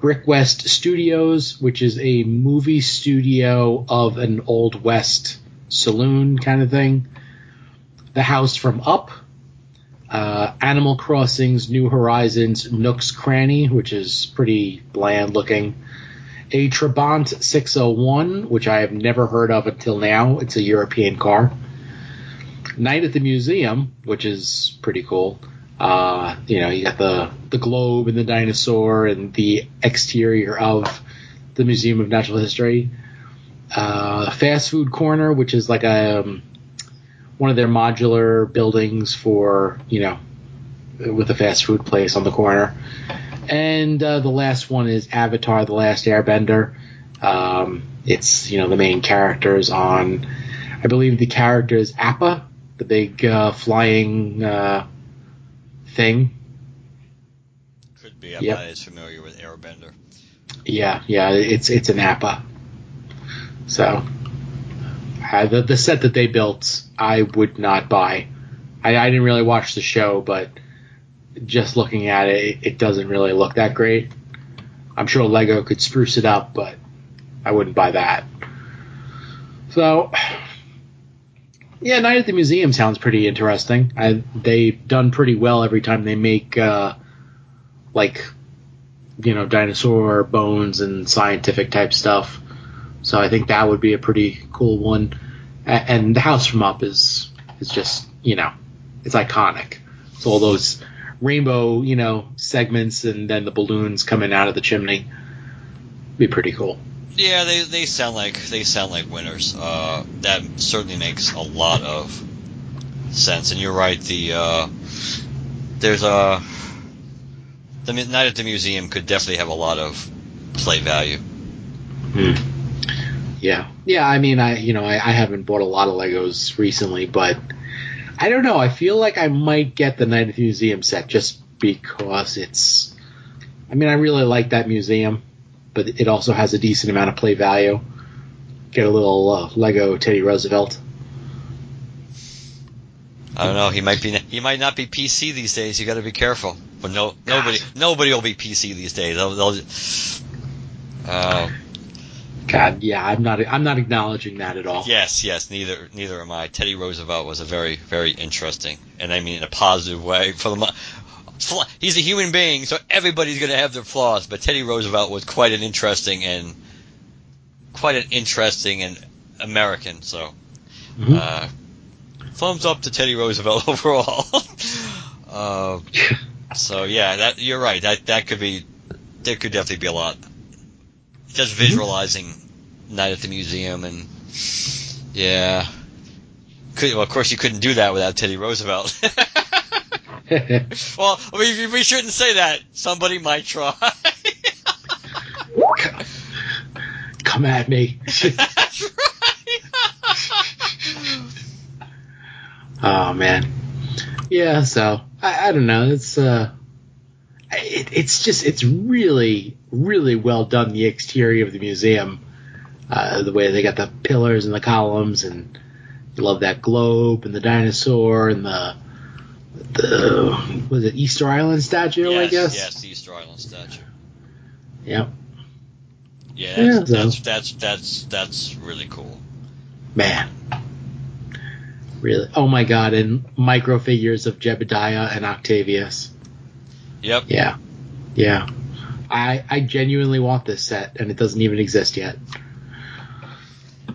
Brick West Studios, which is a movie studio of an old west saloon kind of thing. The House from Up, uh, Animal Crossing's New Horizons Nook's Cranny, which is pretty bland looking. A Trabant 601, which I have never heard of until now. It's a European car. Night at the Museum, which is pretty cool. Uh, you know, you got the the globe and the dinosaur and the exterior of the Museum of Natural History. Uh, fast food corner, which is like a um, one of their modular buildings for you know with a fast food place on the corner. And uh, the last one is Avatar: The Last Airbender. Um, it's you know the main characters on, I believe the character is Appa, the big uh, flying uh, thing. Could be. I'm Yep. not as familiar with Airbender. Yeah, yeah, it's it's an Appa. So uh, the the set that they built, I would not buy. I, I didn't really watch the show, but just looking at it, it doesn't really look that great. I'm sure Lego could spruce it up, but I wouldn't buy that. So, yeah, Night at the Museum sounds pretty interesting. I, they've done pretty well every time they make, uh, like, you know, dinosaur bones and scientific type stuff. So I think that would be a pretty cool one. And the house from Up is is just, you know, it's iconic. So all those rainbow, you know, segments and then the balloons coming out of the chimney. Be pretty cool. Yeah, they, they sound like they sound like winners. Uh, that certainly makes a lot of sense. And you're right. The uh, there's a the night at the museum could definitely have a lot of play value. Yeah. Yeah, I mean I you know, I, I haven't bought a lot of Legos recently, but I don't know, I feel like I might get the Night at the Museum set just because it's I mean I really like that museum, but it also has a decent amount of play value. Get a little uh, Lego Teddy Roosevelt. I don't know. He might be he might not be PC these days. You got to be careful. But no nobody nobody will be PC these days. They'll, they'll uh, God, yeah, I'm not I'm not acknowledging that at all. Yes, yes, neither neither am I. Teddy Roosevelt was a very very interesting, and I mean in a positive way. For the he's a human being, so everybody's going to have their flaws. But Teddy Roosevelt was quite an interesting and quite an interesting and American. So, Mhm. uh, thumbs up to Teddy Roosevelt overall. uh, so yeah, that you're right. That that could be there could definitely be a lot. Just visualizing night at the museum and yeah. Could, well, of course, you couldn't do that without Teddy Roosevelt. well, we, we shouldn't say that. Somebody might try. Come at me. Oh man, yeah. So I, I don't know. It's uh, it, it's just it's really really well done. The exterior of the museum, uh, the way they got the pillars and the columns, and I love that globe and the dinosaur and the the was it Easter Island statue? I guess. yes, the Easter Island statue. Yep. Yeah, Yeah, that's, so- that's that's that's that's really cool. Man. Really? Oh my god! And micro figures of Jedediah and Octavius. Yep. Yeah, yeah. I I genuinely want this set, and it doesn't even exist yet.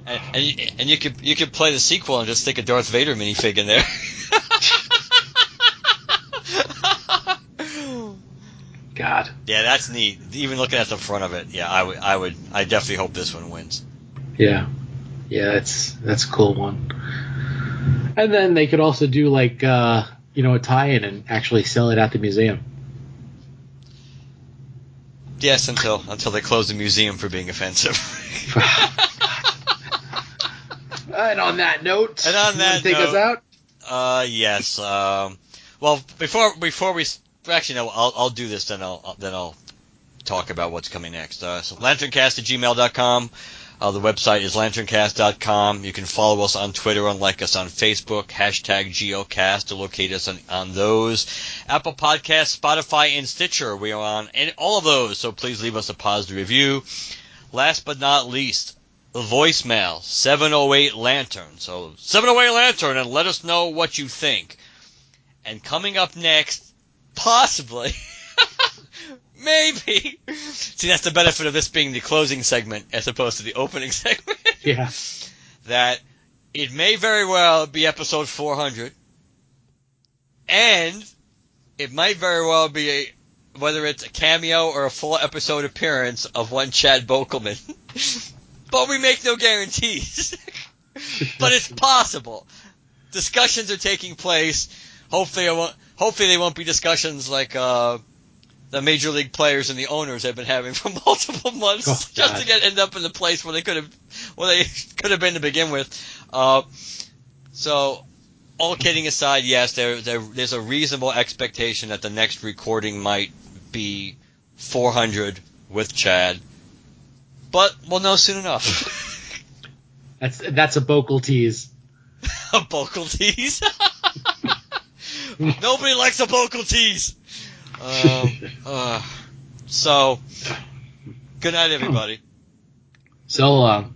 And, and, you, and you could you could play the sequel and just stick a Darth Vader minifig in there. God. yeah, that's neat. Even looking at the front of it, yeah, I would I would I definitely hope this one wins. Yeah, yeah. That's that's a cool one. And then they could also do like uh, you know a tie-in and actually sell it at the museum. Yes, until until they close the museum for being offensive. and on that note, And on that take us note- out. Uh, yes. Um, well, before before we actually no, I'll I'll do this then I'll I'll- then I'll talk about what's coming next. Uh, so lanterncast at gmail.com. Uh, the website is lanterncast.com. You can follow us on Twitter and like us on Facebook. Hashtag GeoCast to locate us on, on those. Apple Podcasts, Spotify, and Stitcher. We are on in all of those, so please leave us a positive review. Last but not least, the voicemail 708 Lantern. So 708 Lantern, and let us know what you think. And coming up next, possibly, maybe. See, that's the benefit of this being the closing segment as opposed to the opening segment. Yeah. that it may very well be episode 400, and it might very well be a, whether it's a cameo or a full episode appearance of one Chad Bokelman. but we make no guarantees. but it's possible. Discussions are taking place. Hopefully, won't, hopefully they won't be discussions like uh, the major league players and the owners have been having for multiple months Oh, just God. to get end up in the place where they could have, where they could have been to begin with. Uh, so, all kidding aside, yes, there, there there's a reasonable expectation that the next recording might be 400 with Chad, but we'll know soon enough. That's that's a vocal tease. a vocal tease. Nobody likes a vocal tease. Um, uh, so, good night, everybody. So long.